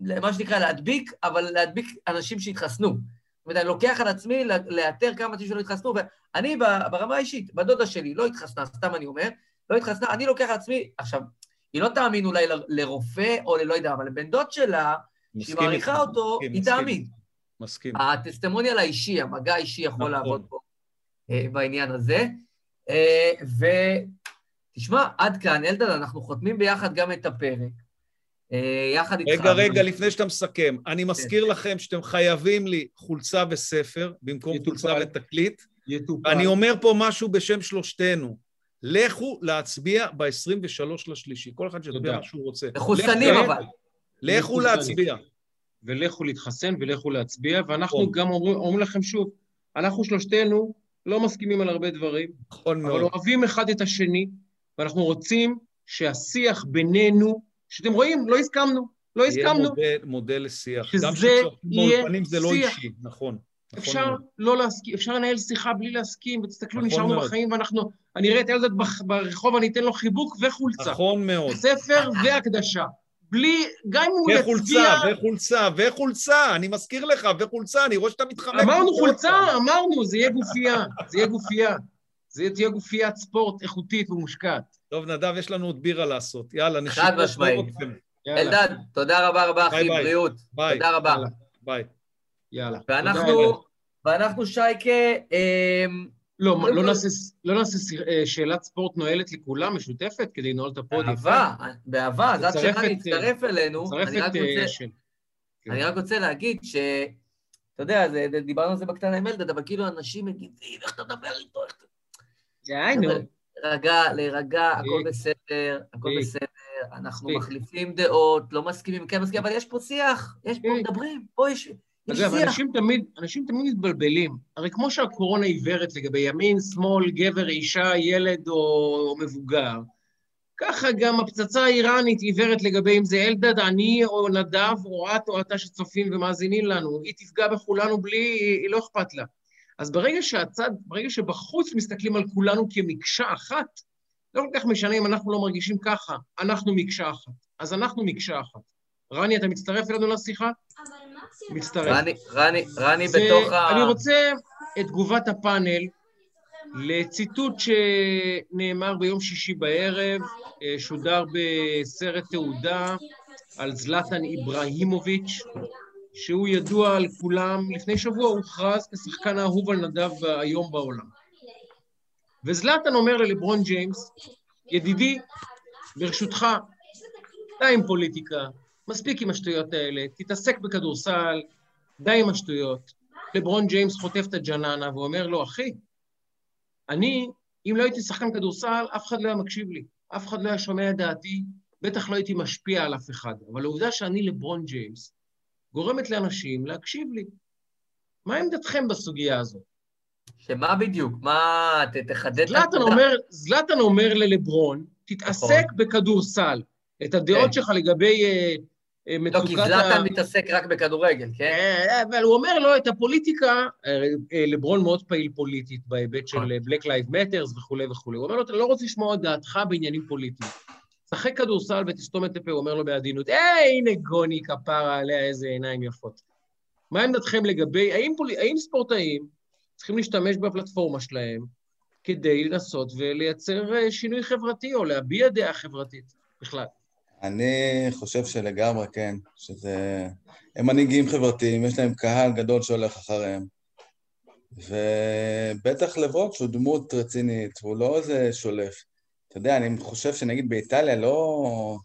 מה שנקרא להדביק, אבל להדביק אנשים שהתחסנו. זאת אומרת, אני לוקח על עצמי לאתר כמה אנשים שלא התחסנו, ואני ברמה האישית, בדודה שלי לא התחסנה, סתם אני אומר, לא התחסנה, אני לוקח על עצמי, עכשיו, היא לא תאמין אולי לרופא או ללא יודע, אבל לבן דוד שלה, שהיא מעריכה אותו, מסכים, היא תאמין. מסכים. הטסטימוניאל האישי, המגע האישי יכול נכון. לעבוד פה אה, בעניין הזה. אה, תשמע, עד כאן, אלדד, אנחנו חותמים ביחד גם את הפרק. אה, יחד איתך. רגע, רגע, לפני שאתה מסכם, אני כן. מזכיר לכם שאתם חייבים לי חולצה וספר במקום יטופל. חולצה ותקליט. יטופל. אני אומר פה משהו בשם שלושתנו. לכו להצביע ב-23 לשלישי. כל אחד שיצביע מה שהוא רוצה. מחוסנים אבל. לכו להצביע. ולכו להתחסן ולכו להצביע, ואנחנו גם אומרים, אומרים לכם שוב, אנחנו שלושתנו לא מסכימים על הרבה דברים, נכון מאוד. אבל אוהבים אחד את השני, ואנחנו רוצים שהשיח בינינו, שאתם רואים, לא הסכמנו, לא הסכמנו. יהיה מודל, מודל לשיח. שזה גם יהיה שיח. זה לא אישי, נכון. נכון אפשר מאוד. לא להסכים, אפשר לנהל שיחה בלי להסכים, ותסתכלו, נכון נשארנו מאוד. בחיים, ואנחנו, אני אראה את הילד ברחוב, אני אתן לו חיבוק וחולצה. נכון מאוד. ספר והקדשה. בלי, גם אם הוא יצביע... וחולצה, וחולצה, וחולצה, אני מזכיר לך, וחולצה, אני רואה שאתה מתחמק. אמרנו חולצה, אמרנו, זה יהיה גופייה, זה יהיה גופייה. זה תהיה גופיית ספורט איכותית ומושקעת. טוב, נדב, יש לנו עוד בירה לעשות. יאללה, נשאר. חד משמעית. אלדד, תודה רבה רבה, אחי, בריאות. ביי. תודה רבה. ביי. יאללה. ואנחנו, ואנחנו שייקה... אמ, לא, לא נעשה, לא נעשה אה, שאלת ספורט נועלת לכולם, משותפת, כדי לנעול את הפודיום. באהבה, באהבה, אז עד שלך להצטרף אלינו, אני רק אה, רוצה... אני רק רוצה להגיד ש... אתה יודע, דיברנו על זה בקטנה עם אלדד, אבל כאילו אנשים מגיבים, איך אתה מדבר איתו, איך אתה... דהיינו. להירגע, להירגע, הכל בסדר, הכל בסדר, אנחנו מחליפים דעות, לא מסכימים, כן מסכימים, אבל יש פה שיח, יש פה, מדברים, פה יש... אגב, אנשים תמיד, אנשים תמיד מתבלבלים. הרי כמו שהקורונה עיוורת לגבי ימין, שמאל, גבר, אישה, ילד או, או מבוגר, ככה גם הפצצה האיראנית עיוורת לגבי אם זה אלדד, אני או נדב, או את או אתה שצופים ומאזינים לנו. היא תפגע בכולנו בלי, היא לא אכפת לה. אז ברגע שהצד, ברגע שבחוץ מסתכלים על כולנו כמקשה אחת, לא כל כך משנה אם אנחנו לא מרגישים ככה, אנחנו מקשה אחת. אז אנחנו מקשה אחת. רני, אתה מצטרף אלינו לשיחה? מצטרף. רני, רני, רני בתוך ה... אני רוצה את תגובת הפאנל לציטוט שנאמר ביום שישי בערב, אה, שודר בסרט תעודה על זלטן איברהימוביץ', שהוא ידוע על כולם, לפני שבוע הוא הוכרז כשחקן האהוב על נדב היום בעולם. וזלטן אומר ללברון ג'יימס, ידידי, ברשותך, די עם פוליטיקה, מספיק עם השטויות האלה, תתעסק בכדורסל, די עם השטויות. לברון ג'יימס חוטף את הג'ננה ואומר לו, אחי, אני, אם לא הייתי שחקן כדורסל, אף אחד לא היה מקשיב לי, אף אחד לא היה שומע את דעתי, בטח לא הייתי משפיע על אף אחד. אבל העובדה שאני לברון ג'יימס, גורמת לאנשים להקשיב לי. מה עמדתכם בסוגיה הזאת? שמה בדיוק? מה... ת, תחדד הנקודה. אומר, זלטן אומר ללברון, תתעסק נכון. בכדורסל. את הדעות כן. שלך לגבי uh, מצוקת ה... לא, כי זלטן ה... מתעסק רק בכדורגל, כן? אה, אבל הוא אומר לו, את הפוליטיקה, לברון מאוד פעיל פוליטית בהיבט של נכון. Black Lives Matters וכולי וכולי. הוא אומר לו, אתה לא רוצה לשמוע את דעתך בעניינים פוליטיים. שחק כדורסל ותסתום את הפה, הוא אומר לו בעדינות, היי, הנה גוני כפרה עליה, איזה עיניים יפות. מה עמדתכם לגבי, האם, פול... האם ספורטאים צריכים להשתמש בפלטפורמה שלהם כדי לנסות ולייצר אה, שינוי חברתי או להביע דעה חברתית בכלל? אני חושב שלגמרי כן, שזה... הם מנהיגים חברתיים, יש להם קהל גדול שהולך אחריהם. ובטח לברוק שהוא דמות רצינית, והוא לא איזה שולף. אתה יודע, אני חושב שנגיד באיטליה לא,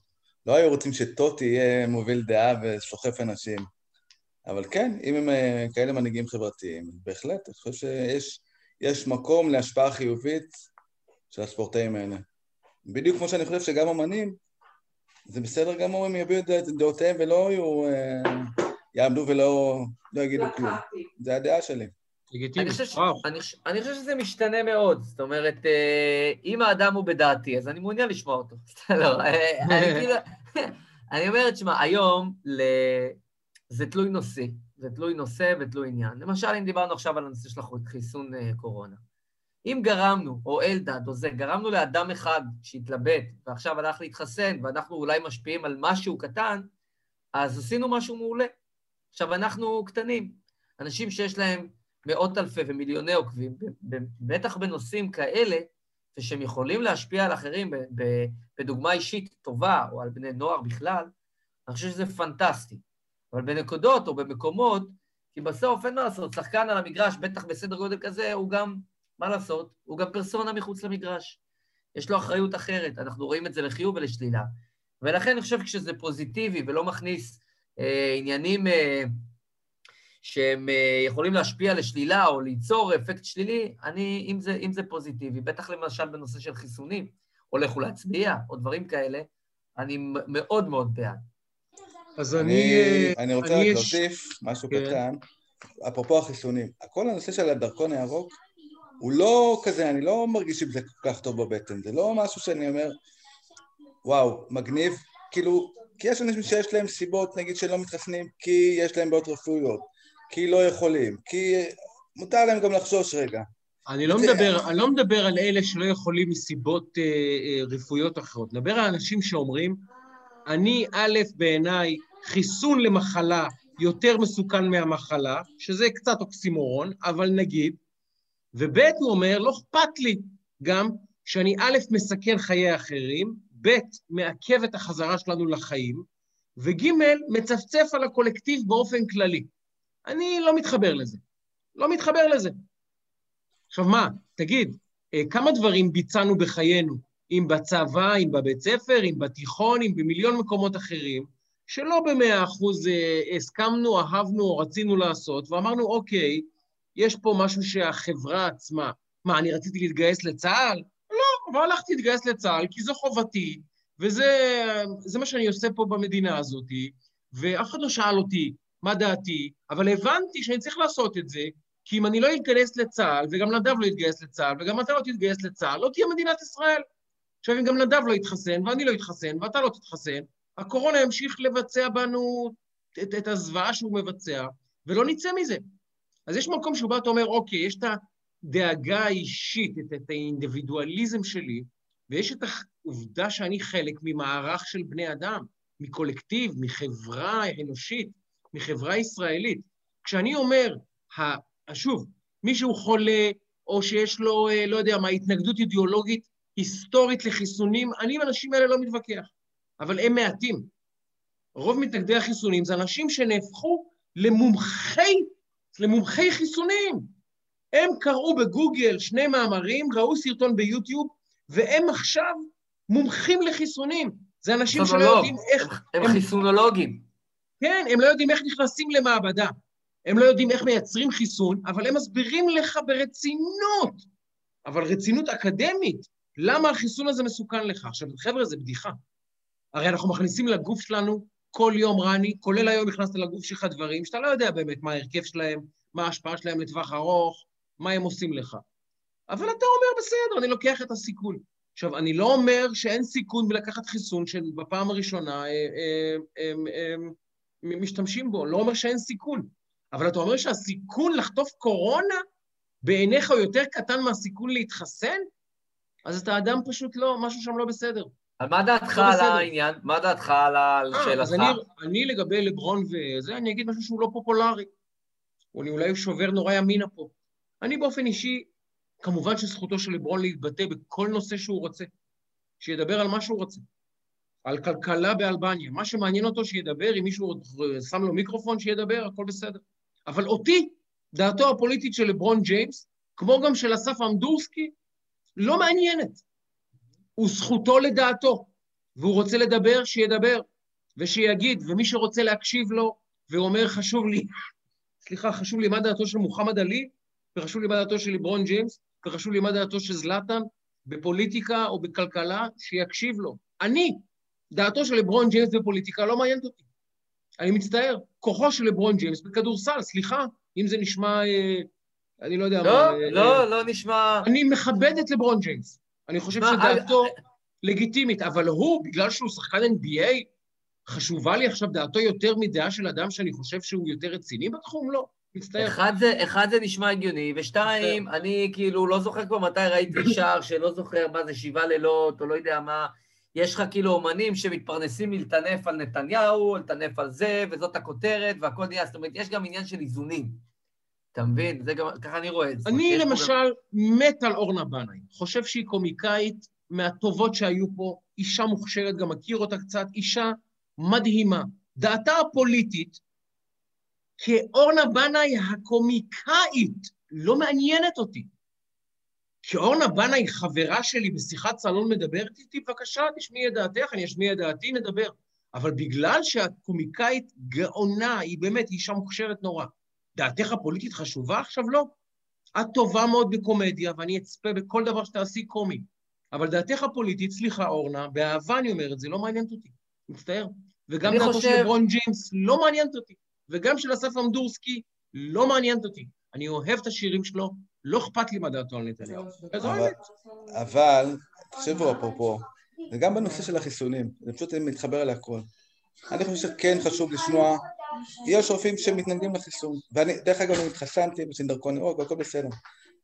לא היו רוצים שטוטי יהיה מוביל דעה וסוחף אנשים. אבל כן, אם הם אה, כאלה מנהיגים חברתיים, בהחלט, אני חושב שיש מקום להשפעה חיובית של הספורטאים האלה. בדיוק כמו שאני חושב שגם אמנים, זה בסדר גמור אם יביעו את דעותיהם ולא יהיו, אה, יעמדו ולא לא יגידו כלום. זה הדעה שלי. לגיטימי. אני, אני חושב שזה משתנה מאוד. זאת אומרת, אה, אם האדם הוא בדעתי, אז אני מעוניין לשמוע אותו. לא, אה, אני כאילו... אני אומר, תשמע, היום ל... זה תלוי נושא. זה תלוי נושא ותלוי עניין. למשל, אם דיברנו עכשיו על הנושא של חיסון אה, קורונה. אם גרמנו, או אלדד, או זה, גרמנו לאדם אחד שהתלבט, ועכשיו הלך להתחסן, ואנחנו אולי משפיעים על משהו קטן, אז עשינו משהו מעולה. עכשיו, אנחנו קטנים. אנשים שיש להם מאות אלפי ומיליוני עוקבים, בטח בנושאים כאלה, ושהם יכולים להשפיע על אחרים בדוגמה אישית טובה, או על בני נוער בכלל, אני חושב שזה פנטסטי. אבל בנקודות או במקומות, כי בסוף אין מה לעשות, שחקן על המגרש, בטח בסדר גודל כזה, הוא גם, מה לעשות, הוא גם פרסונה מחוץ למגרש. יש לו אחריות אחרת, אנחנו רואים את זה לחיוב ולשלילה. ולכן אני חושב שכשזה פוזיטיבי ולא מכניס אה, עניינים אה, שהם אה, יכולים להשפיע לשלילה או ליצור אפקט שלילי, אני, אם זה, אם זה פוזיטיבי, בטח למשל בנושא של חיסונים, או לכו להצביע, או דברים כאלה, אני מאוד מאוד בעד. אז אני... אני, אני רוצה אני רק להוסיף משהו כן. קטן, אפרופו החיסונים. כל הנושא של הדרכון הירוק, הוא לא כזה, אני לא מרגיש עם זה כל כך טוב בבטן, זה לא משהו שאני אומר, וואו, מגניב, כאילו, כי יש אנשים שיש להם סיבות, נגיד, שלא מתחסנים, כי יש להם בעיות רפואיות, כי לא יכולים, כי מותר להם גם לחשוש רגע. אני לא. מדבר, אני לא מדבר על אלה שלא יכולים מסיבות אה, אה, רפואיות אחרות, מדבר על אנשים שאומרים, אני, א', בעיניי, חיסון למחלה יותר מסוכן מהמחלה, שזה קצת אוקסימורון, אבל נגיד, וב', הוא אומר, לא אכפת לי גם שאני א', מסכן חיי אחרים, ב', מעכב את החזרה שלנו לחיים, וג', מצפצף על הקולקטיב באופן כללי. אני לא מתחבר לזה. לא מתחבר לזה. עכשיו מה, תגיד, אה, כמה דברים ביצענו בחיינו, אם בצבא, אם בבית ספר, אם בתיכון, אם במיליון מקומות אחרים, שלא במאה אחוז אה, הסכמנו, אהבנו או רצינו לעשות, ואמרנו, אוקיי, יש פה משהו שהחברה עצמה... מה, אני רציתי להתגייס לצה"ל? לא, אבל הלכתי להתגייס לצה"ל כי זו חובתי, וזה מה שאני עושה פה במדינה הזאת, ואף אחד לא שאל אותי, מה דעתי, אבל הבנתי שאני צריך לעשות את זה, כי אם אני לא אתגייס לצה"ל, וגם נדב לא יתגייס לצה"ל, וגם אתה לא תתגייס לצה"ל, לא תהיה מדינת ישראל. עכשיו, אם גם נדב לא יתחסן, ואני לא אתחסן, ואתה לא תתחסן, הקורונה ימשיך לבצע בנו את, את הזוועה שהוא מבצע, ולא נצא מזה. אז יש מקום שבו אתה אומר, אוקיי, יש את הדאגה האישית, את, את האינדיבידואליזם שלי, ויש את העובדה שאני חלק ממערך של בני אדם, מקולקטיב, מחברה אנושית. מחברה ישראלית. כשאני אומר, שוב, מישהו חולה, או שיש לו, אה, לא יודע מה, התנגדות אידיאולוגית היסטורית לחיסונים, אני עם האנשים האלה לא מתווכח, אבל הם מעטים. רוב מתנגדי החיסונים זה אנשים שנהפכו למומחי, למומחי חיסונים. הם קראו בגוגל שני מאמרים, ראו סרטון ביוטיוב, והם עכשיו מומחים לחיסונים. זה אנשים שלא יודעים איך... הם, הם חיסונולוגים. כן, הם לא יודעים איך נכנסים למעבדה. הם לא יודעים איך מייצרים חיסון, אבל הם מסבירים לך ברצינות, אבל רצינות אקדמית, למה החיסון הזה מסוכן לך. עכשיו, חבר'ה, זה בדיחה. הרי אנחנו מכניסים לגוף שלנו כל יום, רני, כולל היום הכנסת לגוף שלך דברים שאתה לא יודע באמת מה ההרכב שלהם, מה ההשפעה שלהם לטווח ארוך, מה הם עושים לך. אבל אתה אומר, בסדר, אני לוקח את הסיכון. עכשיו, אני לא אומר שאין סיכון בלקחת חיסון שבפעם הראשונה אה, אה, אה, אה, משתמשים בו, לא אומר שאין סיכון. אבל אתה אומר שהסיכון לחטוף קורונה בעיניך הוא יותר קטן מהסיכון להתחסן? אז אתה אדם פשוט לא, משהו שם לא בסדר. על מה דעתך לא על. העניין? מה דעתך על השאלתך? אז אני, אני לגבי לברון וזה, אני אגיד משהו שהוא לא פופולרי. אני אולי שובר נורא ימינה פה. אני באופן אישי, כמובן שזכותו של לברון להתבטא בכל נושא שהוא רוצה. שידבר על מה שהוא רוצה. על כלכלה באלבניה. מה שמעניין אותו שידבר, אם מישהו שם לו מיקרופון שידבר, הכל בסדר. אבל אותי, דעתו הפוליטית של לברון ג'יימס, כמו גם של אסף אמדורסקי, לא מעניינת. הוא זכותו לדעתו, והוא רוצה לדבר, שידבר, ושיגיד, ומי שרוצה להקשיב לו, ואומר, חשוב לי, סליחה, חשוב לי מה דעתו של מוחמד עלי, וחשוב לי מה דעתו של ליברון ג'יימס, וחשוב לי מה דעתו של זלאטן, בפוליטיקה או בכלכלה, שיקשיב לו. אני, דעתו של ליברון ג'יימס בפוליטיקה לא מעניינת אותי. אני מצטער, כוחו של לברון ג'יימס בכדורסל, סליחה, אם זה נשמע, אה, אני לא יודע לא, מה... לא, לא, אה, לא נשמע... אני מכבד את לברון ג'יימס. אני חושב מה, שדעתו I... לגיטימית, אבל הוא, בגלל שהוא שחקן NBA, חשובה לי עכשיו דעתו יותר מדעה של אדם שאני חושב שהוא יותר רציני בתחום? לא. מצטער. אחד זה, אחד זה נשמע הגיוני, ושתיים, אני כאילו לא זוכר כבר מתי ראיתי שער שלא זוכר מה זה שבעה לילות, או לא יודע מה, יש לך כאילו אומנים שמתפרנסים מלטנף על נתניהו, לטנף על זה, וזאת הכותרת, והכל נהיה, זאת אומרת, יש גם עניין של איזונים. אתה מבין? זה גם, ככה אני רואה את זה. אני למשל גם... מת על אורנה בנאי. חושב שהיא קומיקאית מהטובות שהיו פה, אישה מוכשרת, גם מכיר אותה קצת, אישה מדהימה. דעתה הפוליטית, כאורנה בנאי הקומיקאית, לא מעניינת אותי. כשאורנה בנאי חברה שלי בשיחת סלון מדברת איתי, בבקשה, תשמיעי את דעתך, אני אשמיע את דעתי, נדבר. אבל בגלל שהקומיקאית גאונה, היא באמת אישה מוכשרת נורא, דעתך הפוליטית חשובה? עכשיו לא. את טובה מאוד בקומדיה, ואני אצפה בכל דבר שתעשי קומי. אבל דעתך הפוליטית, סליחה, אורנה, באהבה אני אומר את זה, לא מעניינת אותי. מצטער. וגם דעתו חושב... של לברון ג'יימס לא מעניינת אותי. וגם של אסף אמדורסקי לא מעניינת אותי. אני אוהב את השירים שלו, לא אכפת לי מה דעתו על נתניהו. אבל, תחשבו אפרופו, וגם בנושא של החיסונים, זה פשוט מתחבר להכל. אני חושב שכן חשוב לשמוע, יש רופאים שמתנגדים לחיסון, ואני, דרך אגב, אני התחסנתי, יש לי דרכון ירוק והכל בסדר,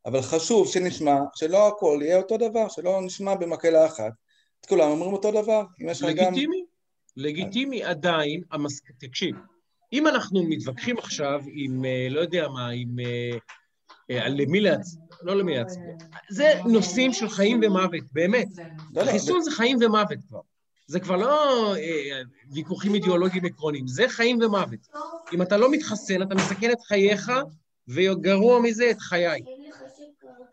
אבל חשוב שנשמע שלא הכל יהיה אותו דבר, שלא נשמע במקהלה אחת, את כולם אומרים אותו דבר, אם יש לך גם... לגיטימי, לגיטימי עדיין, המס... תקשיב, אם אנחנו מתווכחים עכשיו עם, אה, לא יודע מה, עם אה, אה, למי להצביע, לא למי להצביע. זה נושאים של חיים ומוות, באמת. לא, לא, חיסון זה חיים ומוות כבר. זה כבר לא אה, ויכוחים אידיאולוגיים עקרוניים, זה חיים ומוות. אם אתה לא מתחסן, אתה מסכן את חייך, וגרוע מזה, את חיי.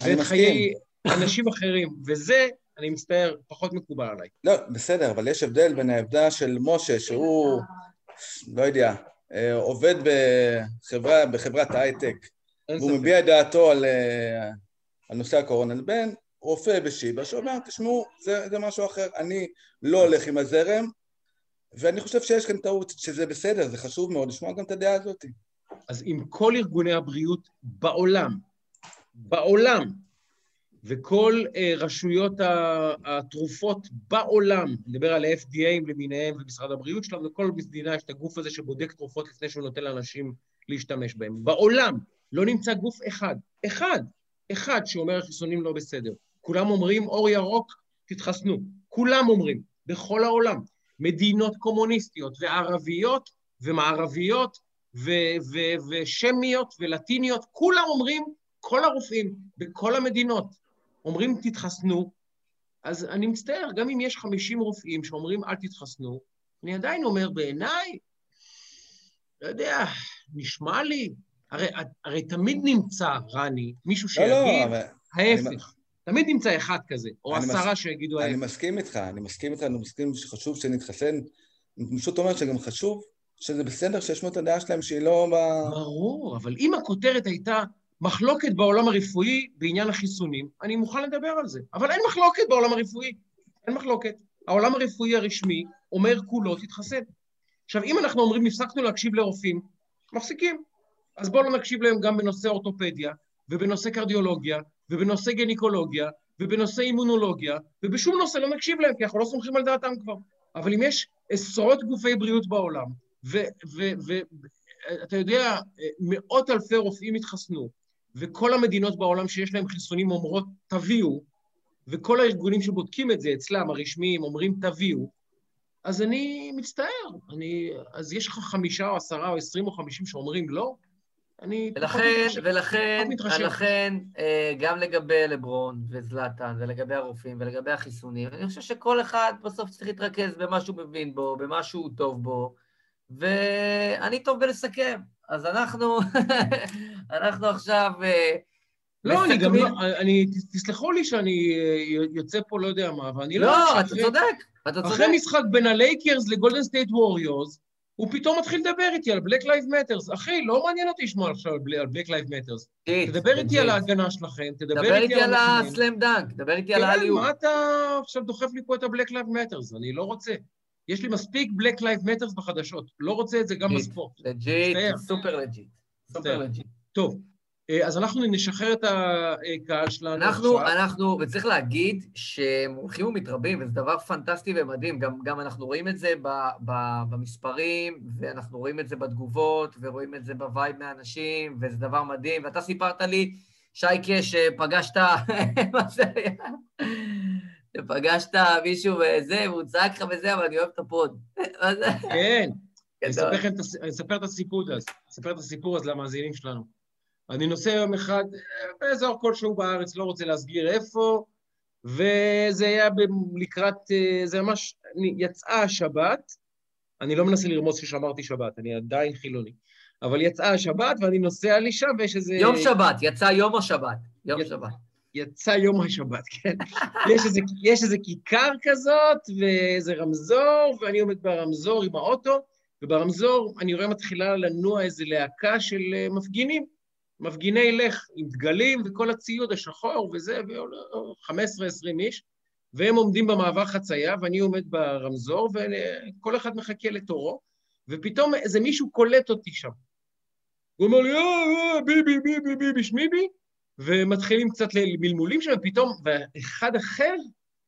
ואת חיי אנשים אחרים. וזה, אני מצטער, פחות מקובל עליי. לא, בסדר, אבל יש הבדל בין העמדה של משה, שהוא, לא יודע, אה, עובד בחברה, בחברת הייטק, והוא מביע את דעתו על, אה, על נושא הקורונה, לבין רופא בשיבא שאומר, תשמעו, זה, זה משהו אחר, אני לא הולך עם הזרם, ואני חושב שיש כאן טעות, שזה בסדר, זה חשוב מאוד לשמוע גם את הדעה הזאת. אז עם כל ארגוני הבריאות בעולם, בעולם, וכל uh, רשויות התרופות בעולם, נדבר על ה-FDA למיניהם ומשרד הבריאות שלנו, וכל מדינה יש את הגוף הזה שבודק תרופות לפני שהוא נותן לאנשים להשתמש בהן. בעולם, לא נמצא גוף אחד, אחד, אחד שאומר החיסונים לא בסדר. כולם אומרים, אור ירוק, תתחסנו. כולם אומרים, בכל העולם. מדינות קומוניסטיות וערביות ומערביות ו- ו- ושמיות ולטיניות, כולם אומרים, כל הרופאים בכל המדינות אומרים תתחסנו, אז אני מצטער, גם אם יש 50 רופאים שאומרים אל תתחסנו, אני עדיין אומר, בעיניי, לא יודע, נשמע לי, הרי, הרי תמיד נמצא, רני, מישהו שיגיד, לא, לא. ההפך. אני- תמיד נמצא אחד כזה, או אני עשרה מס- שיגידו אני ההפך. מסכים איתך, אני מסכים איתך, אני מסכים שחשוב שנתחסן. אני פשוט אומר שגם חשוב שזה בסדר שישמעו את הדעה שלהם שהיא לא ב... ברור, אבל אם הכותרת הייתה מחלוקת בעולם הרפואי בעניין החיסונים, אני מוכן לדבר על זה. אבל אין מחלוקת בעולם הרפואי. אין מחלוקת. העולם הרפואי הרשמי אומר כולו, תתחסן. עכשיו, אם אנחנו אומרים, הפסקנו להקשיב לרופאים, מפסיקים. אז בואו לא נקשיב להם גם בנושא אורתופדיה, ובנושא קרדיולוגיה, ובנושא גניקולוגיה, ובנושא אימונולוגיה, ובשום נושא לא נקשיב להם, כי אנחנו לא סומכים על דעתם כבר. אבל אם יש עשרות גופי בריאות בעולם, ואתה יודע, מאות אלפי רופאים התחסנו, וכל המדינות בעולם שיש להם חיסונים אומרות, תביאו, וכל הארגונים שבודקים את זה אצלם, הרשמיים, אומרים, תביאו, אז אני מצטער. אני, אז יש לך חמישה או עשרה או עשרים או חמישים שאומרים לא? אני פחות ולכן, מתרשם. ולכן, מתרשם. ולכן, אה, גם לגבי לברון וזלאטן, ולגבי הרופאים, ולגבי החיסונים, אני חושב שכל אחד בסוף צריך להתרכז במה שהוא מבין בו, במה שהוא טוב בו, ואני טוב בלסכם. אז אנחנו, אנחנו עכשיו... אה, לא, אני גם לא, אני, תסלחו לי שאני אה, יוצא פה לא יודע מה, אבל אני לא... לא, אתה צודק, אתה צודק. אחרי משחק בין הלייקרס לגולדן סטייט ווריורס, הוא פתאום מתחיל לדבר איתי על Black Lives Matter. אחי, לא מעניין אותי לשמוע עכשיו על Black Lives Matter. legit, תדבר איתי. על ההגנה שלכם, תדבר דבר איתי על. ה slam dunk, דבר איתי על כן, ה alley-oop. מה אתה עכשיו דוחף לי פה את ה Black Lives Matter? אני לא רוצה. יש לי מספיק Black Lives Matter בחדשות. לא רוצה את זה גם. בספורט. legit. super legit. super. legit. טוב, אז אנחנו נשחרר את הקהל שלנו אנחנו, עכשיו. אנחנו, וצריך להגיד שהם הולכים ומתרבים, וזה דבר פנטסטי ומדהים. גם, גם אנחנו רואים את זה ב, ב, במספרים, ואנחנו רואים את זה בתגובות, ורואים את זה ב vibe מהאנשים, וזה דבר מדהים. ואתה סיפרת לי, שייקה, שפגשת, מה זה היה? שפגשת מישהו וזה, והוא צעק לך וזה, אבל אני אוהב את הפוד. כן. אספר את אני אספר את הסיפור הזה, אספר את הסיפור הזה למאזינים שלנו. אני נוסע יום אחד אה, באזור כלשהו בארץ, לא רוצה להסגיר איפה, וזה היה ב- לקראת, אה, זה ממש, אני- יצאה השבת, אני לא מנסה לרמוז ששמרתי שבת, אני עדיין חילוני, אבל יצאה השבת ואני נוסע לי שם ויש איזה... יום שבת, יצא יום השבת. יום יצא. שבת. יצא יום השבת, כן. יש איזה, יש איזה כיכר כזאת, ואיזה רמזור, ואני עומד ברמזור עם האוטו, וברמזור אני רואה מתחילה לנוע איזה להקה של אה, מפגינים, מפגיני לך, עם דגלים וכל הציוד השחור וזה, ו-15-20 איש, והם עומדים במעבר חצייה, ואני עומד ברמזור, וכל אחד מחכה לתורו, ופתאום איזה מישהו קולט אותי שם. הוא אומר לי, אה, אה, ביבי, ביבי, ביבי, שמיבי, ומתחילים קצת למלמולים שם, ופתאום, ואחד אחר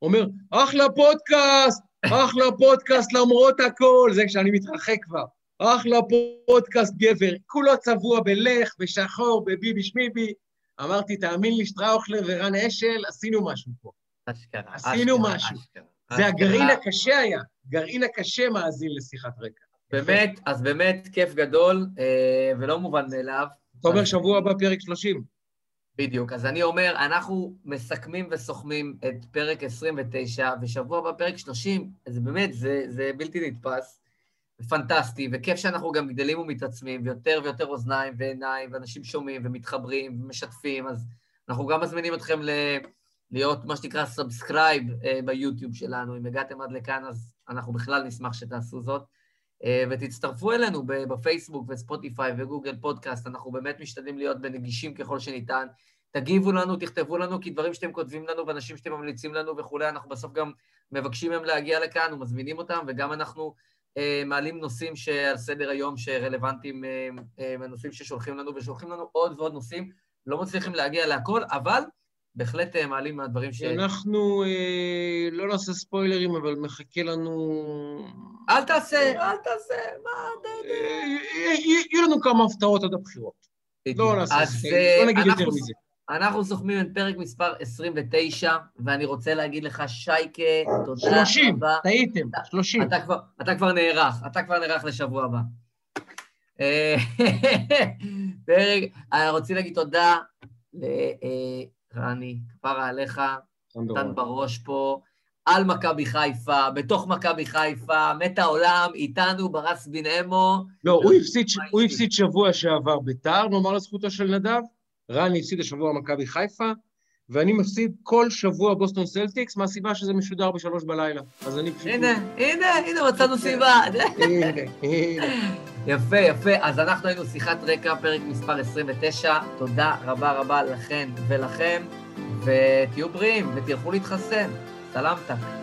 אומר, אחלה פודקאסט, אחלה פודקאסט למרות הכל, זה כשאני מתרחק כבר. אחלה פודקאסט גבר, כולו צבוע בלך, בשחור, בביבי שמיבי. אמרתי, תאמין לי, שטראוכלר ורן אשל, עשינו משהו פה. אשכרה. עשינו אשכרה, משהו. אשכרה, זה אשכרה. הגרעין הקשה היה, גרעין הקשה מאזין לשיחת רקע. באמת, אז באמת כיף גדול, אה, ולא מובן מאליו. אתה אומר אז- שבוע הבא פרק 30. בדיוק. אז אני אומר, אנחנו מסכמים וסוכמים את פרק 29, ושבוע הבא פרק 30, זה באמת, זה, זה בלתי נתפס, פנטסטי, וכיף שאנחנו גם גדלים ומתעצמים, ויותר ויותר אוזניים ועיניים, ואנשים שומעים ומתחברים ומשתפים, אז אנחנו גם מזמינים אתכם ל... להיות מה שנקרא subscribe ביוטיוב שלנו. אם הגעתם עד לכאן, אז אנחנו בכלל נשמח שתעשו זאת. אה, ותצטרפו אלינו בפייסבוק וספוטיפיי וגוגל פודקאסט, אנחנו באמת משתדלים להיות בנגישים ככל שניתן. תגיבו לנו, תכתבו לנו, כי דברים שאתם כותבים לנו ואנשים שאתם ממליצים לנו וכולי, אנחנו בסוף גם מבקשים מהם להגיע לכאן ומזמינים אותם, וגם אנחנו אה, מעלים נושאים שעל סדר היום שרלוונטיים, אה, אה, הנושאים ששולחים לנו, ושולחים לנו עוד ועוד נושאים. לא מצליחים להגיע להכל, אבל בהחלט אה, מעלים מהדברים ש... אנחנו אה, לא נעשה ספוילרים, אבל מחכה לנו... אל תעשה, אל תעשה, מה... אה, יהיו לנו כמה הפתעות עד הבחירות. לא נעשה ספוילרים, אה, לא נגיד יותר מזה. אנחנו סוכמים את פרק מספר 29, ואני רוצה להגיד לך, שייקה, תודה 30, רבה. טעיתם, 30. אתה כבר, אתה כבר נערך, אתה כבר נערך לשבוע הבא. אה, פרק, אני רוצה להגיד תודה לרני, כפרה עליך, נתן. בראש פה, על מכבי חיפה, בתוך מכבי חיפה, מת העולם, איתנו, ברס בן אמו. לא, הוא? הפסיד שבוע שעבר ביתר, נאמר לזכותו של נדב, רני הפסיד השבוע מכבי חיפה, ואני מפסיד כל שבוע בוסטון סלטיקס, מהסיבה שזה משודר בשלוש בלילה. אז אני פשוט... הנה, הנה, הנה, מצאנו סיבה. הנה, הנה. יפה, יפה. אז אנחנו היינו שיחת רקע, פרק מספר 29. תודה רבה רבה לכן ולכם, ותהיו בריאים ותלכו להתחסן. סלמתק.